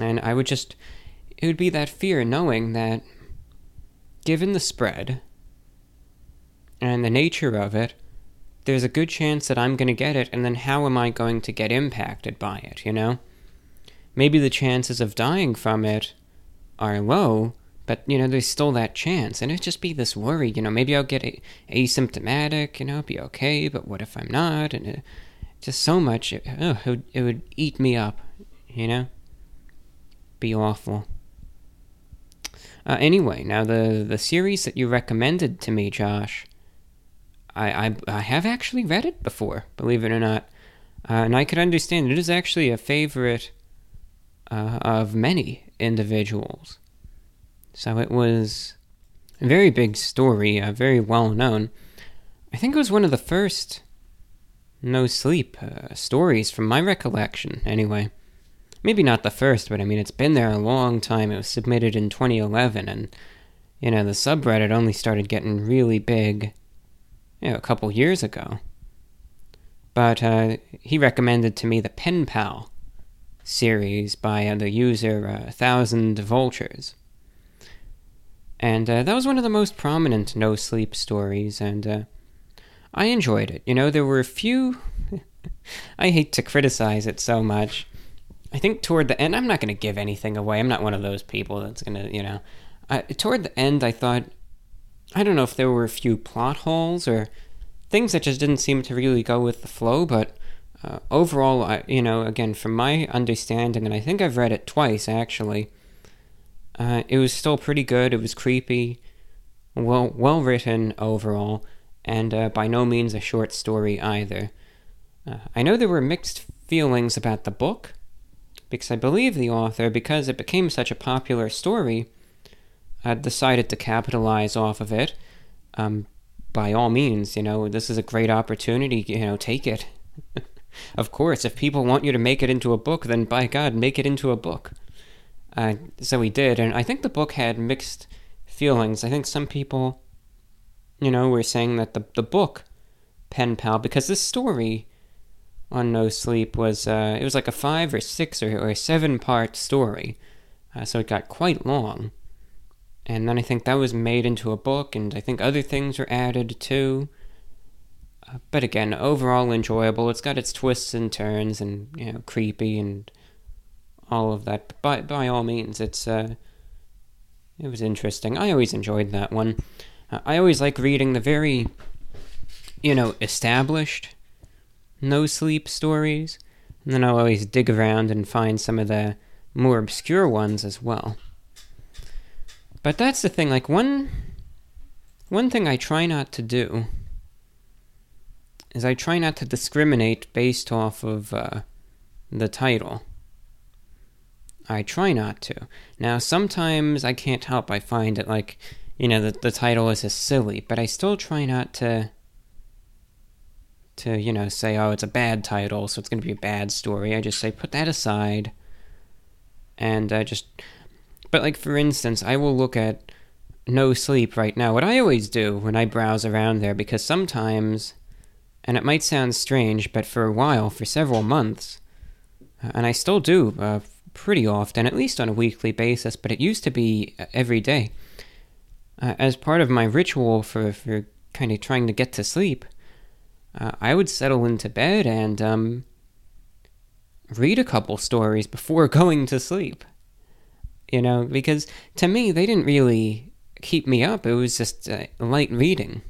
And I would just. It would be that fear knowing that, given the spread and the nature of it, there's a good chance that I'm going to get it, and then how am I going to get impacted by it, you know? Maybe the chances of dying from it are low, but, you know, there's still that chance, and it'd just be this worry, you know, maybe I'll get a- asymptomatic, you know, be okay, but what if I'm not? And it, just so much, it, oh, it, would, it would eat me up, you know? Be awful. Uh, anyway, now the, the series that you recommended to me, Josh, I, I, I have actually read it before, believe it or not. Uh, and I could understand it is actually a favorite uh, of many individuals. So it was a very big story, uh, very well known. I think it was one of the first No Sleep uh, stories from my recollection, anyway. Maybe not the first, but I mean, it's been there a long time. It was submitted in 2011, and, you know, the subreddit only started getting really big you know, a couple years ago. But uh, he recommended to me the Pen Pal series by uh, the user uh, Thousand Vultures. And uh, that was one of the most prominent no sleep stories, and uh, I enjoyed it. You know, there were a few. I hate to criticize it so much. I think toward the end, I'm not going to give anything away. I'm not one of those people that's going to, you know. toward the end, I thought I don't know if there were a few plot holes or things that just didn't seem to really go with the flow, but uh, overall, I, you know, again, from my understanding, and I think I've read it twice actually, uh, it was still pretty good. It was creepy, well, well written overall, and uh, by no means a short story either. Uh, I know there were mixed feelings about the book, because I believe the author, because it became such a popular story, uh, decided to capitalize off of it. Um, by all means, you know, this is a great opportunity, you know, take it. of course, if people want you to make it into a book, then by God, make it into a book. Uh, so he did, and I think the book had mixed feelings. I think some people, you know, were saying that the, the book, Pen Pal, because this story on No Sleep was, uh, it was like a five or six or, or seven part story, uh, so it got quite long. And then I think that was made into a book, and I think other things were added too. Uh, but again, overall enjoyable. It's got its twists and turns, and you know, creepy and all of that. But by by all means, it's uh, it was interesting. I always enjoyed that one. Uh, I always like reading the very, you know, established, no sleep stories, and then I'll always dig around and find some of the more obscure ones as well. But that's the thing, like one one thing I try not to do is I try not to discriminate based off of uh, the title. I try not to. Now, sometimes I can't help. I find it like, you know, the, the title is just silly, but I still try not to, to, you know, say, oh, it's a bad title, so it's going to be a bad story. I just say, put that aside and uh, just but like for instance, I will look at no sleep right now. What I always do when I browse around there, because sometimes, and it might sound strange, but for a while, for several months, uh, and I still do uh, pretty often, at least on a weekly basis, but it used to be uh, every day. Uh, as part of my ritual for, for kind of trying to get to sleep, uh, I would settle into bed and um, read a couple stories before going to sleep you know, because to me, they didn't really keep me up. It was just uh, light reading,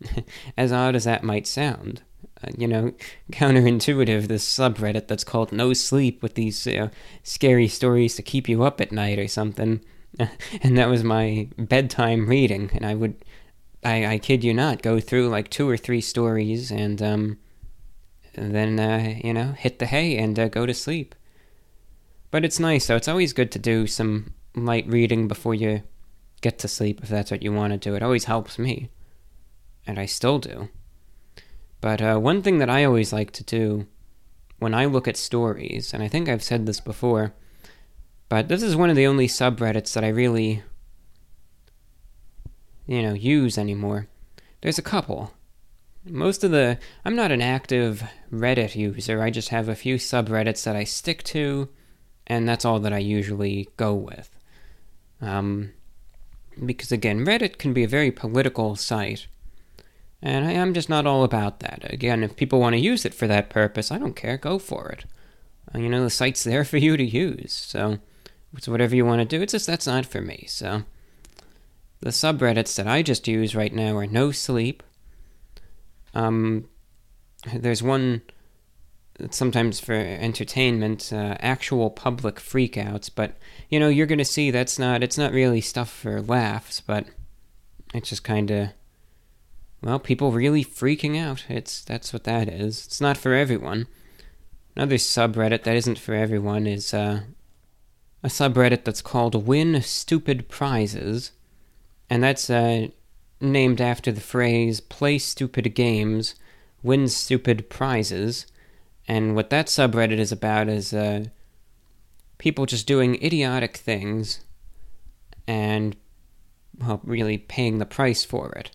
as odd as that might sound. Uh, you know, counterintuitive, this subreddit that's called No Sleep with these uh, scary stories to keep you up at night or something. and that was my bedtime reading. And I would, I, I kid you not, go through like two or three stories and, um, then, uh, you know, hit the hay and uh, go to sleep. But it's nice, though. It's always good to do some light reading before you get to sleep, if that's what you want to do. It always helps me. And I still do. But uh, one thing that I always like to do when I look at stories, and I think I've said this before, but this is one of the only subreddits that I really, you know, use anymore. There's a couple. most of the I'm not an active Reddit user. I just have a few subreddits that I stick to, and that's all that I usually go with. Um, because again, Reddit can be a very political site, and I am just not all about that. Again, if people want to use it for that purpose, I don't care. Go for it. Uh, you know, the site's there for you to use. So it's whatever you want to do. It's just that's not for me. So the subreddits that I just use right now are No Sleep. Um, there's one sometimes for entertainment, uh, actual public freakouts, but you know, you're gonna see that's not it's not really stuff for laughs, but it's just kind of well, people really freaking out. It's that's what that is. It's not for everyone. Another subreddit that isn't for everyone is uh, a subreddit that's called Win Stupid Prizes, and that's uh, named after the phrase "Play stupid games, win stupid prizes." And what that subreddit is about is uh, people just doing idiotic things and well, really paying the price for it.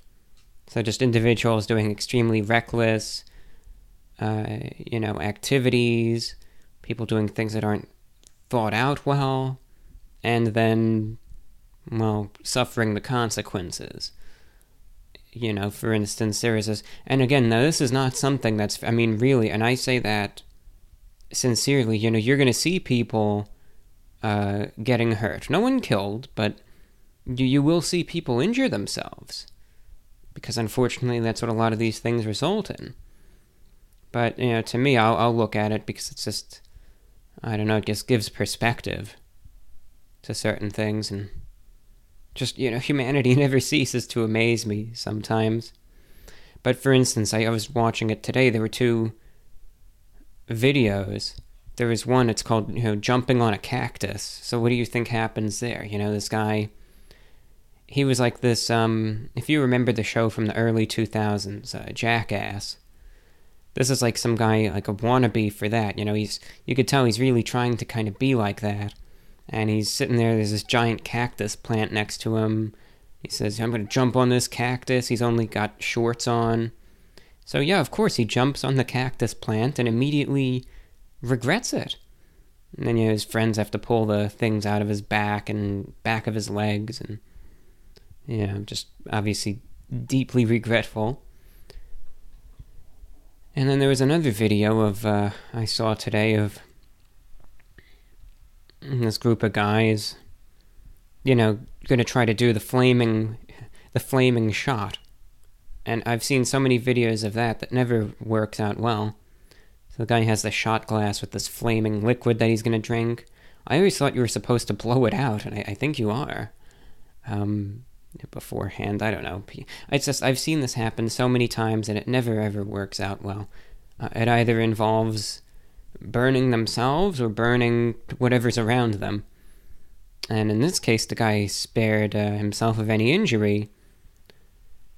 So just individuals doing extremely reckless, uh, you know, activities, people doing things that aren't thought out well, and then, well, suffering the consequences. You know, for instance, there is this, and again, now this is not something that's, I mean, really, and I say that sincerely, you know, you're going to see people uh, getting hurt. No one killed, but you, you will see people injure themselves because unfortunately that's what a lot of these things result in. But you know, to me, I'll, I'll look at it because it's just I don't know, it just gives perspective to certain things, and just you know, humanity never ceases to amaze me sometimes. But for instance, I, I was watching it today. There were two videos. There was one. It's called you know jumping on a cactus. So what do you think happens there? You know, this guy he was like this um if you remember the show from the early 2000s uh, jackass this is like some guy like a wannabe for that you know he's you could tell he's really trying to kind of be like that and he's sitting there there's this giant cactus plant next to him. He says i'm going to jump on this cactus. He's only got shorts on. So yeah of course he jumps on the cactus plant and immediately regrets it. And then you know, his friends have to pull the things out of his back and back of his legs and yeah, just obviously deeply regretful. And then there was another video of uh, I saw today of this group of guys, you know, going to try to do the flaming, the flaming shot. And I've seen so many videos of that that never works out well. So the guy has the shot glass with this flaming liquid that he's going to drink. I always thought you were supposed to blow it out, and I, I think you are. Um, beforehand. I don't know. It's just I've seen this happen so many times, and it never ever works out well. Uh, it either involves burning themselves or burning whatever's around them. And in this case, the guy spared uh, himself of any injury.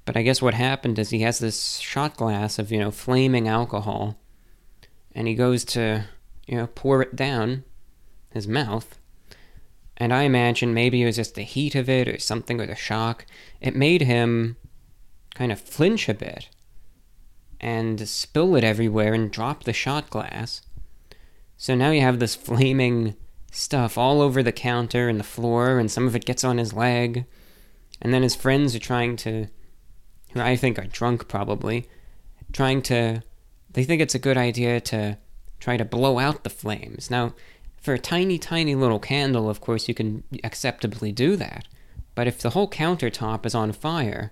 But I guess what happened is he has this shot glass of you know flaming alcohol, and he goes to you know pour it down his mouth and I imagine maybe it was just the heat of it or something or the shock. It made him kind of flinch a bit and spill it everywhere and drop the shot glass. So now you have this flaming stuff all over the counter and the floor, and some of it gets on his leg. And then his friends are trying to, who I think are drunk probably, trying to, they think it's a good idea to try to blow out the flames. Now, for a tiny, tiny little candle, of course, you can acceptably do that. But if the whole countertop is on fire,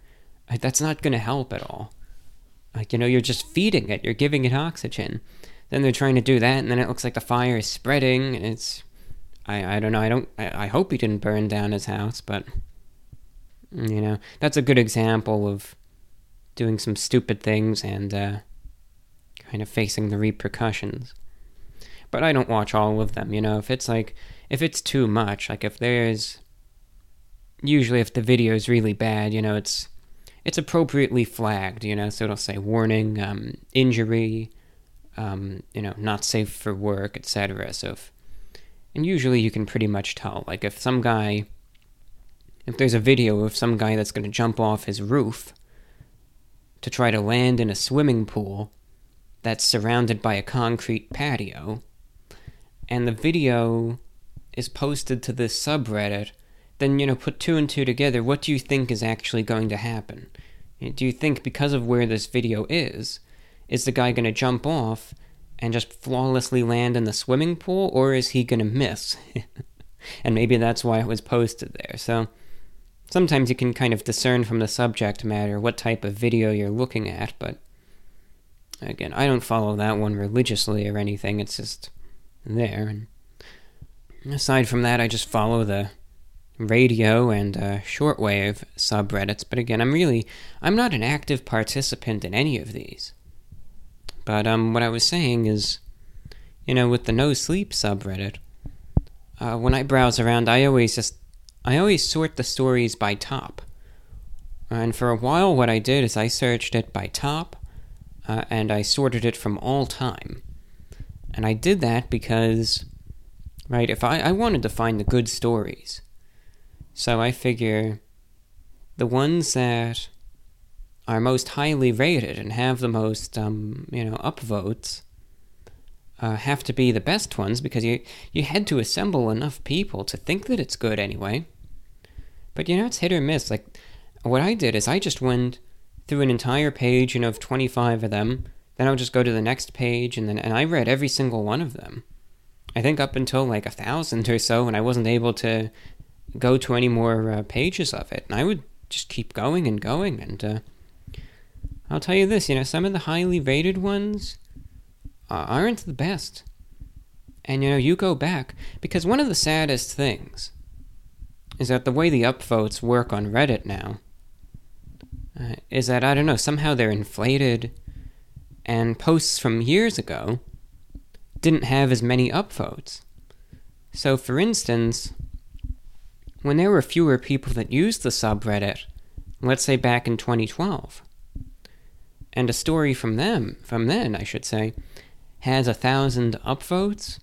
that's not going to help at all. Like, you know, you're just feeding it, you're giving it oxygen. Then they're trying to do that, and then it looks like the fire is spreading, and it's. I, I don't know, I don't. I, I hope he didn't burn down his house, but. You know, that's a good example of doing some stupid things and uh, kind of facing the repercussions but I don't watch all of them, you know. If it's like if it's too much, like if there's usually if the video is really bad, you know, it's it's appropriately flagged, you know, so it'll say warning, um, injury, um, you know, not safe for work, etc. So if, and usually you can pretty much tell, like if some guy if there's a video of some guy that's going to jump off his roof to try to land in a swimming pool that's surrounded by a concrete patio. And the video is posted to this subreddit. Then, you know, put two and two together. What do you think is actually going to happen? Do you think because of where this video is, is the guy going to jump off and just flawlessly land in the swimming pool, or is he going to miss? and maybe that's why it was posted there. So sometimes you can kind of discern from the subject matter what type of video you're looking at, but again, I don't follow that one religiously or anything. It's just there. And aside from that, I just follow the radio and uh, shortwave subreddits. But again, I'm really I'm not an active participant in any of these. But um, what I was saying is, you know, with the no sleep subreddit, uh, when I browse around, I always just I always sort the stories by top. And for a while, what I did is I searched it by top, uh, and I sorted it from all time. And I did that because, right, if I, I wanted to find the good stories. So I figure the ones that are most highly rated and have the most, um, you know, upvotes uh, have to be the best ones because you you had to assemble enough people to think that it's good anyway. But you know, it's hit or miss. Like what I did is I just went through an entire page, you know, of twenty five of them. Then I would just go to the next page, and then and I read every single one of them. I think up until like a thousand or so, and I wasn't able to go to any more uh, pages of it. And I would just keep going and going, and uh, I'll tell you this, you know, some of the highly rated ones uh, aren't the best. And, you know, you go back, because one of the saddest things is that the way the upvotes work on Reddit now uh, is that, I don't know, somehow they're inflated, and posts from years ago didn't have as many upvotes. So, for instance, when there were fewer people that used the subreddit, let's say back in 2012, and a story from them, from then, I should say, has a thousand upvotes,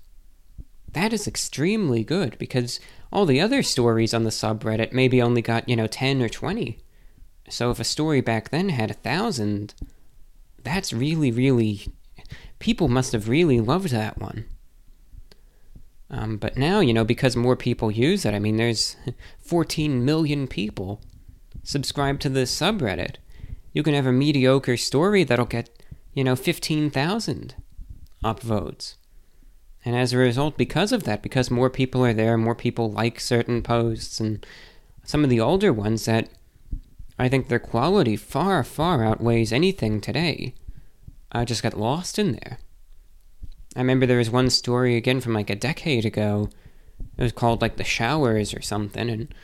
that is extremely good because all the other stories on the subreddit maybe only got, you know, 10 or 20. So if a story back then had a thousand, that's really, really. People must have really loved that one. Um, but now, you know, because more people use it, I mean, there's 14 million people subscribed to this subreddit you can have a mediocre story that'll get, you know, 15,000 upvotes. And as a result, because of that, because more people are there, more people like certain posts, and some of the older ones that I think their quality far, far outweighs anything today, I just got lost in there. I remember there was one story again from like a decade ago. It was called like The Showers or something, and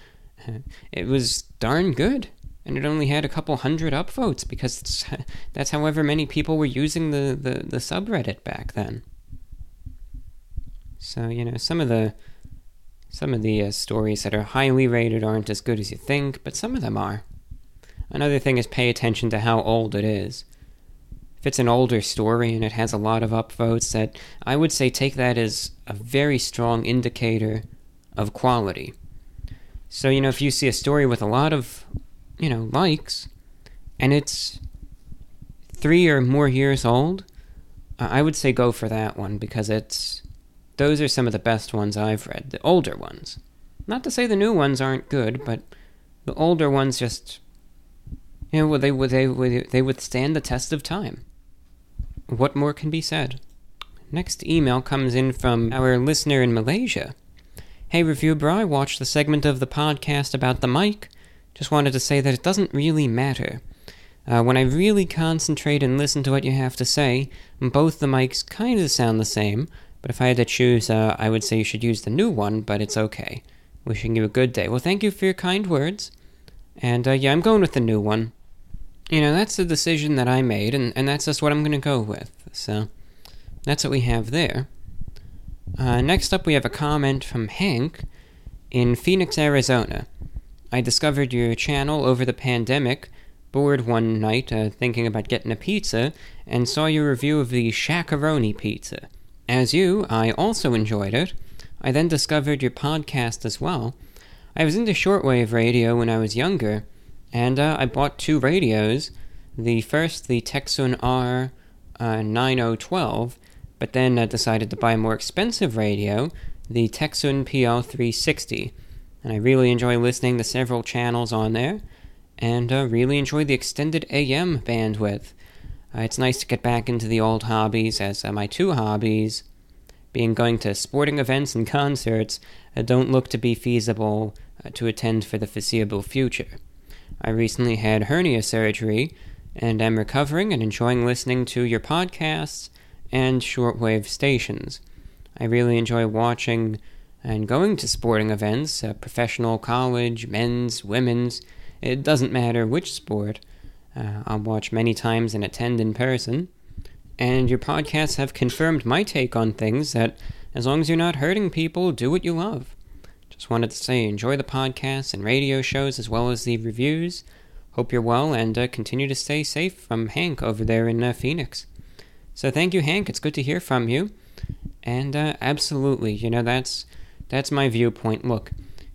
uh, it was darn good and it only had a couple hundred upvotes because that's however many people were using the, the, the subreddit back then. So you know some of the some of the uh, stories that are highly rated aren't as good as you think, but some of them are. Another thing is pay attention to how old it is. If it's an older story and it has a lot of upvotes, that I would say take that as a very strong indicator of quality. So you know if you see a story with a lot of you know, likes, and it's three or more years old, I would say go for that one because it's those are some of the best ones I've read, the older ones. Not to say the new ones aren't good, but the older ones just you know, they would they would they withstand the test of time. What more can be said? Next email comes in from our listener in Malaysia. Hey, review I watched the segment of the podcast about the mic just wanted to say that it doesn't really matter. Uh, when I really concentrate and listen to what you have to say, both the mics kind of sound the same, but if I had to choose, uh, I would say you should use the new one, but it's okay. Wishing you a good day. Well, thank you for your kind words. And uh, yeah, I'm going with the new one. You know, that's the decision that I made, and, and that's just what I'm going to go with. So, that's what we have there. Uh, next up, we have a comment from Hank in Phoenix, Arizona. I discovered your channel over the pandemic, bored one night uh, thinking about getting a pizza, and saw your review of the Shaq-a-Roni pizza. As you, I also enjoyed it. I then discovered your podcast as well. I was into shortwave radio when I was younger, and uh, I bought two radios, The first, the Tecsun R uh, 9012, but then uh, decided to buy a more expensive radio, the Tecsun PL360. And I really enjoy listening to several channels on there, and uh, really enjoy the extended AM bandwidth. Uh, it's nice to get back into the old hobbies, as uh, my two hobbies, being going to sporting events and concerts, uh, don't look to be feasible to attend for the foreseeable future. I recently had hernia surgery, and am recovering and enjoying listening to your podcasts and shortwave stations. I really enjoy watching and going to sporting events, uh, professional, college, men's, women's. It doesn't matter which sport. Uh, I'll watch many times and attend in person. And your podcasts have confirmed my take on things that, as long as you're not hurting people, do what you love. Just wanted to say, enjoy the podcasts and radio shows as well as the reviews. Hope you're well and uh, continue to stay safe from Hank over there in uh, Phoenix. So thank you, Hank. It's good to hear from you. And uh, absolutely, you know that's that's my viewpoint. Look,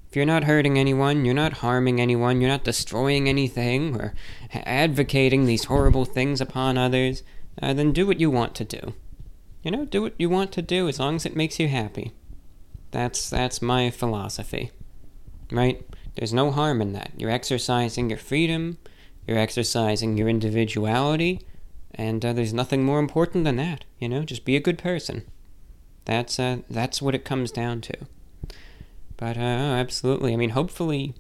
if you're not hurting anyone, you're not harming anyone, you're not destroying anything or advocating these horrible things upon others, uh, then do what you want to do. You know, do what you want to do as long as it makes you happy. That's that's my philosophy. Right? There's no harm in that. You're exercising your freedom, you're exercising your individuality, and uh, there's nothing more important than that. You know, just be a good person. That's uh, that's what it comes down to. But uh, absolutely, I mean, hopefully,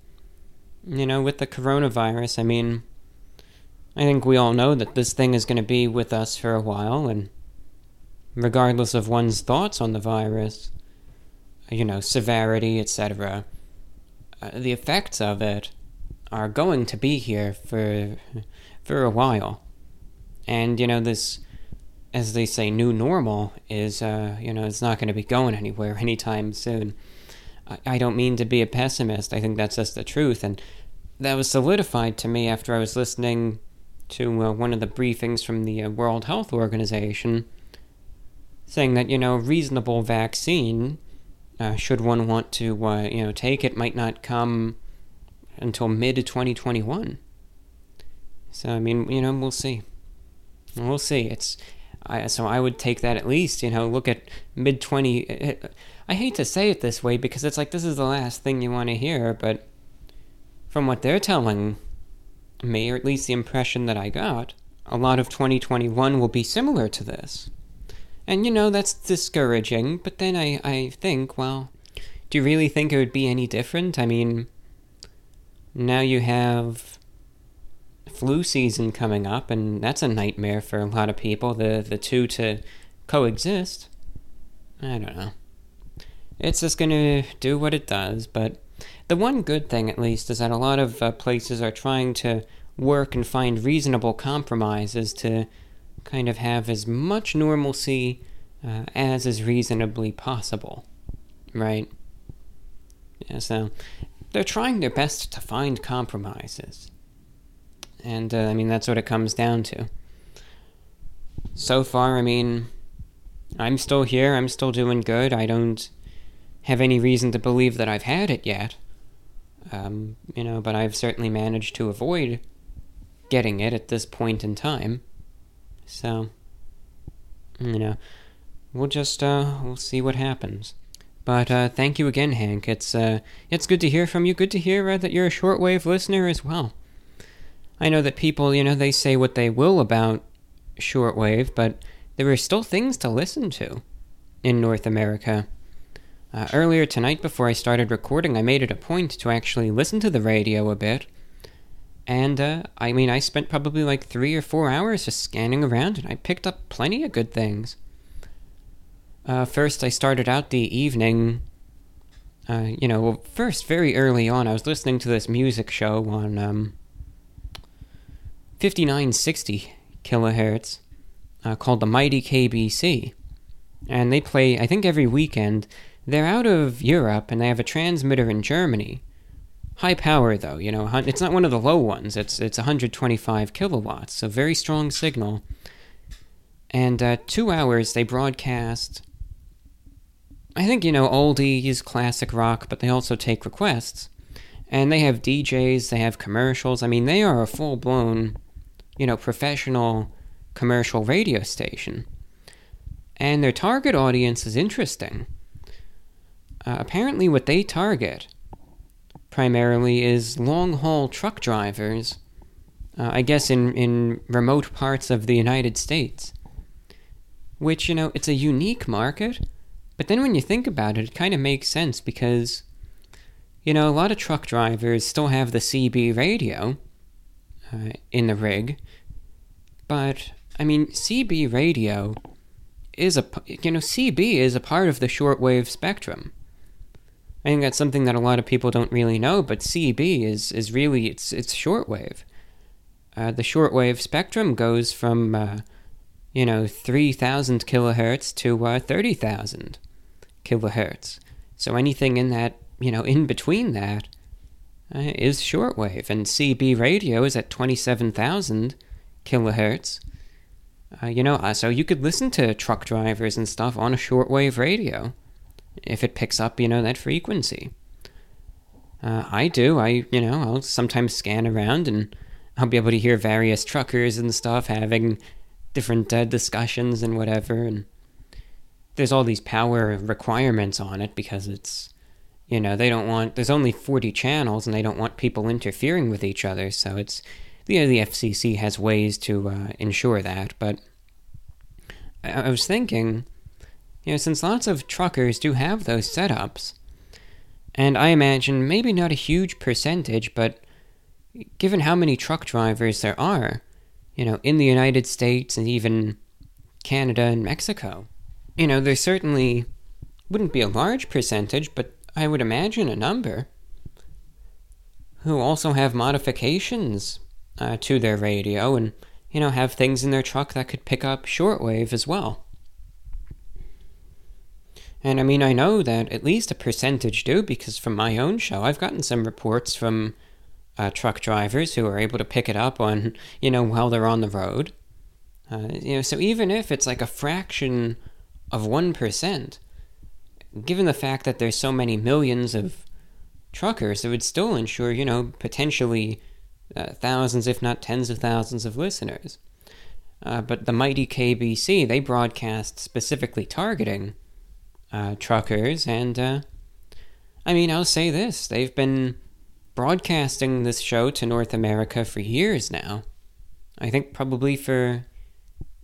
you know, with the coronavirus, I mean, I think we all know that this thing is going to be with us for a while, and regardless of one's thoughts on the virus, you know, severity, etc uh, the effects of it are going to be here for for a while. And you know this as they say new normal is uh, you know it's not going to be going anywhere anytime soon. I, I don't mean to be a pessimist. I think that's just the truth. And that was solidified to me after I was listening to uh, one of the briefings from the uh, World Health Organization saying that you know a reasonable vaccine uh, should one want to uh, you know take it might not come until mid 2021 so i mean you know we'll see. We'll see. It's I, so i would take that at least you know look at mid 20 i hate to say it this way because it's like this is the last thing you want to hear but from what they're telling me or at least the impression that i got a lot of 2021 will be similar to this and you know, that's discouraging, but then I, I think, well, do you really think it would be any different? I mean, now you have flu season coming up, and that's a nightmare for a lot of people, the, the two to coexist. I don't know. It's just gonna do what it does, but the one good thing, at least, is that a lot of uh, places are trying to work and find reasonable compromises to kind of have as much normalcy uh, as is reasonably possible, right? Yeah, so they're trying their best to find compromises. And uh, I mean, that's what it comes down to. So far, I mean, I'm still here, I'm still doing good. I don't have any reason to believe that I've had it yet. Um, you know, but I've certainly managed to avoid getting it at this point in time. So, you know, we'll just uh, we'll see what happens. But uh, thank you again, Hank. It's uh, it's good to hear from you. Good to hear uh, that you're a shortwave listener as well. I know that people, you know, they say what they will about shortwave, but there are still things to listen to in North America. Uh, earlier tonight, before I started recording, I made it a point to actually listen to the radio a bit and uh, I mean, I spent probably like three or four hours just scanning around, and I picked up plenty of good things. Uh, first, I started out the evening. Uh, you know, first, very early on, I was listening to this music show on um, 5960 kilohertz uh, called the Mighty KBC. And they play, I think, every weekend. They're out of Europe and they have a transmitter in Germany. High power though, you know, it's not one of the low ones. It's it's 125 kilowatts, so very strong signal. And uh, two hours they broadcast. I think you know oldies, classic rock, but they also take requests, and they have DJs, they have commercials. I mean, they are a full blown you know, professional commercial radio station. And their target audience is interesting. Uh, apparently, what they target primarily is long haul truck drivers, uh, I guess in, in remote parts of the United States. Which, you know, it's a unique market, but then when you think about it, it kind of makes sense because, you know, a lot of truck drivers still have the CB radio uh, in the rig, but, I mean, CB radio is a, you know, CB is a part of the shortwave spectrum. I think that's something that a lot of people don't really know, but CB is, is really, it's, it's shortwave. Uh, the shortwave spectrum goes from, uh, you know, 3,000 kilohertz to uh, 30,000 kilohertz. So anything in that, you know, in between that uh, is shortwave. And CB radio is at 27,000 kilohertz. Uh, you know, uh, so you could listen to truck drivers and stuff on a shortwave radio if it picks up, you know, that frequency. Uh, I do. I, you know, I'll sometimes scan around and I'll be able to hear various truckers and stuff having different uh, discussions and whatever. And there's all these power requirements on it because it's, you know, they don't want, there's only 40 channels and they don't want people interfering with each other. So it's, you know, the FCC has ways to uh, ensure that. But I, I was thinking, you know, since lots of truckers do have those setups, and I imagine maybe not a huge percentage, but given how many truck drivers there are, you know, in the United States and even Canada and Mexico, you know, there certainly wouldn't be a large percentage, but I would imagine a number who also have modifications uh, to their radio and, you know, have things in their truck that could pick up shortwave as well. And I mean, I know that at least a percentage do because from my own show, I've gotten some reports from uh, truck drivers who are able to pick it up on, you know, while they're on the road. Uh, you know, so even if it's like a fraction of 1%, given the fact that there's so many millions of truckers, it would still ensure, you know, potentially uh, thousands, if not tens of thousands of listeners. Uh, but the mighty KBC, they broadcast specifically targeting uh, truckers, and uh, I mean, I'll say this: they've been broadcasting this show to North America for years now. I think probably for,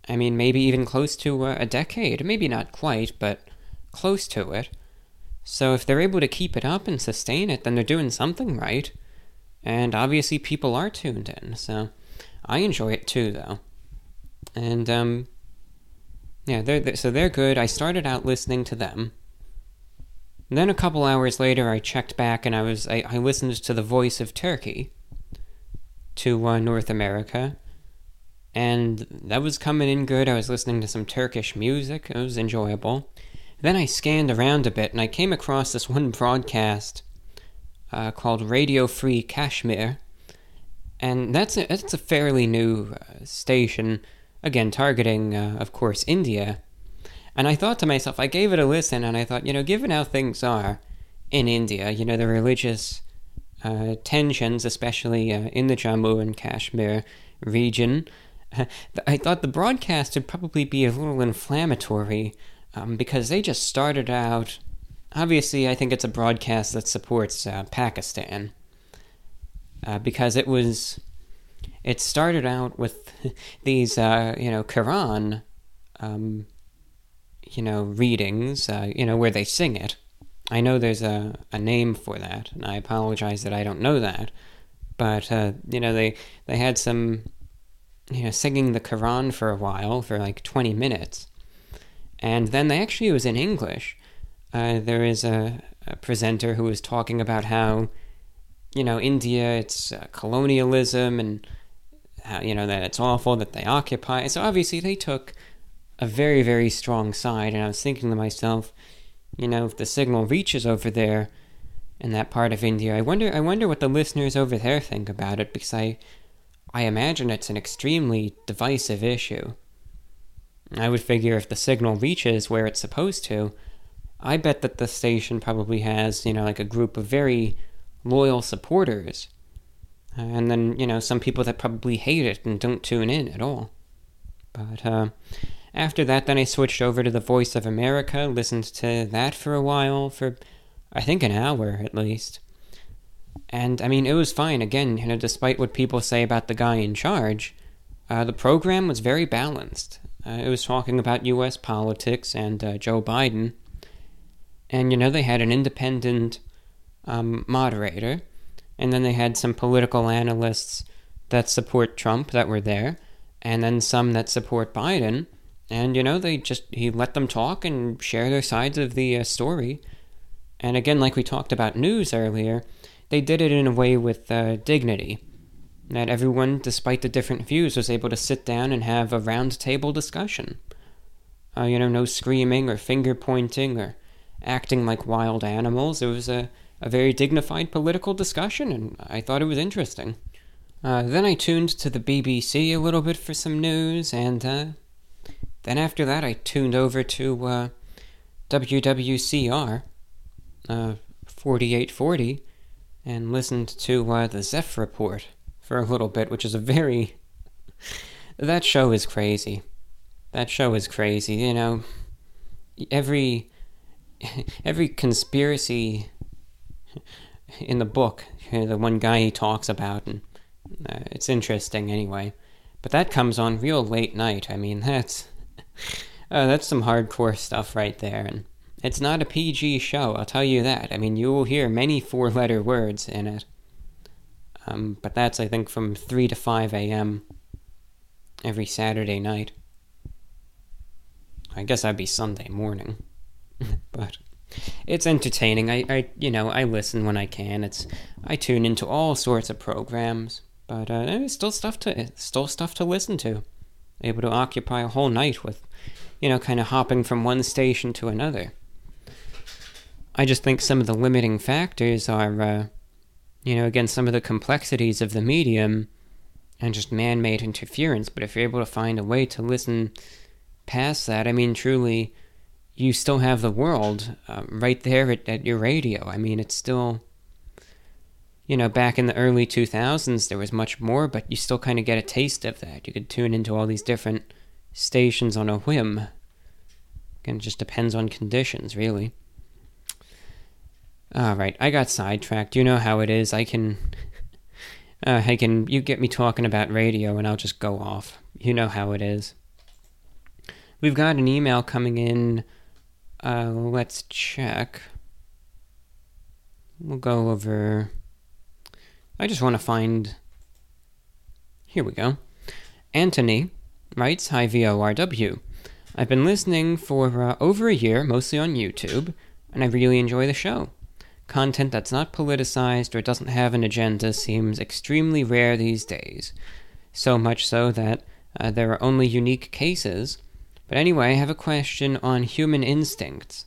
I mean, maybe even close to uh, a decade. Maybe not quite, but close to it. So if they're able to keep it up and sustain it, then they're doing something right. And obviously, people are tuned in. So I enjoy it too, though. And um, yeah, they're, they're, so they're good. I started out listening to them. And then a couple hours later, I checked back and I was I, I listened to the voice of Turkey to uh, North America, and that was coming in good. I was listening to some Turkish music. It was enjoyable. Then I scanned around a bit and I came across this one broadcast uh, called Radio Free Kashmir, and that's a, that's a fairly new uh, station again, targeting, uh, of course, India. And I thought to myself, I gave it a listen, and I thought, you know, given how things are in India, you know, the religious uh, tensions, especially uh, in the Jammu and Kashmir region, I thought the broadcast would probably be a little inflammatory um, because they just started out. Obviously, I think it's a broadcast that supports uh, Pakistan uh, because it was it started out with these, uh, you know, Quran, um, you know, readings, uh, you know, where they sing it. I know there's a, a name for that, and I apologize that I don't know that. But, uh, you know, they, they had some, you know, singing the Quran for a while, for like 20 minutes. And then they actually, it was in English. Uh, there is a, a presenter who was talking about how, you know, India, it's uh, colonialism and how, you know, that it's awful that they occupy. So obviously they took a very, very strong side. And I was thinking to myself, you know, if the signal reaches over there in that part of India, I wonder, I wonder what the listeners over there think about it because I, I imagine it's an extremely divisive issue. I would figure if the signal reaches where it's supposed to, I bet that the station probably has, you know, like a group of very loyal supporters Uh, and then, you know, some people that probably hate it and don't tune in at all. But uh, after that, then I switched over to the Voice of America, listened to that for a while, for I think an hour at least. And I mean, it was fine. Again, you know, despite what people say about the guy in charge, uh, the program was very balanced. Uh, it was talking about U.S. politics and uh, Joe Biden. And, you know, they had an independent um, moderator, and then they had some political analysts that support Trump that were there, and then some that support Biden. And, you know, they just, he let them talk and share their sides of the uh, story. And again, like we talked about news earlier, they did it in a way with uh, dignity that everyone, despite the different views, was able to sit down and have a round table discussion. Uh, you know, no screaming or finger pointing or acting like wild animals. It was a, a very dignified political discussion, and I thought it was interesting. Uh, then I tuned to the BBC a little bit for some news, and uh, then after that I tuned over to uh, WWCR uh, 4840 and listened to uh, the Zeph Report for a little bit, which is a very. that show is crazy. That show is crazy. You know, every every conspiracy in the book, the one guy he talks about, and uh, it's interesting anyway. But that comes on real late night. I mean, that's uh, that's some hardcore stuff right there, and it's not a PG show. I'll tell you that. I mean, you will hear many four-letter words in it. Um, but that's, I think, from 3 to 5 a.m. every Saturday night. I guess that'd be Sunday morning. but it's entertaining. I, I, you know, I listen when I can. It's I tune into all sorts of programs, but uh, it's still stuff to still stuff to listen to. Able to occupy a whole night with, you know, kind of hopping from one station to another. I just think some of the limiting factors are uh, you know, again, some of the complexities of the medium and just man made interference. But if you're able to find a way to listen past that, I mean, truly, you still have the world um, right there at, at your radio. I mean, it's still, you know, back in the early 2000s, there was much more, but you still kind of get a taste of that. You could tune into all these different stations on a whim. Again, it just depends on conditions, really. All right, I got sidetracked. You know how it is. I can, uh, I can. You get me talking about radio, and I'll just go off. You know how it is. We've got an email coming in. Uh, let's check. We'll go over. I just want to find. Here we go. Anthony writes Hi VORW. I've been listening for uh, over a year, mostly on YouTube, and I really enjoy the show. Content that's not politicized or doesn't have an agenda seems extremely rare these days. So much so that uh, there are only unique cases. But anyway, I have a question on human instincts.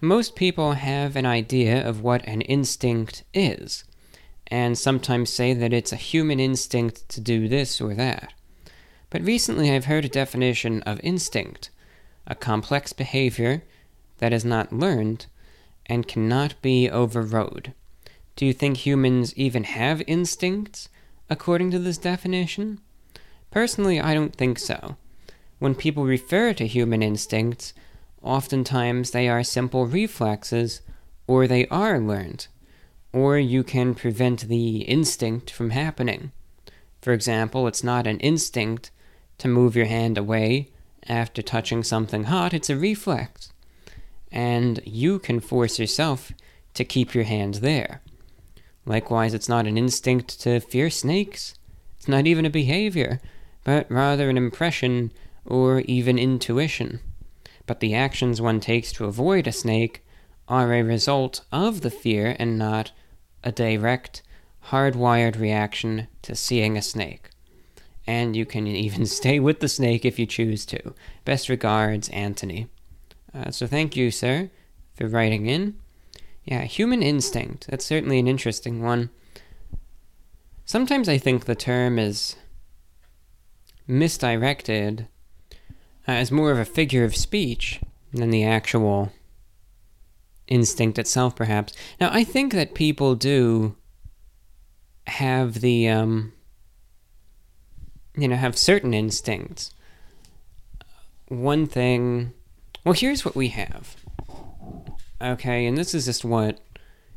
Most people have an idea of what an instinct is, and sometimes say that it's a human instinct to do this or that. But recently I've heard a definition of instinct a complex behavior that is not learned and cannot be overrode. Do you think humans even have instincts, according to this definition? Personally, I don't think so. When people refer to human instincts, oftentimes they are simple reflexes, or they are learned, or you can prevent the instinct from happening. For example, it's not an instinct to move your hand away after touching something hot, it's a reflex and you can force yourself to keep your hand there. Likewise, it's not an instinct to fear snakes. It's not even a behavior, but rather an impression or even intuition. But the actions one takes to avoid a snake are a result of the fear and not a direct, hardwired reaction to seeing a snake. And you can even stay with the snake if you choose to. Best regards, Anthony. Uh, so thank you, sir, for writing in. Yeah, human instinct. That's certainly an interesting one. Sometimes I think the term is misdirected uh, as more of a figure of speech than the actual instinct itself, perhaps. Now, I think that people do have the um, you know have certain instincts. One thing, well, here's what we have. Okay, and this is just what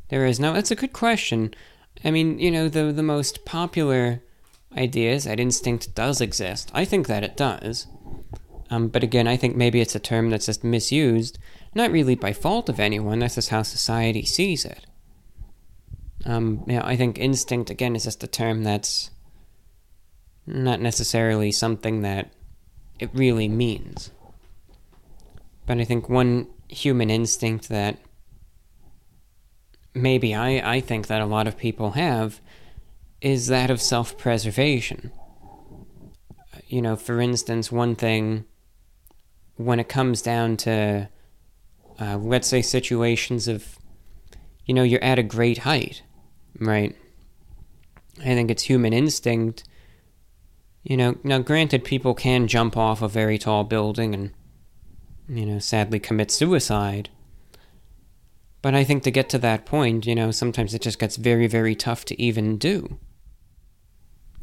there is now. That's a good question. I mean, you know, the the most popular idea is that instinct does exist. I think that it does. Um, but again, I think maybe it's a term that's just misused, not really by fault of anyone. That's just how society sees it. Um, you know, I think instinct again is just a term that's not necessarily something that it really means. But I think one human instinct that maybe I, I think that a lot of people have is that of self preservation. You know, for instance, one thing when it comes down to, uh, let's say, situations of, you know, you're at a great height, right? I think it's human instinct. You know, now granted, people can jump off a very tall building and, you know, sadly commit suicide. But I think to get to that point, you know, sometimes it just gets very, very tough to even do.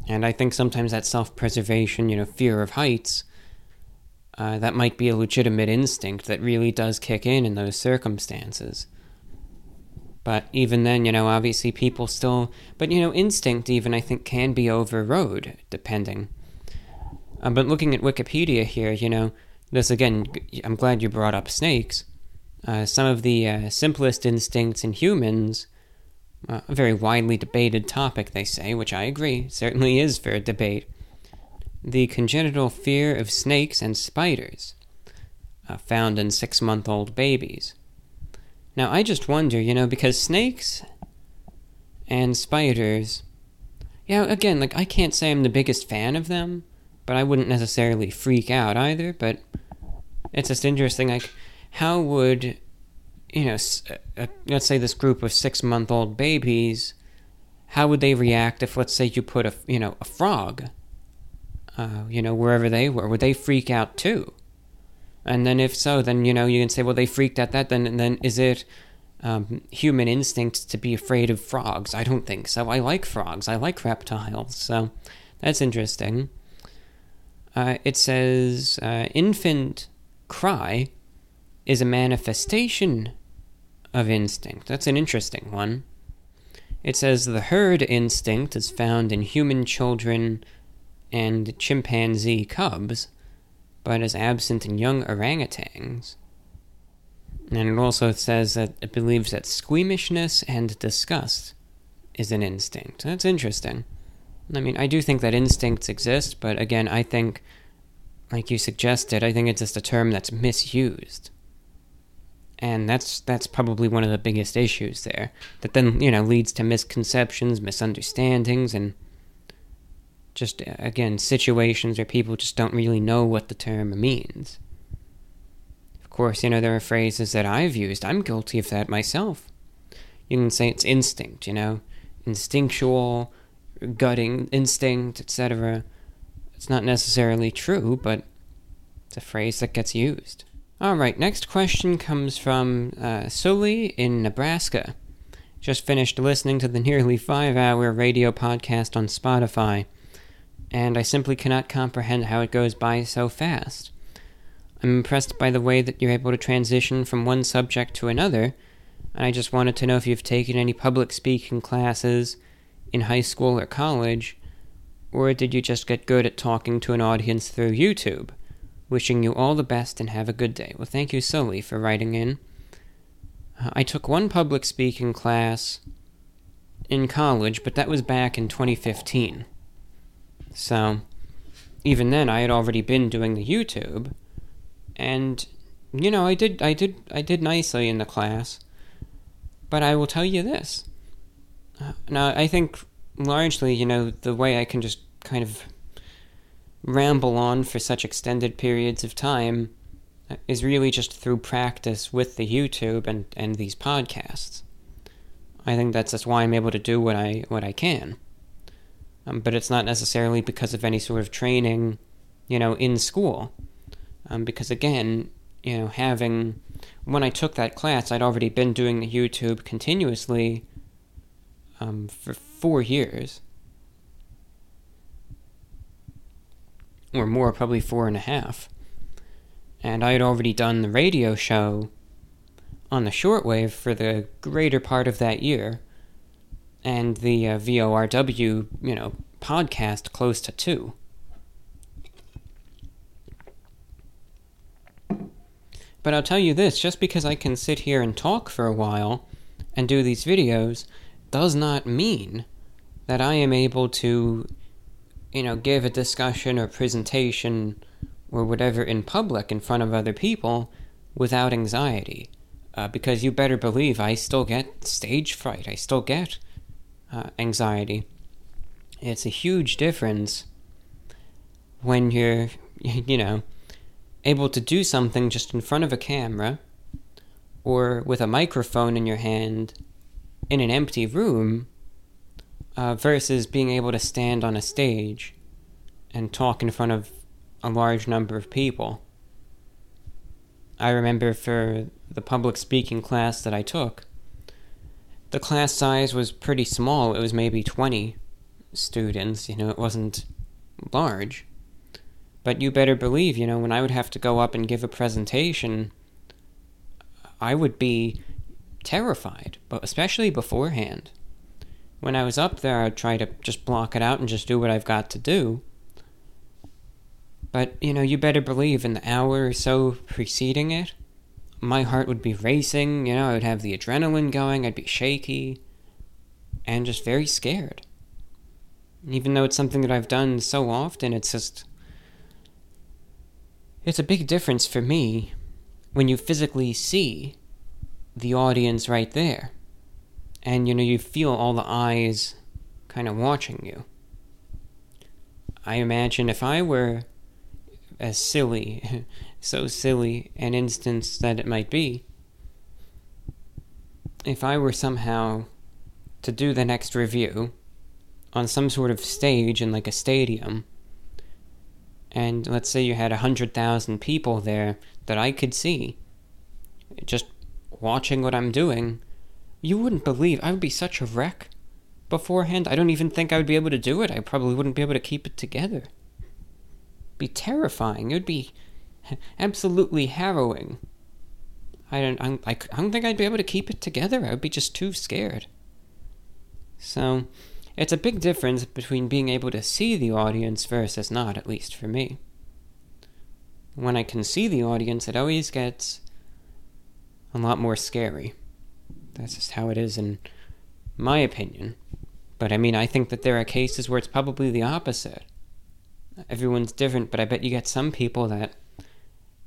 And I think sometimes that self preservation, you know, fear of heights, uh, that might be a legitimate instinct that really does kick in in those circumstances. But even then, you know, obviously people still. But, you know, instinct even, I think, can be overrode, depending. Uh, but looking at Wikipedia here, you know, this again, I'm glad you brought up snakes. Uh, some of the uh, simplest instincts in humans, uh, a very widely debated topic, they say, which I agree, certainly is for debate. The congenital fear of snakes and spiders, uh, found in six month old babies. Now, I just wonder, you know, because snakes and spiders, yeah, again, like, I can't say I'm the biggest fan of them, but I wouldn't necessarily freak out either, but it's just interesting, like, how would, you know, uh, uh, let's say this group of six month old babies, how would they react if, let's say, you put a, you know, a frog, uh, you know, wherever they were? Would they freak out too? And then if so, then you know you can say, well, they freaked at that. Then then is it um, human instinct to be afraid of frogs? I don't think so. I like frogs. I like reptiles. So that's interesting. Uh, it says uh, infant cry is a manifestation of instinct. That's an interesting one. It says the herd instinct is found in human children and chimpanzee cubs but is absent in young orangutans. And it also says that it believes that squeamishness and disgust is an instinct. That's interesting. I mean, I do think that instincts exist, but again, I think, like you suggested, I think it's just a term that's misused. And that's that's probably one of the biggest issues there. That then, you know, leads to misconceptions, misunderstandings, and just again situations where people just don't really know what the term means. Of course, you know there are phrases that I've used. I'm guilty of that myself. You can say it's instinct, you know, instinctual, gutting instinct, etc. It's not necessarily true, but it's a phrase that gets used. All right, next question comes from uh, Sully in Nebraska. Just finished listening to the nearly five hour radio podcast on Spotify and I simply cannot comprehend how it goes by so fast. I'm impressed by the way that you're able to transition from one subject to another, and I just wanted to know if you've taken any public speaking classes in high school or college, or did you just get good at talking to an audience through YouTube? Wishing you all the best and have a good day. Well, thank you, Sully, for writing in. Uh, I took one public speaking class in college, but that was back in 2015. So, even then, I had already been doing the YouTube, and you know, I did, I did, I did nicely in the class. But I will tell you this. Now, I think largely, you know, the way I can just kind of ramble on for such extended periods of time is really just through practice with the YouTube and, and these podcasts. I think that's just why I'm able to do what I what I can um, but it's not necessarily because of any sort of training, you know, in school. Um, because again, you know, having when I took that class, I'd already been doing the YouTube continuously um, for four years. Or more, probably four and a half. And I had already done the radio show on the shortwave for the greater part of that year. And the uh, VORW, you know, podcast close to two. But I'll tell you this just because I can sit here and talk for a while and do these videos does not mean that I am able to, you know, give a discussion or presentation or whatever in public in front of other people without anxiety. Uh, because you better believe I still get stage fright, I still get uh, anxiety. It's a huge difference when you're, you know, able to do something just in front of a camera or with a microphone in your hand in an empty room uh, versus being able to stand on a stage and talk in front of a large number of people. I remember for the public speaking class that I took, the class size was pretty small. It was maybe 20 students, you know, it wasn't large. But you better believe, you know, when I would have to go up and give a presentation, I would be terrified, but especially beforehand. When I was up there, I'd try to just block it out and just do what I've got to do. But, you know, you better believe in the hour or so preceding it, my heart would be racing, you know, I would have the adrenaline going, I'd be shaky, and just very scared. Even though it's something that I've done so often, it's just it's a big difference for me when you physically see the audience right there. And you know, you feel all the eyes kind of watching you. I imagine if I were as silly, so silly an instance that it might be, if I were somehow to do the next review on some sort of stage in like a stadium and let's say you had a hundred thousand people there that I could see, just watching what I'm doing, you wouldn't believe I would be such a wreck beforehand. I don't even think I would be able to do it. I probably wouldn't be able to keep it together. Be terrifying. It would be absolutely harrowing. I don't. I, I don't think I'd be able to keep it together. I would be just too scared. So, it's a big difference between being able to see the audience versus not, at least for me. When I can see the audience, it always gets a lot more scary. That's just how it is, in my opinion. But I mean, I think that there are cases where it's probably the opposite. Everyone's different, but I bet you get some people that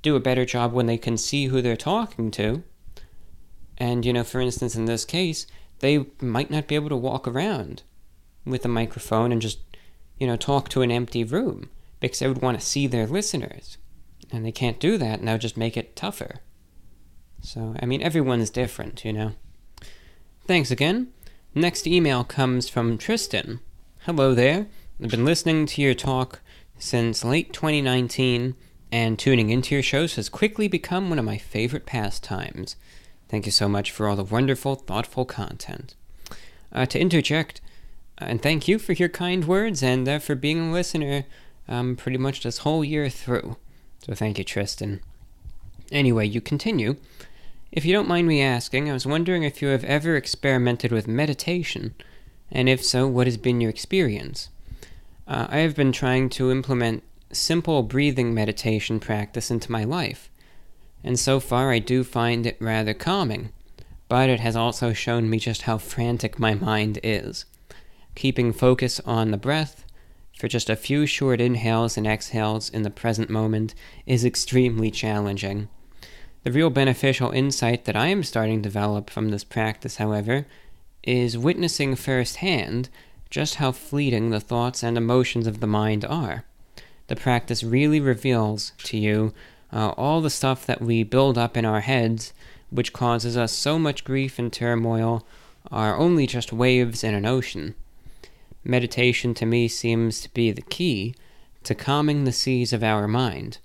do a better job when they can see who they're talking to. And, you know, for instance, in this case, they might not be able to walk around with a microphone and just, you know, talk to an empty room because they would want to see their listeners. And they can't do that, and that would just make it tougher. So, I mean, everyone's different, you know. Thanks again. Next email comes from Tristan. Hello there. I've been listening to your talk since late 2019, and tuning into your shows has quickly become one of my favorite pastimes. Thank you so much for all the wonderful, thoughtful content. Uh, to interject, and thank you for your kind words and uh, for being a listener um, pretty much this whole year through. So thank you, Tristan. Anyway, you continue. If you don't mind me asking, I was wondering if you have ever experimented with meditation, and if so, what has been your experience? Uh, I have been trying to implement simple breathing meditation practice into my life, and so far I do find it rather calming, but it has also shown me just how frantic my mind is keeping focus on the breath for just a few short inhales and exhales in the present moment is extremely challenging. The real beneficial insight that I am starting to develop from this practice, however, is witnessing firsthand just how fleeting the thoughts and emotions of the mind are. The practice really reveals to you uh, all the stuff that we build up in our heads, which causes us so much grief and turmoil, are only just waves in an ocean. Meditation to me seems to be the key to calming the seas of our mind.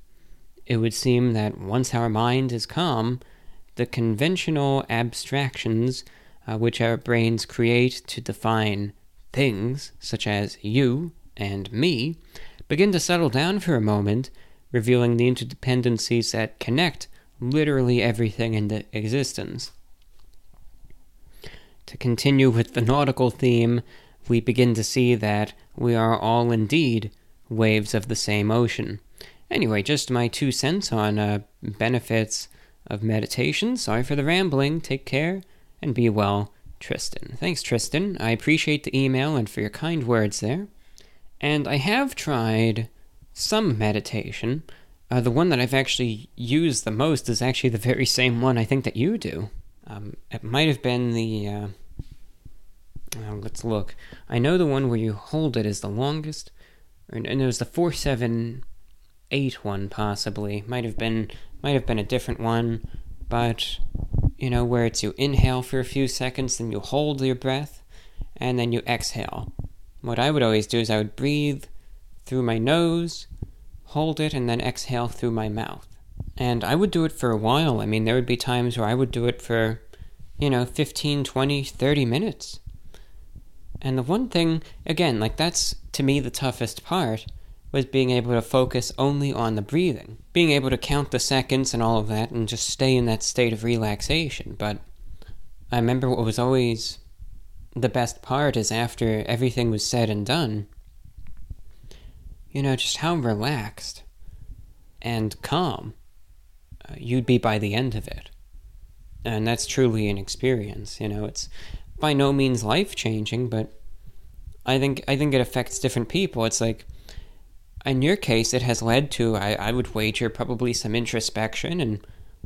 It would seem that once our mind is calm, the conventional abstractions uh, which our brains create to define things, such as you and me, begin to settle down for a moment, revealing the interdependencies that connect literally everything into existence. To continue with the nautical theme, we begin to see that we are all indeed waves of the same ocean. Anyway, just my two cents on uh, benefits of meditation. Sorry for the rambling. Take care and be well, Tristan. Thanks, Tristan. I appreciate the email and for your kind words there. And I have tried some meditation. Uh, the one that I've actually used the most is actually the very same one I think that you do. Um, it might have been the. Uh, let's look. I know the one where you hold it is the longest, and it was the four seven eight one possibly. Might have been might have been a different one, but you know where it's you inhale for a few seconds, then you hold your breath, and then you exhale. What I would always do is I would breathe through my nose, hold it, and then exhale through my mouth. And I would do it for a while. I mean, there would be times where I would do it for, you know, 15, 20, 30 minutes. And the one thing, again, like that's to me the toughest part, was being able to focus only on the breathing. Being able to count the seconds and all of that and just stay in that state of relaxation. But I remember what was always the best part is after everything was said and done, you know, just how relaxed and calm uh, you'd be by the end of it. And that's truly an experience, you know, it's by no means life changing, but I think I think it affects different people. It's like in your case, it has led to I, I would wager probably some introspection and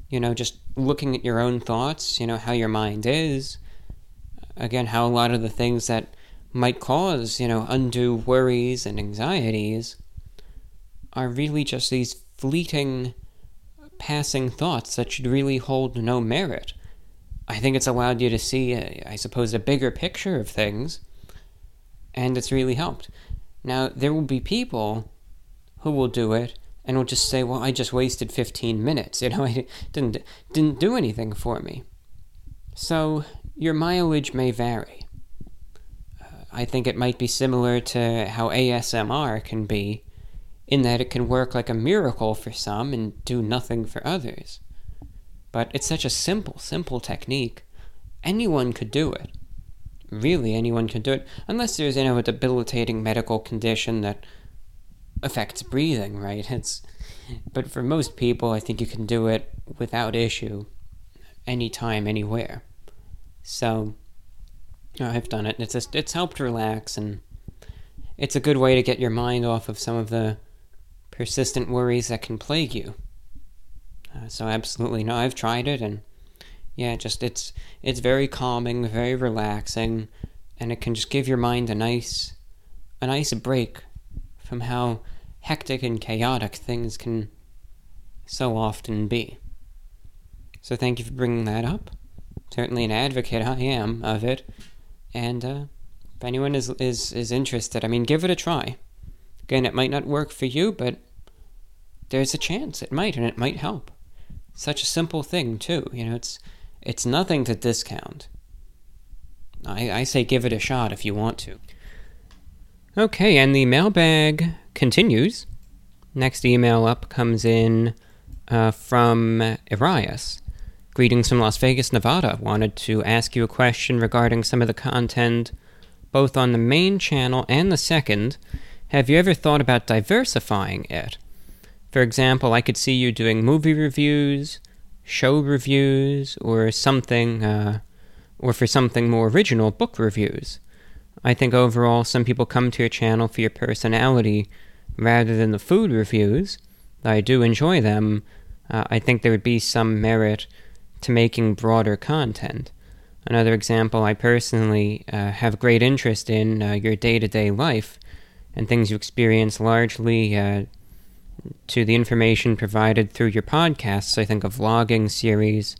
you know just looking at your own thoughts. You know how your mind is. Again, how a lot of the things that might cause you know undue worries and anxieties are really just these fleeting, passing thoughts that should really hold no merit. I think it's allowed you to see, uh, I suppose, a bigger picture of things, and it's really helped. Now, there will be people who will do it and will just say, "Well, I just wasted 15 minutes. You know, I didn't didn't do anything for me." So, your mileage may vary. Uh, I think it might be similar to how ASMR can be in that it can work like a miracle for some and do nothing for others. But it's such a simple, simple technique. Anyone could do it. Really, anyone can do it, unless there's, you know, a debilitating medical condition that affects breathing, right? It's, but for most people, I think you can do it without issue, anytime, anywhere. So, I've done it. It's just, it's helped relax, and it's a good way to get your mind off of some of the persistent worries that can plague you. Uh, so absolutely no, I've tried it and yeah, just it's it's very calming, very relaxing, and it can just give your mind a nice a nice break from how hectic and chaotic things can so often be. So thank you for bringing that up. Certainly an advocate I am of it, and uh, if anyone is is is interested, I mean, give it a try. Again, it might not work for you, but there's a chance it might, and it might help. Such a simple thing, too. You know, it's it's nothing to discount. I, I say give it a shot if you want to. Okay, and the mailbag continues. Next email up comes in uh, from Arias. Greetings from Las Vegas, Nevada. Wanted to ask you a question regarding some of the content both on the main channel and the second. Have you ever thought about diversifying it? For example, I could see you doing movie reviews, show reviews, or something, uh, or for something more original, book reviews. I think overall, some people come to your channel for your personality rather than the food reviews. I do enjoy them. Uh, I think there would be some merit to making broader content. Another example, I personally uh, have great interest in uh, your day to day life and things you experience largely uh, to the information provided through your podcasts, I think a vlogging series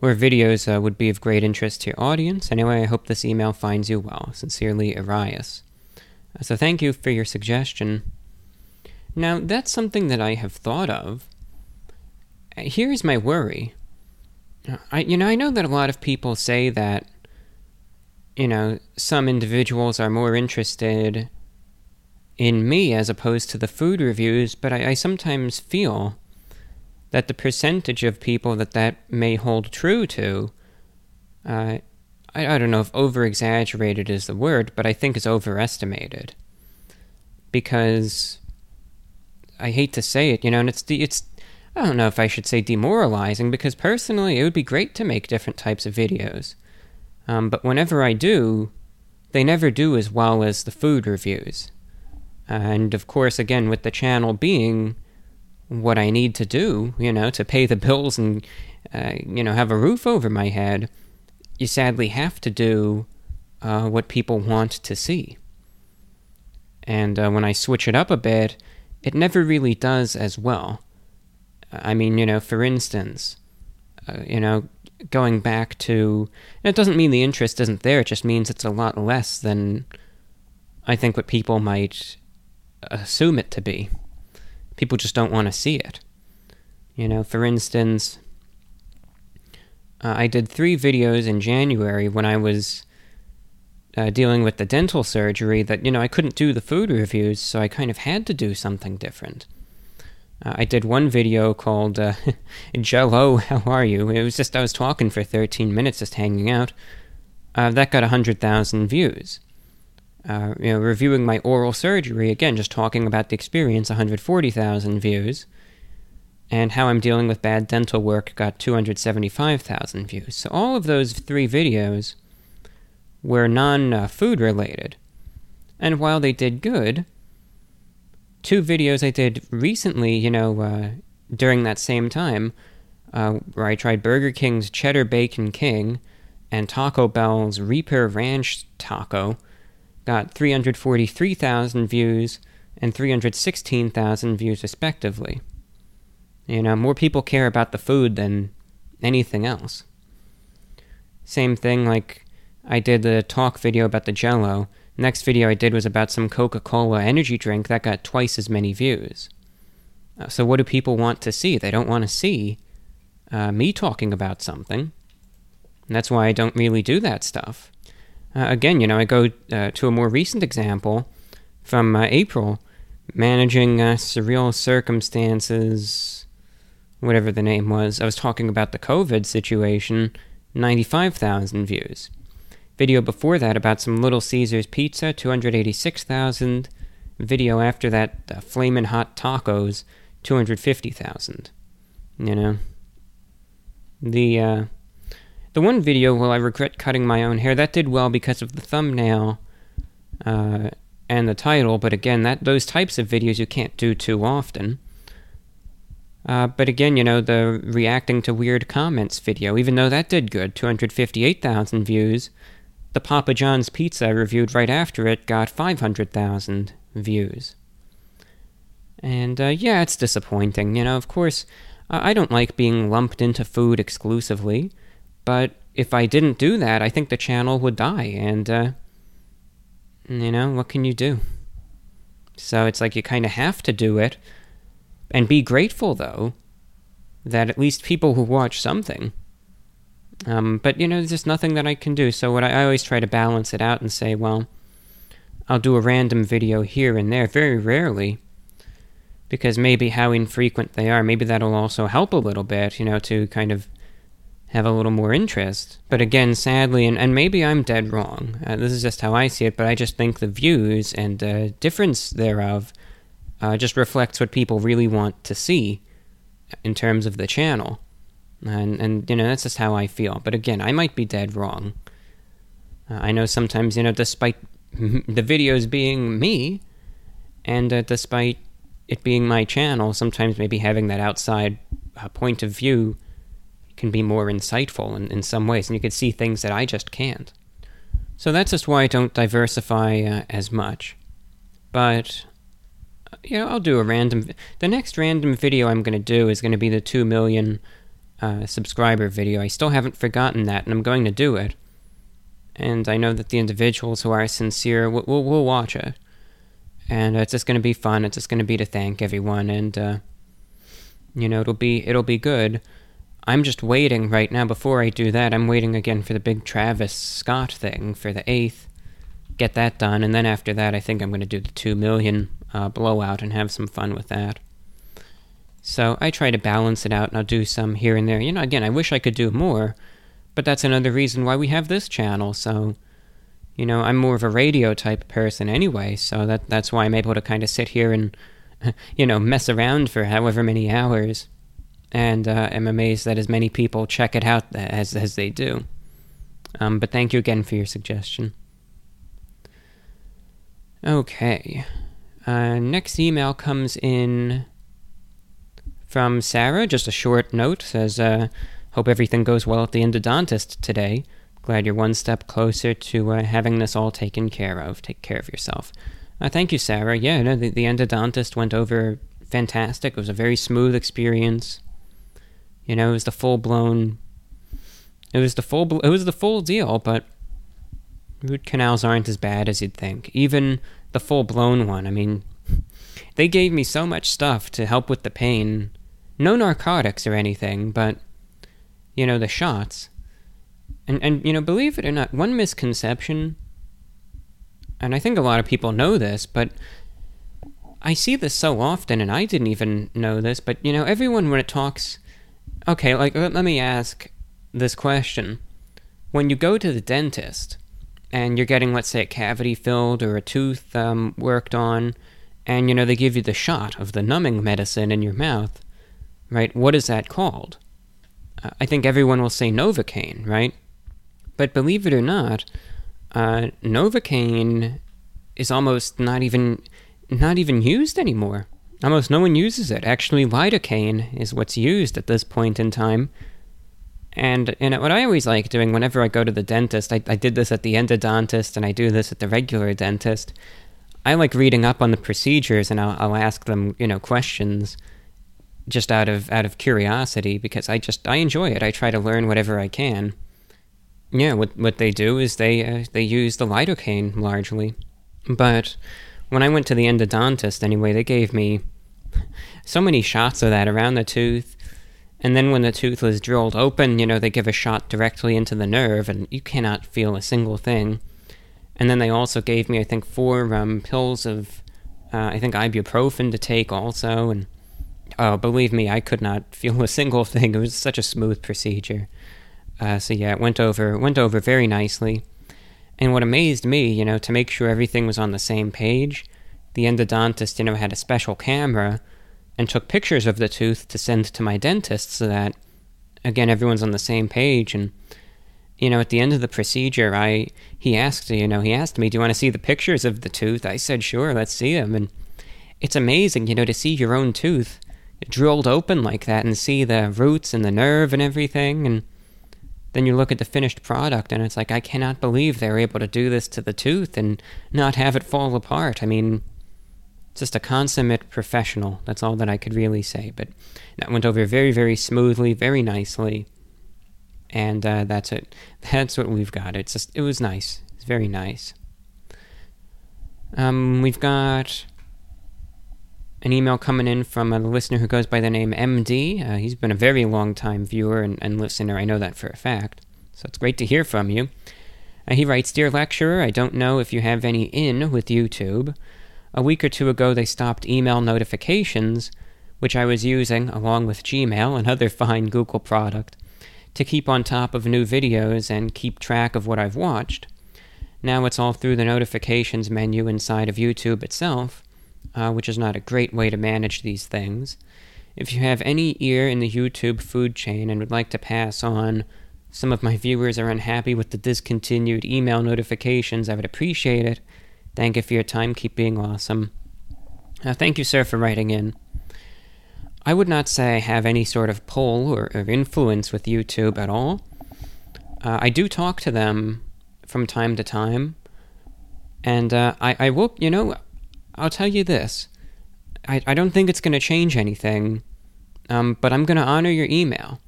or videos uh, would be of great interest to your audience. Anyway, I hope this email finds you well. Sincerely, Arias. Uh, so thank you for your suggestion. Now, that's something that I have thought of. Uh, here's my worry. I, you know, I know that a lot of people say that you know, some individuals are more interested in me as opposed to the food reviews, but I, I sometimes feel that the percentage of people that that may hold true to, uh, I, I don't know if over exaggerated is the word, but I think is overestimated. Because I hate to say it, you know, and it's the it's I don't know if I should say demoralizing because personally it would be great to make different types of videos. Um, but whenever I do, they never do as well as the food reviews. And of course, again, with the channel being what I need to do, you know, to pay the bills and, uh, you know, have a roof over my head, you sadly have to do uh, what people want to see. And uh, when I switch it up a bit, it never really does as well. I mean, you know, for instance, uh, you know, going back to. It doesn't mean the interest isn't there, it just means it's a lot less than I think what people might assume it to be. People just don't want to see it. You know, for instance, uh, I did three videos in January when I was uh, dealing with the dental surgery that, you know, I couldn't do the food reviews, so I kind of had to do something different. Uh, I did one video called uh, Jello, how are you? It was just, I was talking for 13 minutes, just hanging out. Uh, that got 100,000 views. Uh, you know, reviewing my oral surgery, again, just talking about the experience, 140,000 views. And how I'm dealing with bad dental work got 275,000 views. So all of those three videos were non uh, related. And while they did good, two videos I did recently, you know, uh, during that same time, uh, where I tried Burger King's Cheddar Bacon King and Taco Bell's Reaper Ranch Taco, got 343,000 views and 316,000 views respectively. You know, more people care about the food than anything else. Same thing like I did the talk video about the jello. Next video I did was about some Coca Cola energy drink that got twice as many views. Uh, so, what do people want to see? They don't want to see uh, me talking about something. And that's why I don't really do that stuff. Uh, again, you know, I go uh, to a more recent example from uh, April managing uh, surreal circumstances, whatever the name was. I was talking about the COVID situation, 95,000 views. Video before that about some Little Caesars pizza, 286,000. Video after that, uh, Flamin' Hot Tacos, 250,000. You know? The, uh, the one video, well, I regret cutting my own hair, that did well because of the thumbnail, uh, and the title, but again, that those types of videos you can't do too often. Uh, but again, you know, the reacting to weird comments video, even though that did good, 258,000 views, the Papa John's pizza I reviewed right after it got 500,000 views. And uh, yeah, it's disappointing. You know, of course, I don't like being lumped into food exclusively, but if I didn't do that, I think the channel would die. And, uh, you know, what can you do? So it's like you kind of have to do it. And be grateful, though, that at least people who watch something um, but you know, there's just nothing that I can do. So what I, I always try to balance it out and say, well, I'll do a random video here and there, very rarely, because maybe how infrequent they are, maybe that'll also help a little bit, you know, to kind of have a little more interest. But again, sadly, and, and maybe I'm dead wrong, uh, this is just how I see it, but I just think the views and uh, difference thereof uh, just reflects what people really want to see in terms of the channel. And, and you know, that's just how I feel. But again, I might be dead wrong. Uh, I know sometimes, you know, despite the videos being me, and uh, despite it being my channel, sometimes maybe having that outside uh, point of view can be more insightful in, in some ways, and you can see things that I just can't. So that's just why I don't diversify uh, as much. But, you know, I'll do a random. The next random video I'm going to do is going to be the 2 million uh, subscriber video. I still haven't forgotten that, and I'm going to do it. And I know that the individuals who are sincere will, will, will watch it. And it's just going to be fun. It's just going to be to thank everyone, and uh, you know it'll be it'll be good. I'm just waiting right now. Before I do that, I'm waiting again for the big Travis Scott thing for the 8th. Get that done, and then after that, I think I'm going to do the 2 million uh, blowout and have some fun with that. So I try to balance it out, and I'll do some here and there. You know, again, I wish I could do more, but that's another reason why we have this channel. So, you know, I'm more of a radio type person anyway, so that that's why I'm able to kind of sit here and, you know, mess around for however many hours and uh, am amazed that as many people check it out as as they do. Um, but thank you again for your suggestion. Okay, uh, next email comes in from Sarah. Just a short note says, uh, "Hope everything goes well at the endodontist today. Glad you're one step closer to uh, having this all taken care of. Take care of yourself." Uh, thank you, Sarah. Yeah, no, the, the endodontist went over fantastic. It was a very smooth experience. You know, it was the full blown. It was the full. It was the full deal, but root canals aren't as bad as you'd think. Even the full blown one. I mean, they gave me so much stuff to help with the pain. No narcotics or anything, but you know the shots. And and you know, believe it or not, one misconception. And I think a lot of people know this, but I see this so often, and I didn't even know this. But you know, everyone when it talks okay, like let, me ask this question. When you go to the dentist and you're getting, let's say, a cavity filled or a tooth um, worked on, and you know they give you the shot of the numbing medicine in your mouth, right? What is that called? Uh, I think everyone will say Novocaine, right? But believe it or not, uh, Novocaine is almost not even not even used anymore. Almost no one uses it. Actually, lidocaine is what's used at this point in time. And you know, what I always like doing whenever I go to the dentist, I, I did this at the endodontist and I do this at the regular dentist. I like reading up on the procedures and I'll, I'll ask them, you know, questions just out of out of curiosity because I just I enjoy it. I try to learn whatever I can. Yeah, what what they do is they uh, they use the lidocaine largely, but when I went to the endodontist, anyway, they gave me so many shots of that around the tooth. And then when the tooth was drilled open, you know, they give a shot directly into the nerve, and you cannot feel a single thing. And then they also gave me, I think, four um, pills of, uh, I think, ibuprofen to take also. And oh, believe me, I could not feel a single thing. It was such a smooth procedure. Uh, so yeah, it went over went over very nicely. And what amazed me, you know, to make sure everything was on the same page, the endodontist, you know, had a special camera and took pictures of the tooth to send to my dentist so that, again, everyone's on the same page. And, you know, at the end of the procedure, I he asked, you know, he asked me, "Do you want to see the pictures of the tooth?" I said, "Sure, let's see them." And it's amazing, you know, to see your own tooth drilled open like that and see the roots and the nerve and everything and then you look at the finished product and it's like I cannot believe they're able to do this to the tooth and not have it fall apart. I mean, just a consummate professional. That's all that I could really say. But that went over very, very smoothly, very nicely, and uh, that's it. That's what we've got. It's just it was nice. It's very nice. Um, we've got an email coming in from a listener who goes by the name MD. Uh, he's been a very long time viewer and, and, listener. I know that for a fact. So it's great to hear from you. Uh, he writes Dear lecturer, I don't know if you have any in with YouTube. A week or two ago, they stopped email notifications, which I was using, along with Gmail and other fine Google product, to keep on top of new videos and keep track of what I've watched. Now it's all through the notifications menu inside of YouTube itself uh, which is not a great way to manage these things. If you have any ear in the YouTube food chain and would like to pass on, some of my viewers are unhappy with the discontinued email notifications, I would appreciate it. Thank you for your time. Keep being awesome. Uh, thank you, sir, for writing in. I would not say I have any sort of pull or, or influence with YouTube at all. Uh, I do talk to them from time to time, and uh, I, I will, you know, I'll tell you this. I, I don't think it's going to change anything, um, but I'm going to honor your email.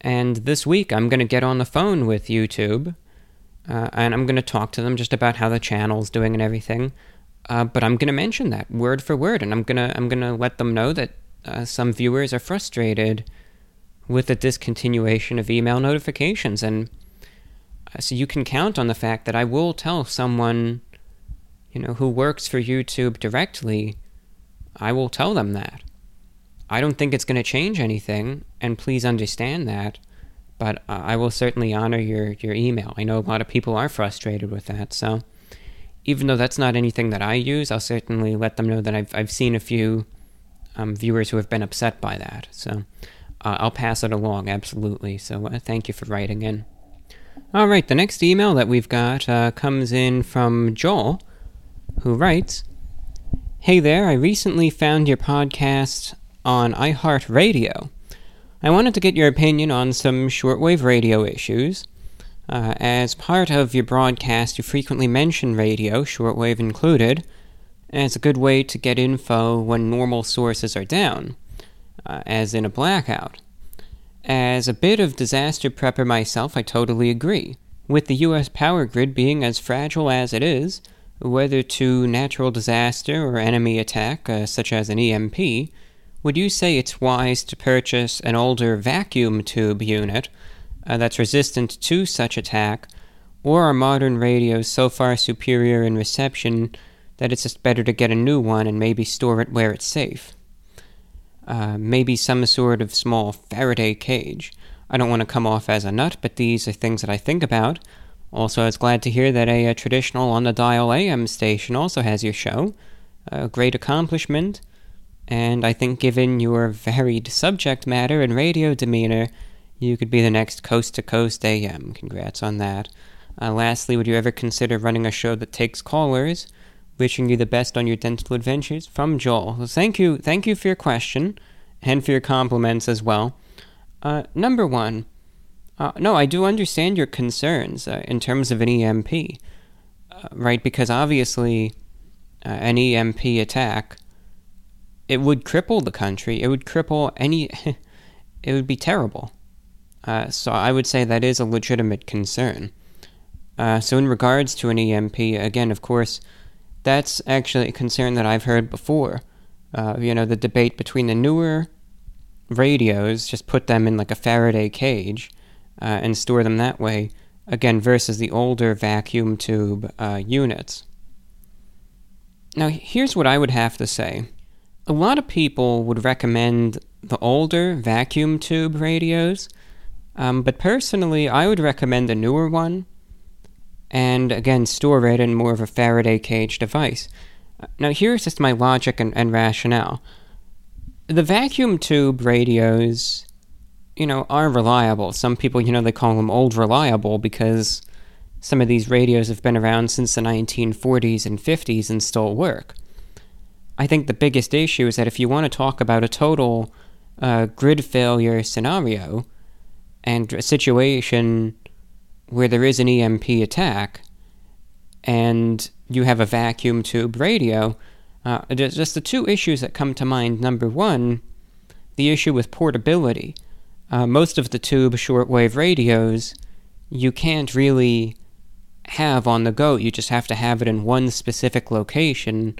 And this week, I'm going to get on the phone with YouTube, uh, and I'm going to talk to them just about how the channel's doing and everything. Uh, but I'm going to mention that word for word, and I'm going to I'm to let them know that uh, some viewers are frustrated with the discontinuation of email notifications. And uh, so you can count on the fact that I will tell someone, you know, who works for YouTube directly, I will tell them that. I don't think it's going to change anything, and please understand that. But uh, I will certainly honor your, your email. I know a lot of people are frustrated with that, so even though that's not anything that I use, I'll certainly let them know that I've, I've seen a few um, viewers who have been upset by that. So uh, I'll pass it along, absolutely. So uh, thank you for writing in. All right, the next email that we've got uh, comes in from Joel, who writes Hey there, I recently found your podcast on iHeartRadio. I wanted to get your opinion on some shortwave radio issues. Uh, as part of your broadcast, you frequently mention radio, shortwave included, as a good way to get info when normal sources are down uh, as in a blackout. As a bit of disaster prepper myself, I totally agree. With the US power grid being as fragile as it is, whether to natural disaster or enemy attack, uh, such as an EMP, would you say it's wise to purchase an older vacuum tube unit uh, that's resistant to such attack, or are modern radios so far superior in reception that it's just better to get a new one and maybe store it where it's safe? Uh, maybe some sort of small Faraday cage. I don't want to come off as a nut, but these are things that I think about. Also, I was glad to hear that a, a traditional on the dial AM station also has your show. A great accomplishment, and I think given your varied subject matter and radio demeanor, you could be the next coast to coast AM. Congrats on that. Uh, lastly, would you ever consider running a show that takes callers? Wishing you the best on your dental adventures from Joel. Thank you, thank you for your question, and for your compliments as well. Uh, number one, uh, no, I do understand your concerns uh, in terms of an EMP, uh, right? Because obviously, uh, an EMP attack, it would cripple the country. It would cripple any. it would be terrible. Uh, so I would say that is a legitimate concern. so in regards to an EMP, again, of course that's actually a concern that I've heard before. Uh, you know, the debate between the newer radios, just put them in like a Faraday cage uh, and store them that way, again, versus the older vacuum tube uh, units. Now, here's what I would have to say. A lot of people would recommend the older vacuum tube radios, um, but personally, I would recommend a newer one and again store it in more of a Faraday cage device. Now, here's just my logic and, and rationale. The vacuum tube radios, you know, are reliable. Some people, you know, they call them old reliable because some of these radios have been around since the 1940s and 50s and still work. I think the biggest issue is that if you want to talk about a total uh, grid failure scenario and a situation where there is an EMP attack and you have a vacuum tube radio, uh, just the two issues that come to mind. Number one, the issue with portability. Uh, most of the tube shortwave radios you can't really have on the go. You just have to have it in one specific location,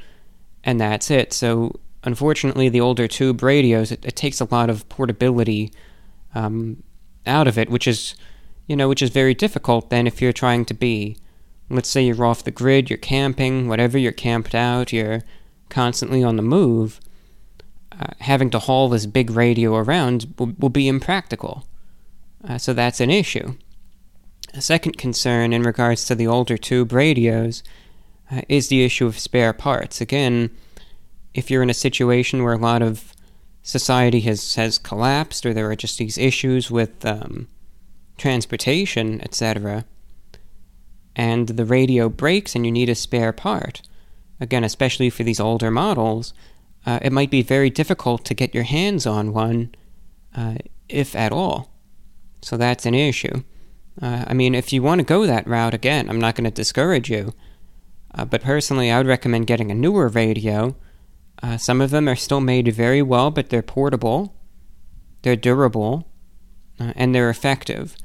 and that's it. So, unfortunately, the older tube radios, it, it takes a lot of portability um, out of it, which is you know, which is very difficult then if you're trying to be, let's say you're off the grid, you're camping, whatever, you're camped out, you're constantly on the move. Uh, having to haul this big radio around will, will be impractical. Uh, so that's an issue. A second concern in regards to the older tube radios uh, is the issue of spare parts. Again, if you're in a situation where a lot of society has, has collapsed or there are just these issues with um, transportation, etc., and the radio breaks and you need a spare part, again, especially for these older models, uh, it might be very difficult to get your hands on one, uh, if at all. So that's an issue. Uh, I mean, if you want to go that route, again, I'm not going to discourage you. Uh, but personally, I would recommend getting a newer radio. Uh, some of them are still made very well, but they're portable, they're durable, uh, and they're effective.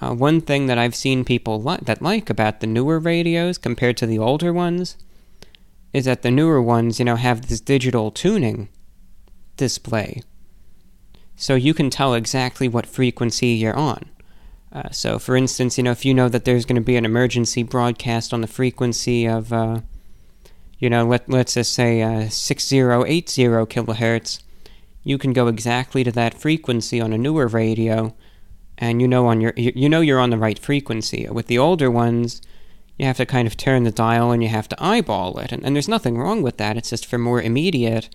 One thing that I've seen people li- that like about the newer radios compared to the older ones is that the newer ones, you know, have this digital tuning display. so you can tell exactly what frequency you're on. Uh, so, for instance, you know, if you know that there's going to be an emergency broadcast on the frequency of, uh, you know, let, let's just say uh, 6080 kilohertz, you can go exactly to that frequency on a newer radio, and you know on your you, you know you're on the right frequency. With the older ones, you have to kind of turn the dial and you have to eyeball it, and, and there's nothing wrong with that. It's just for more immediate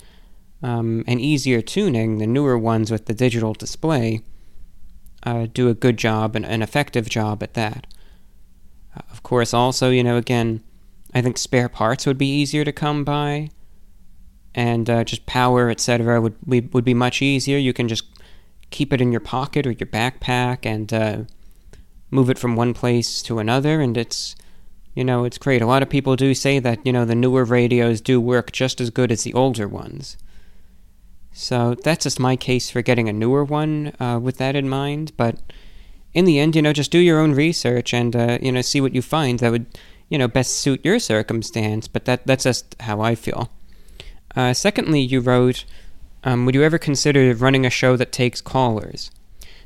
um, and easier tuning. The newer ones with the digital display uh, do a good job and an effective job at that. Uh, of course, also, you know, again, I think spare parts would be easier to come by, and uh, just power, etc., would be, would be much easier. You can just keep it in your pocket or your backpack and uh, move it from one place to another, and it's you know it's great. A lot of people do say that you know the newer radios do work just as good as the older ones. So that's just my case for getting a newer one uh, with that in mind. But in the end, you know, just do your own research and uh, you know see what you find that would you know best suit your circumstance. But that that's just how I feel. Uh, secondly, you wrote, um, would you ever consider running a show that takes callers?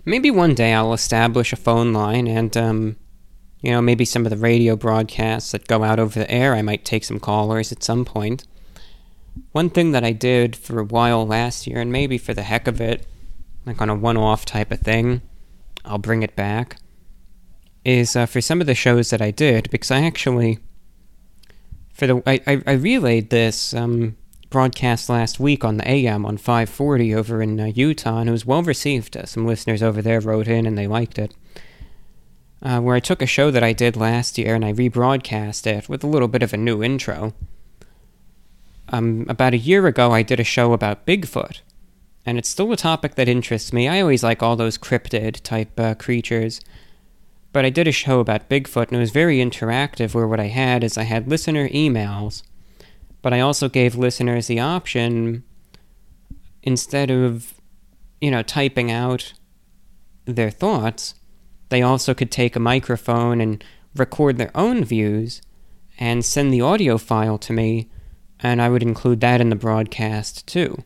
Maybe one day I'll establish a phone line and um, you know maybe some of the radio broadcasts that go out over the air. I might take some callers at some point. One thing that I did for a while last year, and maybe for the heck of it, like on a one off type of thing, I'll bring it back, is uh, for some of the shows that I did, because I actually, for the, I, I, I relayed this um, broadcast last week on the AM on 540 over in uh, Utah, and it was well received. Uh, some listeners over there wrote in and they liked it. Uh, where I took a show that I did last year and I rebroadcast it with a little bit of a new intro um, about a year ago, I did a show about Bigfoot, and it's still a topic that interests me. I always like all those cryptid type uh, creatures. But I did a show about Bigfoot, and it was very interactive, where what I had is I had listener emails, but I also gave listeners the option, instead of, you know, typing out their thoughts, they also could take a microphone and record their own views and send the audio file to me and I would include that in the broadcast too.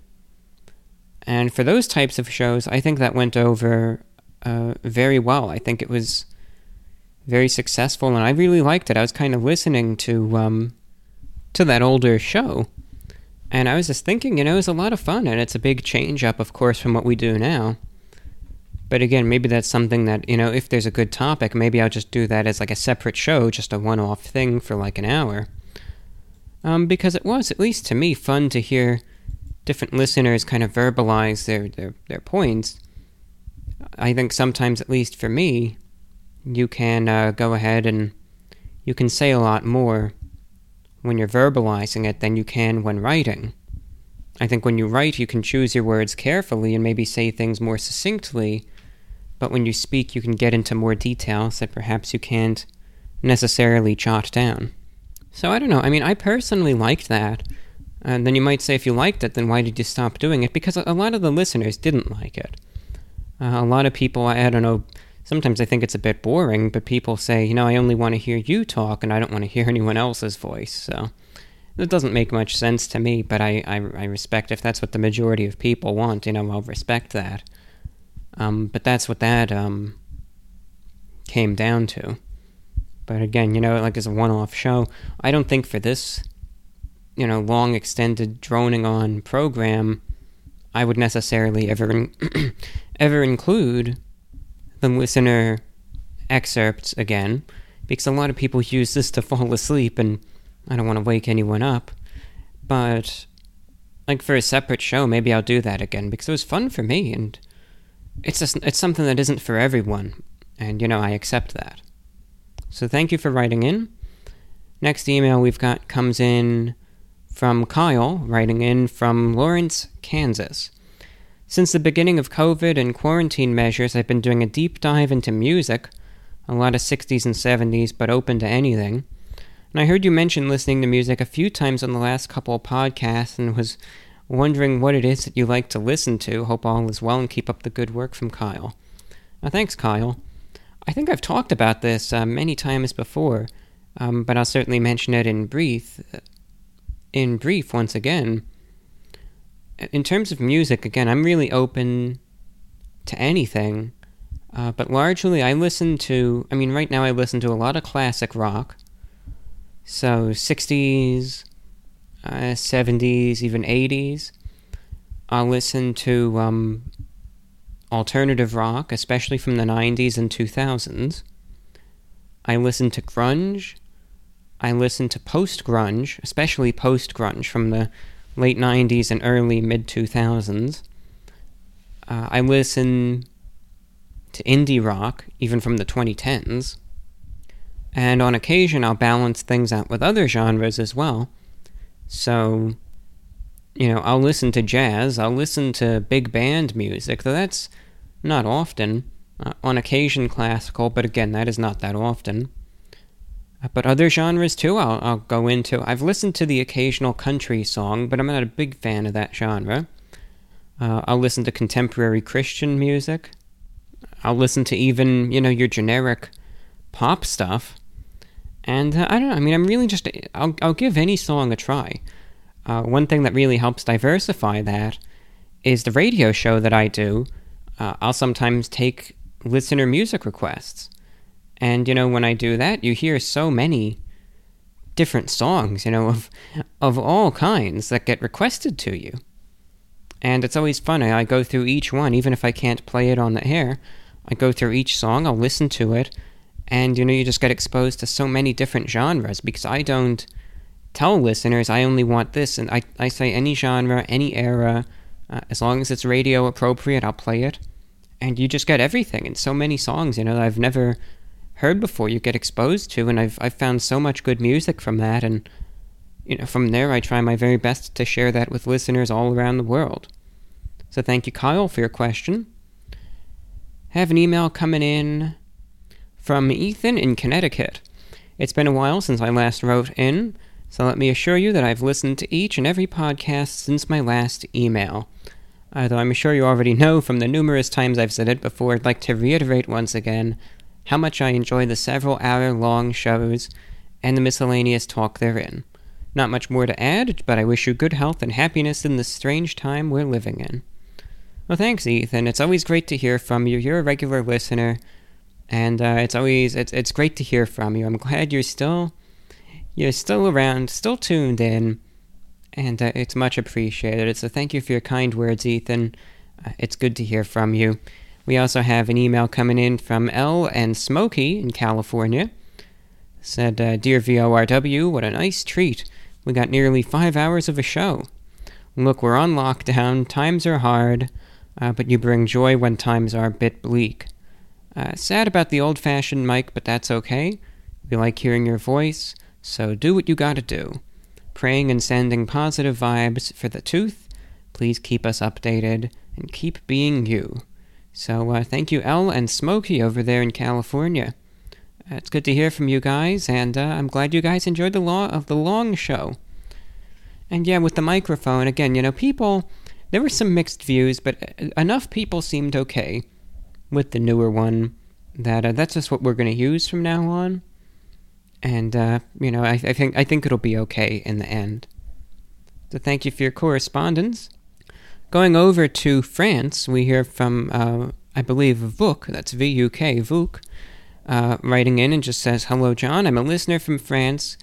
And for those types of shows, I think that went over uh, very well. I think it was very successful, and I really liked it. I was kind of listening to um, to that older show, and I was just thinking, you know, it was a lot of fun, and it's a big change up, of course, from what we do now. But again, maybe that's something that you know, if there's a good topic, maybe I'll just do that as like a separate show, just a one-off thing for like an hour um, because it was, at least to me, fun to hear different listeners kind of verbalize their, their, their points. I think sometimes, at least for me, you can uh, go ahead and you can say a lot more when you're verbalizing it than you can when writing. I think when you write, you can choose your words carefully and maybe say things more succinctly, but when you speak, you can get into more details that perhaps you can't necessarily jot down. So I don't know. I mean, I personally liked that. And then you might say, if you liked it, then why did you stop doing it? Because a lot of the listeners didn't like it. Uh, a lot of people, I, I don't know, sometimes I think it's a bit boring, but people say, you know, I only want to hear you talk and I don't want to hear anyone else's voice. So it doesn't make much sense to me, but I, I, I respect if that's what the majority of people want, you know, I'll respect that. Um, but that's what that um, came down to. But again, you know, like as a one off show, I don't think for this, you know, long extended droning on program, I would necessarily ever in- ever include the listener excerpts again, because a lot of people use this to fall asleep, and I don't want to wake anyone up. But like for a separate show, maybe I'll do that again because it was fun for me, and it's it's something that isn't for everyone, and you know I accept that. So thank you for writing in. Next email we've got comes in from Kyle, writing in from Lawrence, Kansas. Since the beginning of COVID and quarantine measures, I've been doing a deep dive into music, a lot of 60s and 70s, but open to anything. And I heard you mention listening to music a few times on the last couple of podcasts and was wondering what it is that you like to listen to. Hope all is well and keep up the good work from Kyle. Now, thanks, Kyle. I think I've talked about this uh, many times before, um, but I'll certainly mention it in brief. In brief, once again. In terms of music, again, I'm really open to anything. Uh, but largely, I listen to. I mean, right now, I listen to a lot of classic rock. So 60s, uh, 70s, even 80s. I'll listen to um, alternative rock, especially from the 90s and 2000s. I listen to grunge. I listen to post grunge, especially post grunge from the late 90s and early mid 2000s. Uh, I listen to indie rock, even from the 2010s. And on occasion, I'll balance things out with other genres as well. So, you know, I'll listen to jazz, I'll listen to big band music, though that's not often. Uh, on occasion, classical, but again, that is not that often. Uh, but other genres too, I'll, I'll go into. I've listened to the occasional country song, but I'm not a big fan of that genre. Uh, I'll listen to contemporary Christian music. I'll listen to even, you know, your generic pop stuff. And uh, I don't know, I mean, I'm really just, I'll, I'll give any song a try. Uh, one thing that really helps diversify that is the radio show that I do. Uh, I'll sometimes take listener music requests. And, you know, when I do that, you hear so many different songs, you know, of, of all kinds that get requested to you. And it's always fun. I, I go through each one, even if I can't play it on the air. I go through each song, I'll listen to it, and you know, you just get exposed to so many different genres because I don't tell listeners I only want this, and I, I say any genre, any era, uh, as long as it's radio appropriate, I'll play it. And you just get everything and so many songs, you know, I've never heard before, you get exposed to, and I've, I've found so much good music from that, and you know, from there I try my very best to share that with listeners all around the world. So thank you, Kyle, for your question. Have an email coming in from Ethan in Connecticut. It's been a while since I last wrote in, so let me assure you that I've listened to each and every podcast since my last email. Although I'm sure you already know from the numerous times I've said it before, I'd like to reiterate once again how much I enjoy the several hour long shows and the miscellaneous talk therein. Not much more to add, but I wish you good health and happiness in this strange time we're living in. Well, thanks, Ethan. It's always great to hear from you. You're a regular listener, and uh, it's always it's it's great to hear from you. I'm glad you're still you're still around, still tuned in, and uh, it's much appreciated. So thank you for your kind words, Ethan. Uh, it's good to hear from you. We also have an email coming in from L and Smokey in California. Said, uh, Dear VORW, what a nice treat. We got nearly five hours of a show. Look, we're on lockdown, times are hard, uh, but you bring joy when times are a bit bleak. Uh, sad about the old fashioned mic, but that's okay. We like hearing your voice, so do what you gotta do. Praying and sending positive vibes for the tooth. Please keep us updated and keep being you. So uh, thank you, El and Smokey over there in California. Uh, it's good to hear from you guys, and uh, I'm glad you guys enjoyed the law of the long show. And yeah, with the microphone again, you know, people there were some mixed views, but enough people seemed okay with the newer one that uh, that's just what we're going to use from now on. And uh, you know, I, I, think I think it'll be okay in the end. So thank you for your correspondence. Going over to France, we hear from uh, I believe Vuk. That's V U K Vuk. Uh, writing in and just says, Hello, John. I'm a listener from France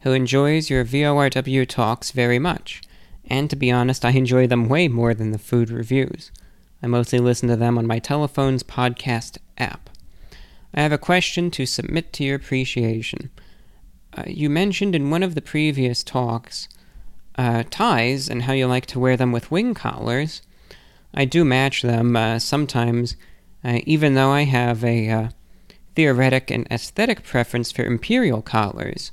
who enjoys your VORW talks very much and to be honest, I enjoy them way more than the food reviews. I mostly listen to them on my telephone's podcast app. I have a question to submit to your appreciation. Uh, you mentioned in one of the previous talks uh, ties and how you like to wear them with wing collars. I do match them uh, sometimes, uh, even though I have a uh, theoretic and aesthetic preference for imperial collars.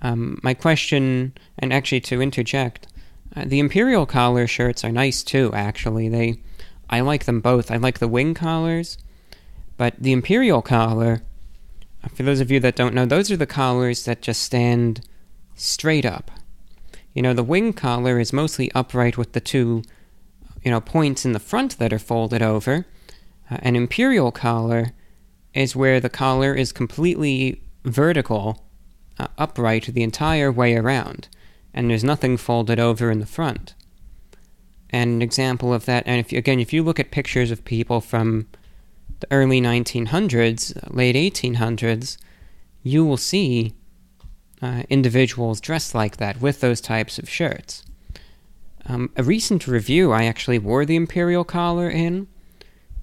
Um, my question, and actually to interject, uh, the imperial collar shirts are nice too. Actually, they I like them both. I like the wing collars, but the imperial collar. For those of you that don't know, those are the collars that just stand straight up. You know, the wing collar is mostly upright with the two, you know, points in the front that are folded over. Uh, an imperial collar is where the collar is completely vertical, uh, upright the entire way around and there's nothing folded over in the front. And an example of that, and if you, again, if you look at pictures of people from the early 1900s, late 1800s, you will see uh, individuals dressed like that with those types of shirts. Um, a recent review I actually wore the imperial collar in.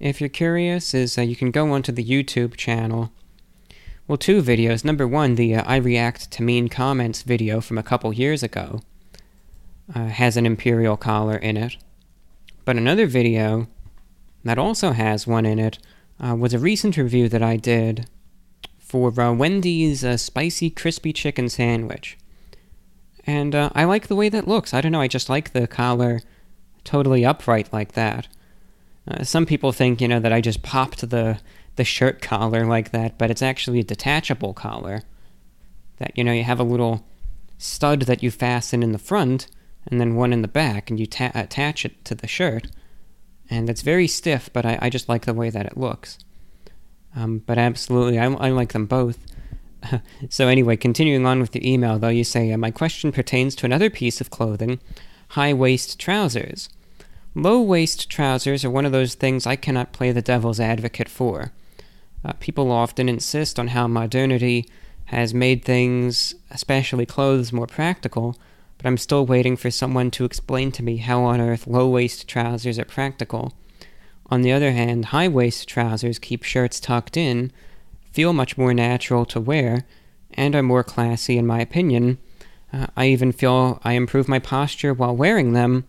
If you're curious, is uh, you can go onto the YouTube channel. Well, two videos. Number one, the uh, I React to Mean Comments video from a couple years ago uh, has an imperial collar in it. But another video that also has one in it uh, was a recent review that I did for uh, Wendy's uh, spicy crispy chicken sandwich. And uh, I like the way that looks. I don't know, I just like the collar totally upright like that. Some people think, you know, that I just popped the, the shirt collar like that, but it's actually a detachable collar. That, you know, you have a little stud that you fasten in the front, and then one in the back, and you ta- attach it to the shirt. And it's very stiff, but I, I just like the way that it looks. Um, but absolutely, I, I like them both. so, anyway, continuing on with the email, though, you say, uh, My question pertains to another piece of clothing high waist trousers. Low waist trousers are one of those things I cannot play the devil's advocate for. Uh, people often insist on how modernity has made things, especially clothes, more practical, but I'm still waiting for someone to explain to me how on earth low waist trousers are practical. On the other hand, high waist trousers keep shirts tucked in, feel much more natural to wear, and are more classy in my opinion. Uh, I even feel I improve my posture while wearing them.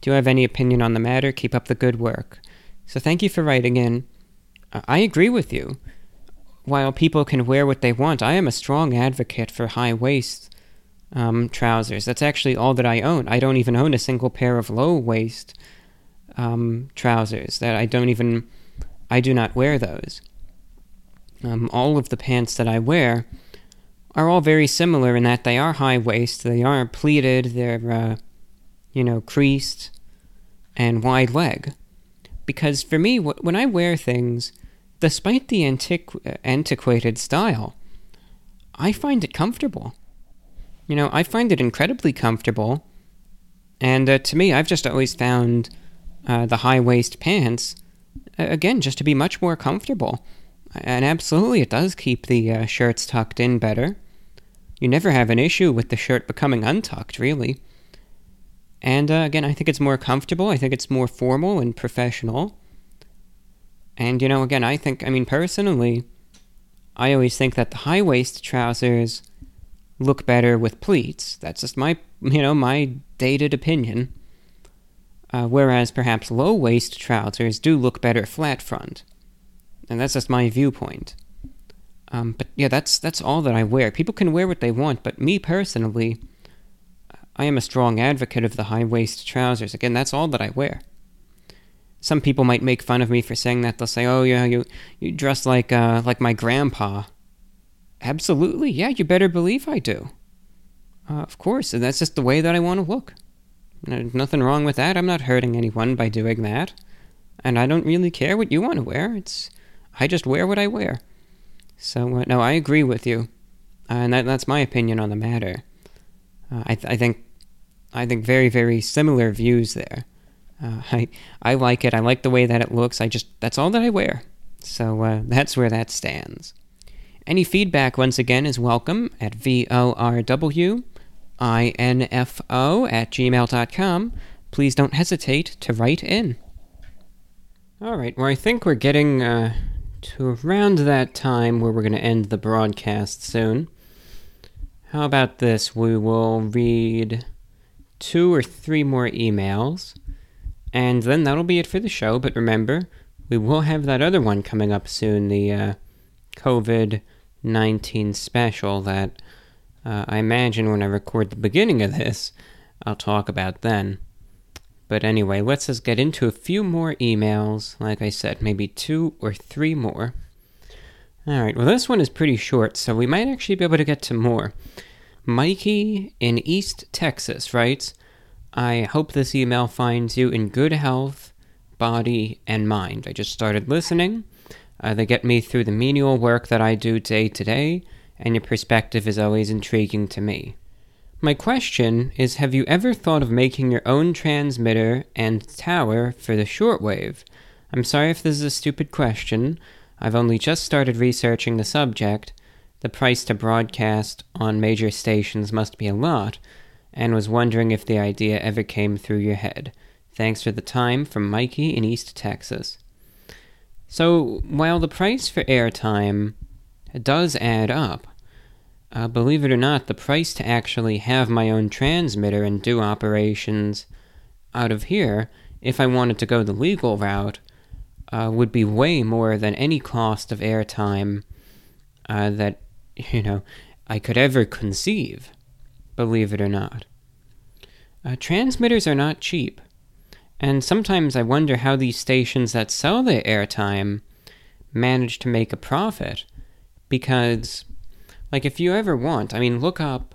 Do you have any opinion on the matter? Keep up the good work. So thank you for writing in. I agree with you. While people can wear what they want, I am a strong advocate for high waist um, trousers. That's actually all that I own. I don't even own a single pair of low waist um, trousers that I don't even, I do not wear those. Um, all of the pants that I wear are all very similar in that they are high waist, they are pleated, they're, uh, you know, creased, and wide leg. Because for me, w- when I wear things, despite the antiqu- antiquated style, I find it comfortable. You know, I find it incredibly comfortable. And uh, to me, I've just always found uh, the high waist pants, again, just to be much more comfortable. And absolutely, it does keep the uh, shirts tucked in better. You never have an issue with the shirt becoming untucked, really. And uh, again, I think it's more comfortable. I think it's more formal and professional. And, you know, again, I think, I mean, personally, I always think that the high waist trousers look better with pleats. That's just my, you know, my dated opinion uh, whereas perhaps low waist trousers do look better flat front. And that's just my viewpoint. Um, but yeah, that's that's all that I wear. People can wear what they want, but me personally, I am a strong advocate of the high waist trousers. Again, that's all that I wear. Some people might make fun of me for saying that. They'll say, "Oh yeah, you you dress like uh, like my grandpa." Absolutely, yeah. You better believe I do. Uh, of course, and that's just the way that I want to look. There's nothing wrong with that. I'm not hurting anyone by doing that. And I don't really care what you want to wear. It's I just wear what I wear. So uh, no, I agree with you, uh, and that, that's my opinion on the matter. Uh, I, th- I think I think very very similar views there. Uh, I I like it. I like the way that it looks. I just that's all that I wear. So uh, that's where that stands. Any feedback once again is welcome at vorw info at gmail.com. Please don't hesitate to write in. All right, well, I think we're getting uh, to around that time where we're going to end the broadcast soon. How about this? We will read two or three more emails, and then that'll be it for the show. But remember, we will have that other one coming up soon the uh, COVID 19 special that uh, I imagine when I record the beginning of this, I'll talk about then. But anyway, let's just get into a few more emails. Like I said, maybe two or three more. Alright, well, this one is pretty short, so we might actually be able to get to more. Mikey in East Texas writes I hope this email finds you in good health, body, and mind. I just started listening. Uh, they get me through the menial work that I do day to day and your perspective is always intriguing to me. My question is Have you ever thought of making your own transmitter and tower for the shortwave? I'm sorry if this is a stupid question. I've only just started researching the subject. The price to broadcast on major stations must be a lot, and was wondering if the idea ever came through your head. Thanks for the time from Mikey in East Texas. So, while the price for airtime does add up, uh, believe it or not, the price to actually have my own transmitter and do operations out of here, if I wanted to go the legal route, uh, would be way more than any cost of airtime uh, that, you know, I could ever conceive, believe it or not. Uh, transmitters are not cheap. And sometimes I wonder how these stations that sell their airtime manage to make a profit. Because, like, if you ever want, I mean, look up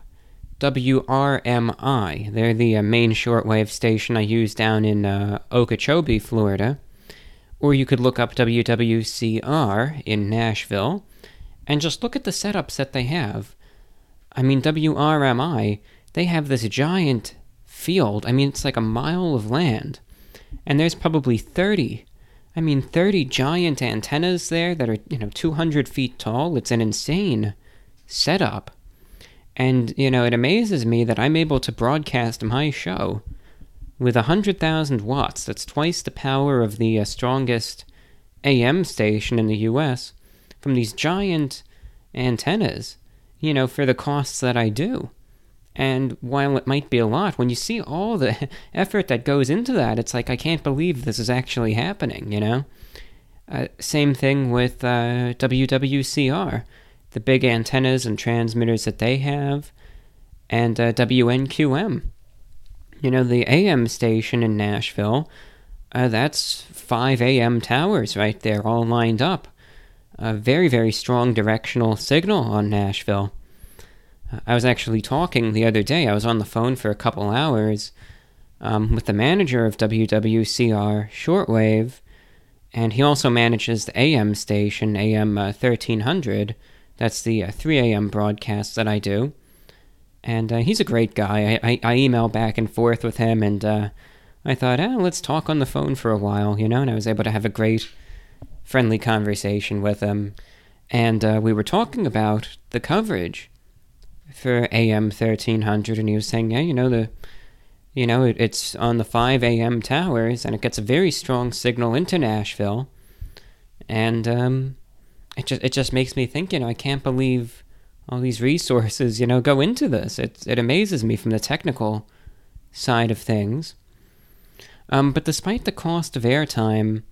WRMI. They're the uh, main shortwave station I use down in uh, Okeechobee, Florida. Or you could look up WWCR in Nashville and just look at the setups that they have. I mean, WRMI, they have this giant field. I mean, it's like a mile of land and there's probably 30 I mean, 30 giant antennas there that are, you know, 200 feet tall. It's an insane setup. And, you know, it amazes me that I'm able to broadcast my show with 100,000 watts. That's twice the power of the uh, strongest AM station in the US from these giant antennas, you know, for the costs that I do. And while it might be a lot, when you see all the effort that goes into that, it's like, I can't believe this is actually happening, you know? Uh, same thing with uh, WWCR, the big antennas and transmitters that they have, and uh, WNQM. You know, the AM station in Nashville, uh, that's 5 AM towers right there, all lined up. A very, very strong directional signal on Nashville. I was actually talking the other day. I was on the phone for a couple hours um, with the manager of WWCR Shortwave, and he also manages the AM station, AM uh, 1300. That's the uh, 3 a.m. broadcast that I do. And uh, he's a great guy. I, I, I, email back and forth with him, and uh, I thought, eh, let's talk on the phone for a while, you know, and I was able to have a great, friendly conversation with him. And uh, we were talking about the coverage for AM 1300, and he was saying, yeah, you know, the you know, it, it's on the 5 AM towers, and it gets a very strong signal into Nashville. And um, it just it just makes me think, you know, I can't believe all these resources, you know, go into this. It it amazes me from the technical side of things. Um, but despite the cost of airtime,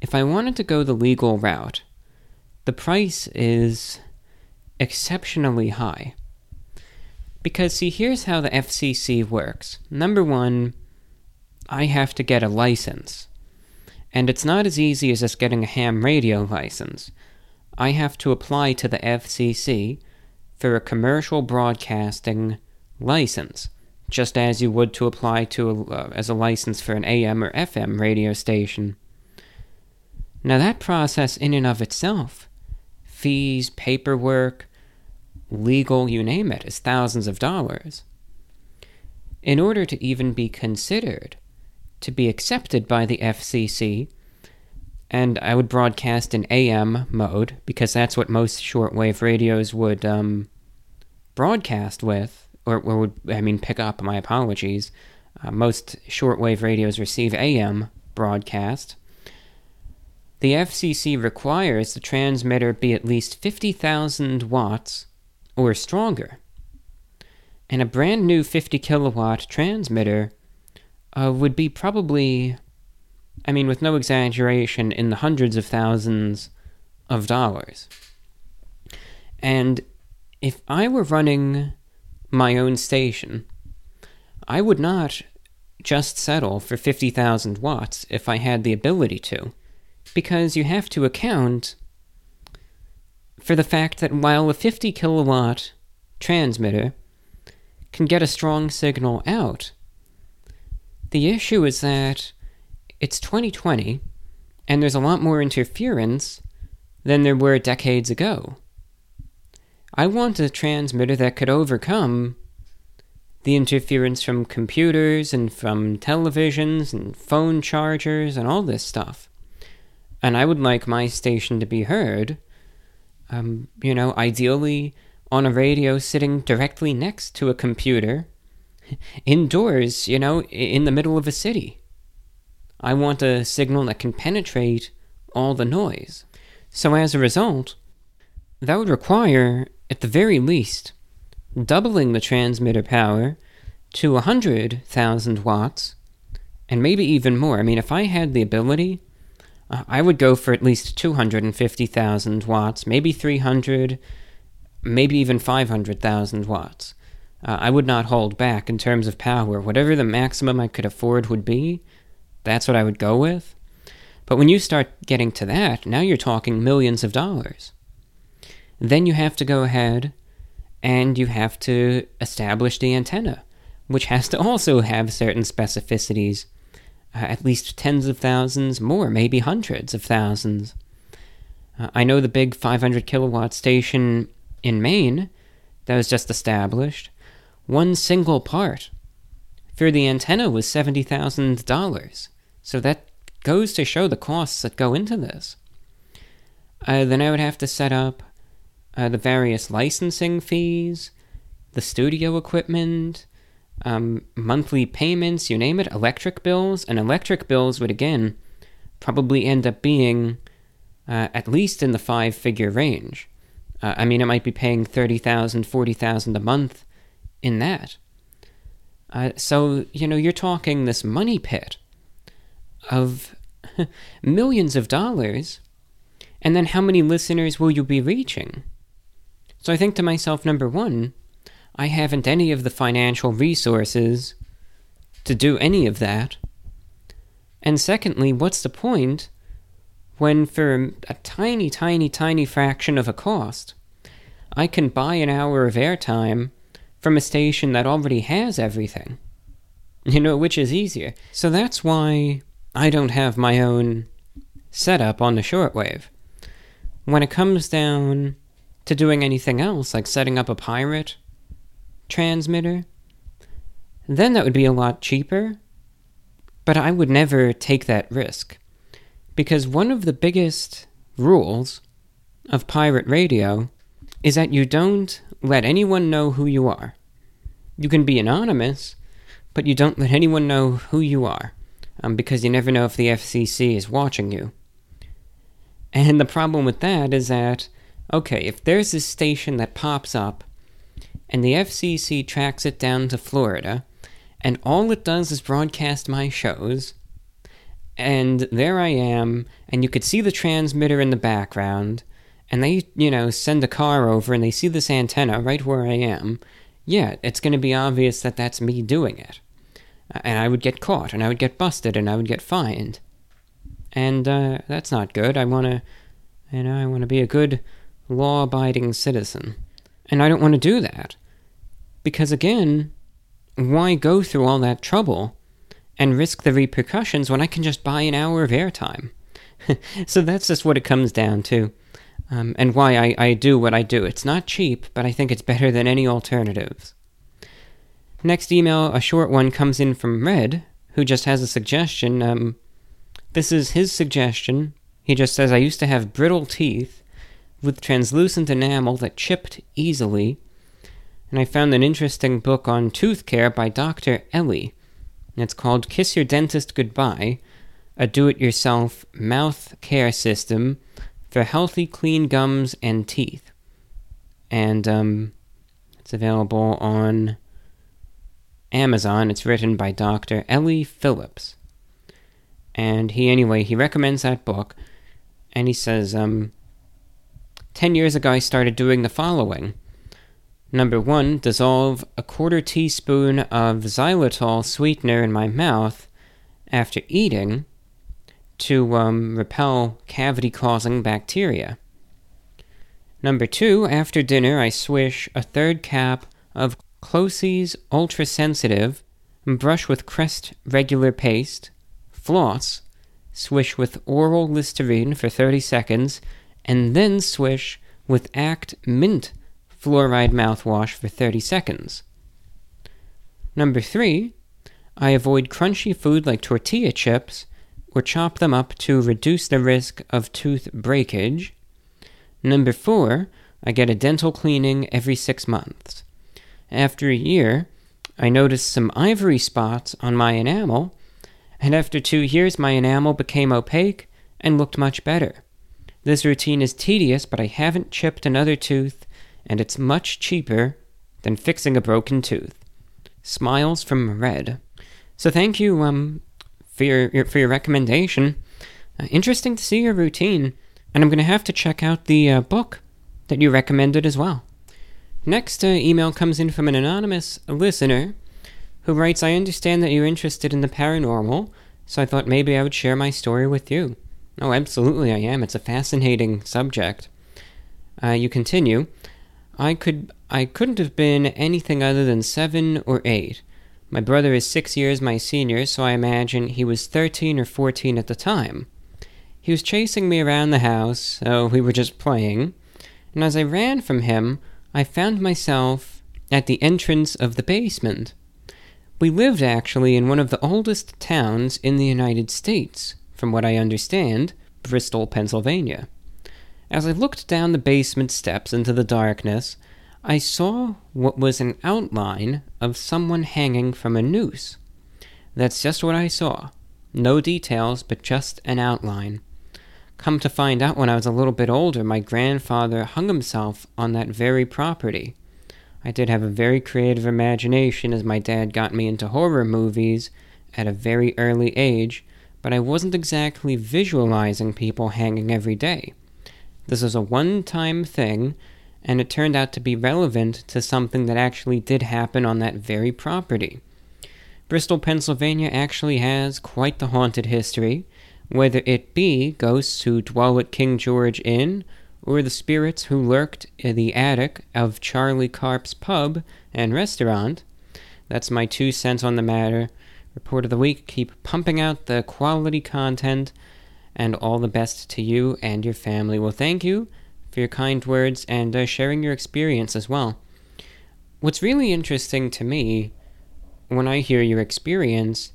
if I wanted to go the legal route, the price is exceptionally high. Because, see, here's how the FCC works. Number one, I have to get a license. And it's not as easy as just getting a ham radio license. I have to apply to the FCC for a commercial broadcasting license, just as you would to apply to a, uh, as a license for an AM or FM radio station. Now, that process, in and of itself, fees, paperwork, legal, you name it, is thousands of dollars. In order to even be considered to be accepted by the FCC, and I would broadcast in AM mode because that's what most shortwave radios would um, broadcast with, or, or, would, I mean, pick up, my apologies. Uh, most shortwave radios receive AM broadcast. The FCC requires the transmitter be at least 50,000 watts or stronger. And a brand new 50 kilowatt transmitter uh, would be probably, I mean, with no exaggeration, in the hundreds of thousands of dollars. And if I were running my own station, I would not just settle for 50,000 watts if I had the ability to, because you have to account for the fact that while a 50 kilowatt transmitter can get a strong signal out, the issue is that it's 2020 and there's a lot more interference than there were decades ago. I want a transmitter that could overcome the interference from computers and from televisions and phone chargers and all this stuff. And I would like my station to be heard, um, you know, ideally on a radio sitting directly next to a computer, indoors, you know, in the middle of a city. I want a signal that can penetrate all the noise. So as a result, that would require, at the very least, doubling the transmitter power to 100,000 watts, and maybe even more. I mean, if I had the ability, uh, I would go for at least 250,000 watts, maybe 300, maybe even 500,000 watts. Uh, I would not hold back in terms of power. Whatever the maximum I could afford would be, that's what I would go with. But when you start getting to that, now you're talking millions of dollars. Then you have to go ahead and you have to establish the antenna, which has to also have certain specificities, at least tens of thousands, more, maybe hundreds of thousands. Uh, I know the big 500 kilowatt station in Maine that was just established, one single part for the antenna was $70,000. So that goes to show the costs that go into this. Uh, then I would have to set up uh, the various licensing fees, the studio equipment, um, monthly payments, you name it, electric bills. And electric bills would, again, probably end up being uh, at least in the five figure range. Uh, I mean, it might be paying 30000 40000 a month in that. Uh, so, you know, you're talking this money pit of millions of dollars, and then how many listeners will you be reaching? So I think to myself, number one, I haven't any of the financial resources to do any of that. And secondly, what's the point when, for a tiny, tiny, tiny fraction of a cost, I can buy an hour of airtime from a station that already has everything? You know, which is easier. So that's why I don't have my own setup on the shortwave. When it comes down to doing anything else, like setting up a pirate transmitter, then that would be a lot cheaper. But I would never take that risk. Because one of the biggest rules of pirate radio is that you don't let anyone know who you are. You can be anonymous, but you don't let anyone know who you are, um, because you never know if the FCC is watching you. And the problem with that is that okay, if there's this station that pops up and the FCC tracks it down to Florida, and all it does is broadcast my shows, and there I am, and you could see the transmitter in the background, and they, you know, send a car over and they see this antenna right where I am, yeah, it's going to be obvious that that's me doing it. And I would get caught, and I would get busted, and I would get fined. And uh, that's not good. I want to, you know, I want to be a good law abiding citizen. And I don't want to do that. Because again, why go through all that trouble and risk the repercussions when I can just buy an hour of airtime? so that's just what it comes down to. Um, and why I, I do what I do. It's not cheap, but I think it's better than any alternatives. Next email, a short one, comes in from Red, who just has a suggestion. Um, this is his suggestion. He just says, I used to have brittle teeth with translucent enamel that chipped easily, and I found an interesting book on tooth care by Dr. Ellie. It's called Kiss Your Dentist Goodbye, a do it yourself mouth care system for healthy, clean gums and teeth. And um, it's available on Amazon. It's written by Dr. Ellie Phillips. And he, anyway, he recommends that book, and he says, um, 10 years ago, I started doing the following. Number one, dissolve a quarter teaspoon of xylitol sweetener in my mouth after eating to um, repel cavity causing bacteria. Number two, after dinner, I swish a third cap of CloSYS Ultra Sensitive, brush with Crest regular paste, floss, swish with oral Listerine for 30 seconds, and then swish with Act Mint fluoride mouthwash for 30 seconds. Number three, I avoid crunchy food like tortilla chips or chop them up to reduce the risk of tooth breakage. Number four, I get a dental cleaning every six months. After a year, I noticed some ivory spots on my enamel, and after two years, my enamel became opaque and looked much better. This routine is tedious, but I haven't chipped another tooth, and it's much cheaper than fixing a broken tooth. Smiles from Red. So thank you um, for your, your for your recommendation. Uh, interesting to see your routine, and I'm going to have to check out the uh, book that you recommended as well. Next uh, email comes in from an anonymous listener who writes, "I understand that you're interested in the paranormal, so I thought maybe I would share my story with you." Oh, absolutely, I am. It's a fascinating subject. Uh, you continue. I could I couldn't have been anything other than seven or eight. My brother is six years my senior, so I imagine he was thirteen or fourteen at the time. He was chasing me around the house, so we were just playing, and as I ran from him, I found myself at the entrance of the basement. We lived actually in one of the oldest towns in the United States, from what I understand, Bristol, Pennsylvania. As I looked down the basement steps into the darkness, I saw what was an outline of someone hanging from a noose. That's just what I saw. No details, but just an outline. Come to find out, when I was a little bit older, my grandfather hung himself on that very property. I did have a very creative imagination as my dad got me into horror movies at a very early age, but I wasn't exactly visualizing people hanging every day. This was a one time thing, and it turned out to be relevant to something that actually did happen on that very property. Bristol, Pennsylvania actually has quite the haunted history, whether it be ghosts who dwell at King George Inn, or the spirits who lurked in the attic of Charlie Carp's pub and restaurant. That's my two cents on the matter. Report of the week. Keep pumping out the quality content and all the best to you and your family. Well, thank you for your kind words and uh, sharing your experience as well. What's really interesting to me when I hear your experience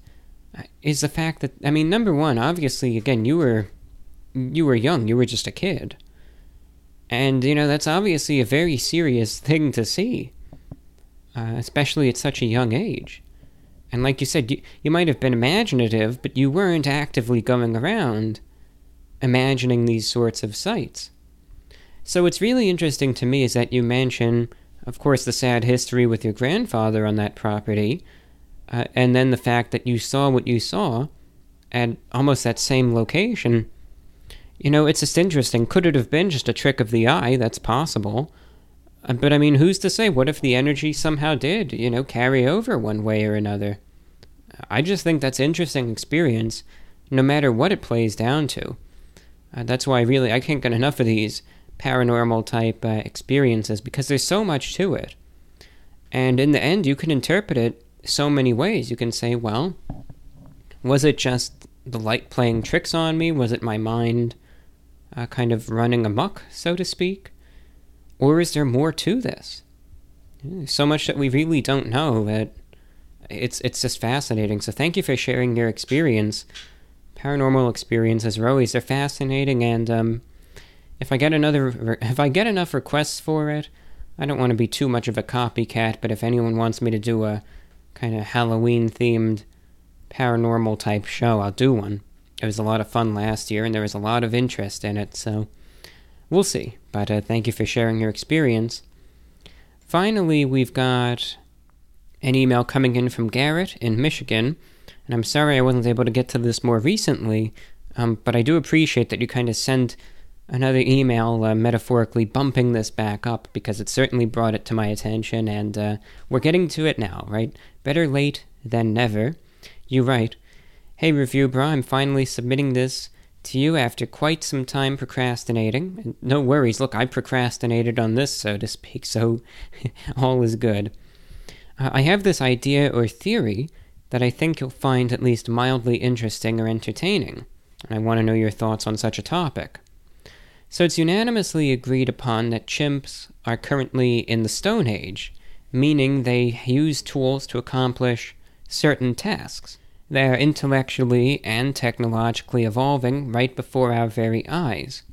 uh, is the fact that I mean, number one, obviously, again, you were you were young, you were just a kid, and you know that's obviously a very serious thing to see, uh, especially at such a young age. And like you said, you, you might have been imaginative, but you weren't actively going around imagining these sorts of sights. So what's really interesting to me is that you mention, of course, the sad history with your grandfather on that property, uh, and then the fact that you saw what you saw at almost that same location. You know, it's just interesting. Could it have been just a trick of the eye? That's possible. Uh, but I mean, who's to say? What if the energy somehow did, you know, carry over one way or another? I just think that's interesting experience, no matter what it plays down to. Uh, that's why really I can't get enough of these paranormal type uh, experiences because there's so much to it. And in the end, you can interpret it so many ways. You can say, well, was it just the light playing tricks on me? Was it my mind uh, kind of running amok, so to speak? Or is there more to this? So much that we really don't know that it's it's just fascinating. So thank you for sharing your experience paranormal experiences are always they're fascinating and um, if I get another if I get enough requests for it, I don't want to be too much of a copycat, but if anyone wants me to do a kind of Halloween themed paranormal type show, I'll do one. It was a lot of fun last year and there was a lot of interest in it, so we'll see. But uh, thank you for sharing your experience. Finally, we've got an email coming in from Garrett in Michigan and I'm sorry I wasn't able to get to this more recently, um, but I do appreciate that you kind of send another email uh, metaphorically bumping this back up because it certainly brought it to my attention, and uh, we're getting to it now, right? Better late than never. You write, Hey, Review Bro, I'm finally submitting this to you after quite some time procrastinating. No worries, look, I procrastinated on this, so to speak, so all is good. Uh, I have this idea or theory that I think you'll find at least mildly interesting or entertaining, and I want to know your thoughts on such a topic. So it's unanimously agreed upon that chimps are currently in the Stone Age, meaning they use tools to accomplish certain tasks. They are intellectually and technologically evolving right before our very eyes.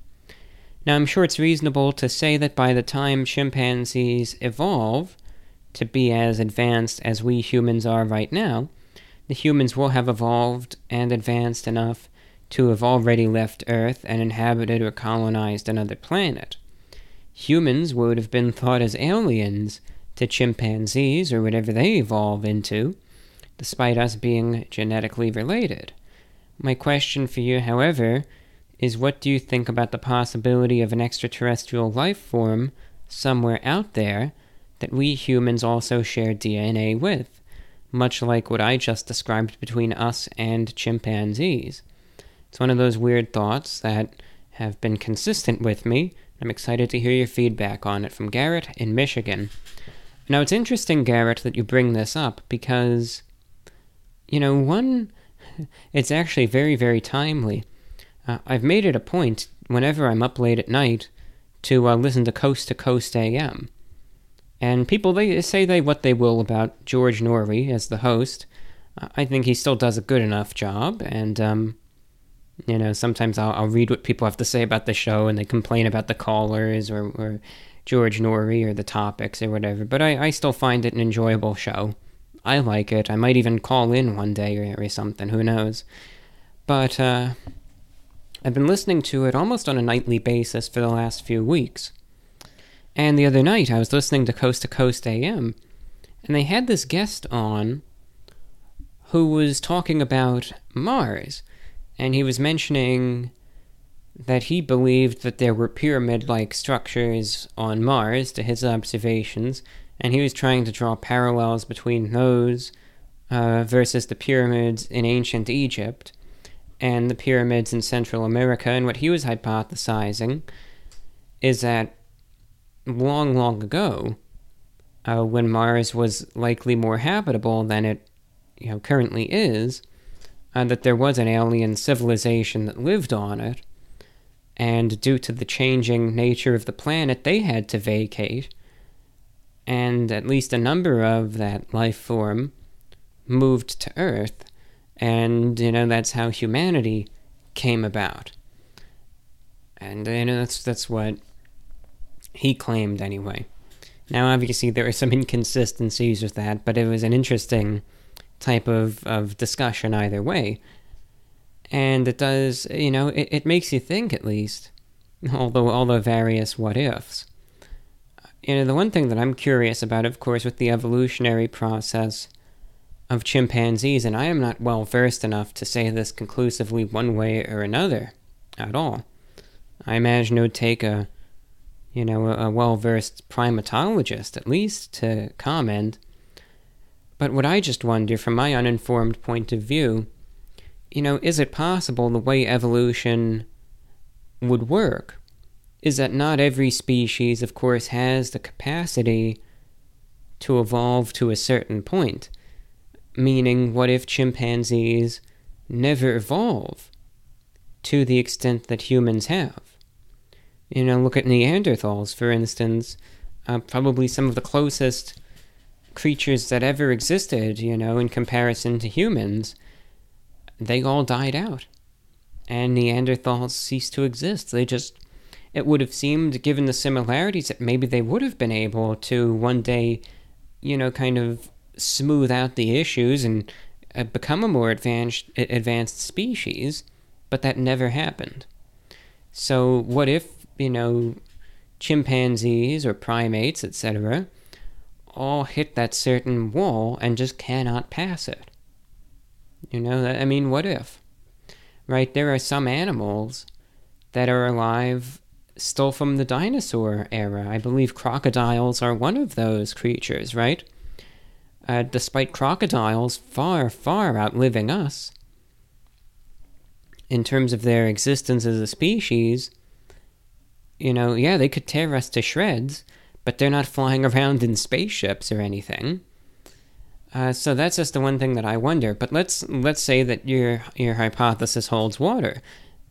Now, I'm sure it's reasonable to say that by the time chimpanzees evolve to be as advanced as we humans are right now, the humans will have evolved and advanced enough to have already left Earth and inhabited or colonized another planet. Humans would have been thought as aliens to chimpanzees or whatever they evolve into, despite us being genetically related. My question for you, however, is what do you think about the possibility of an extraterrestrial life form somewhere out there that we humans also share DNA with, much like what I just described between us and chimpanzees? It's one of those weird thoughts that have been consistent with me. I'm excited to hear your feedback on it from Garrett in Michigan. Now, it's interesting, Garrett, that you bring this up because, you know, one, it's actually very, very timely. Uh, I've made it a point, whenever I'm up late at night, to uh, listen to Coast to Coast AM. And people, they say they what they will about George Noory as the host. Uh, I think he still does a good enough job, and, um, you know, sometimes I'll, I'll, read what people have to say about the show, and they complain about the callers or, or George Noory or the topics or whatever, but I, I still find it an enjoyable show. I like it. I might even call in one day or, or something, who knows. But, uh, I've been listening to it almost on a nightly basis for the last few weeks. And the other night, I was listening to Coast to Coast AM, and they had this guest on who was talking about Mars, and he was mentioning that he believed that there were pyramid like structures on Mars to his observations, and he was trying to draw parallels between those uh, versus the pyramids in ancient Egypt and the pyramids in Central America. And what he was hypothesizing is that long, long ago, uh, when Mars was likely more habitable than it you know, currently is, uh, that there was an alien civilization that lived on it and due to the changing nature of the planet, they had to vacate, and at least a number of that life form moved to Earth, and, you know, that's how humanity came about. And, you know, that's, that's what he claimed anyway. Now, obviously, there are some inconsistencies with that, but it was an interesting type of, of discussion either way and it does you know it, it makes you think at least although all the various what ifs you know the one thing that i'm curious about of course with the evolutionary process of chimpanzees and i am not well versed enough to say this conclusively one way or another at all. I imagine it would take a you know a, well versed primatologist at least to comment. But what i just wonder from my uninformed point of view you know, is it possible the way evolution would work is that not every species, of course, has the capacity to evolve to a certain point? Meaning, what if chimpanzees never evolve to the extent that humans have? You know, look at Neanderthals, for instance, uh, probably some of the closest creatures that ever existed, you know, in comparison to humans they all died out. And Neanderthals ceased to exist. They just, it would have seemed, given the similarities, that maybe they would have been able to one day, you know, kind of smooth out the issues and uh, become a more advanced, advanced species, but that never happened. So, what if, you know, chimpanzees or primates, etc., all hit that certain wall and just cannot pass it? You know, I mean, what if? Right? There are some animals that are alive still from the dinosaur era. I believe crocodiles are one of those creatures, right? Uh, despite crocodiles far, far outliving us in terms of their existence as a species, you know, yeah, they could tear us to shreds, but they're not flying around in spaceships or anything. Uh, so that's just the one thing that I wonder. But let's let's say that your your hypothesis holds water,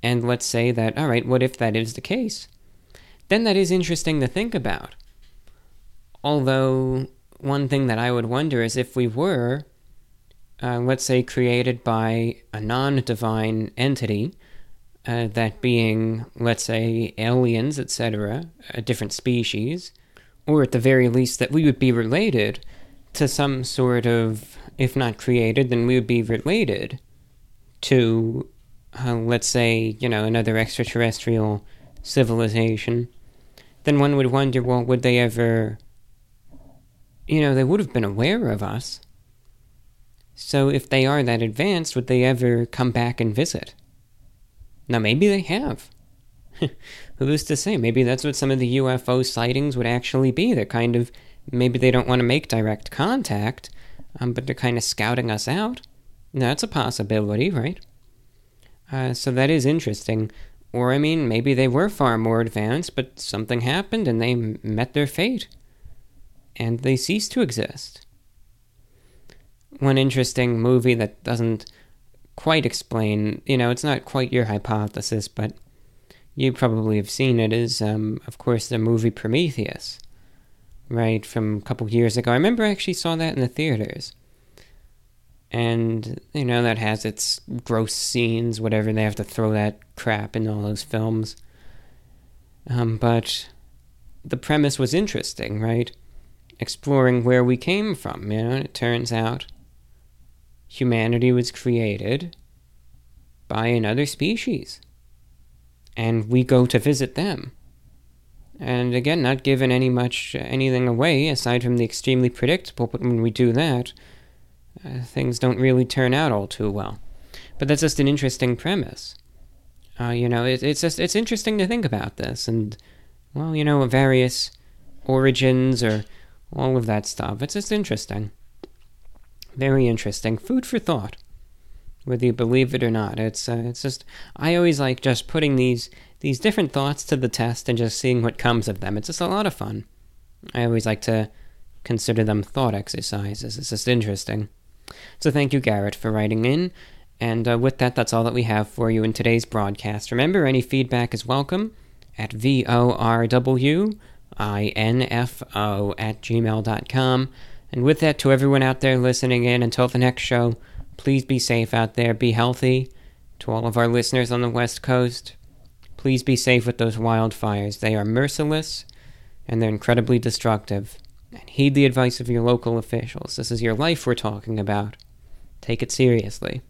and let's say that all right, what if that is the case? Then that is interesting to think about. Although one thing that I would wonder is if we were, uh, let's say, created by a non divine entity, uh, that being, let's say, aliens, etc., a different species, or at the very least that we would be related to some sort of, if not created, then we would be related to, uh, let's say, you know, another extraterrestrial civilization, then one would wonder, well, would they ever, you know, they would have been aware of us. So if they are that advanced, would they ever come back and visit? Now, maybe they have. Who's to say? Maybe that's what some of the UFO sightings would actually be. They're kind of, maybe they don't want to make direct contact, um, but they're kind of scouting us out. Now, That's a possibility, right? Uh, so that is interesting. Or, I mean, maybe they were far more advanced, but something happened and they met their fate. And they ceased to exist. One interesting movie that doesn't quite explain, you know, it's not quite your hypothesis, but you probably have seen it, is, um, of course, the movie Prometheus, right, from a couple years ago. I remember I actually saw that in the theaters. And, you know, that has its gross scenes, whatever, they have to throw that crap in all those films. Um, but the premise was interesting, right? Exploring where we came from, you know, it turns out humanity was created by another species. And we go to visit them. And again, not giving any much anything away aside from the extremely predictable, but when we do that, uh, things don't really turn out all too well. But that's just an interesting premise. Uh, you know, it, it's just it's interesting to think about this, and well, you know, various origins or all of that stuff. It's just interesting. Very interesting. Food for thought. Whether you believe it or not, it's uh, it's just I always like just putting these these different thoughts to the test and just seeing what comes of them. It's just a lot of fun. I always like to consider them thought exercises. It's just interesting. So thank you, Garrett, for writing in. And uh, with that, that's all that we have for you in today's broadcast. Remember, any feedback is welcome at V-O-R-W-I-N-F-O at gmail.com. And with that, to everyone out there listening in, until the next show, please be safe out there, be healthy. To all of our listeners on the West Coast, please be safe with those wildfires. They are merciless and they're incredibly destructive. And heed the advice of your local officials. This is your life we're talking about. Take it seriously.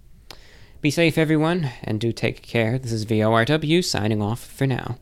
Be safe, everyone, and do take care. This is VORW signing off for now.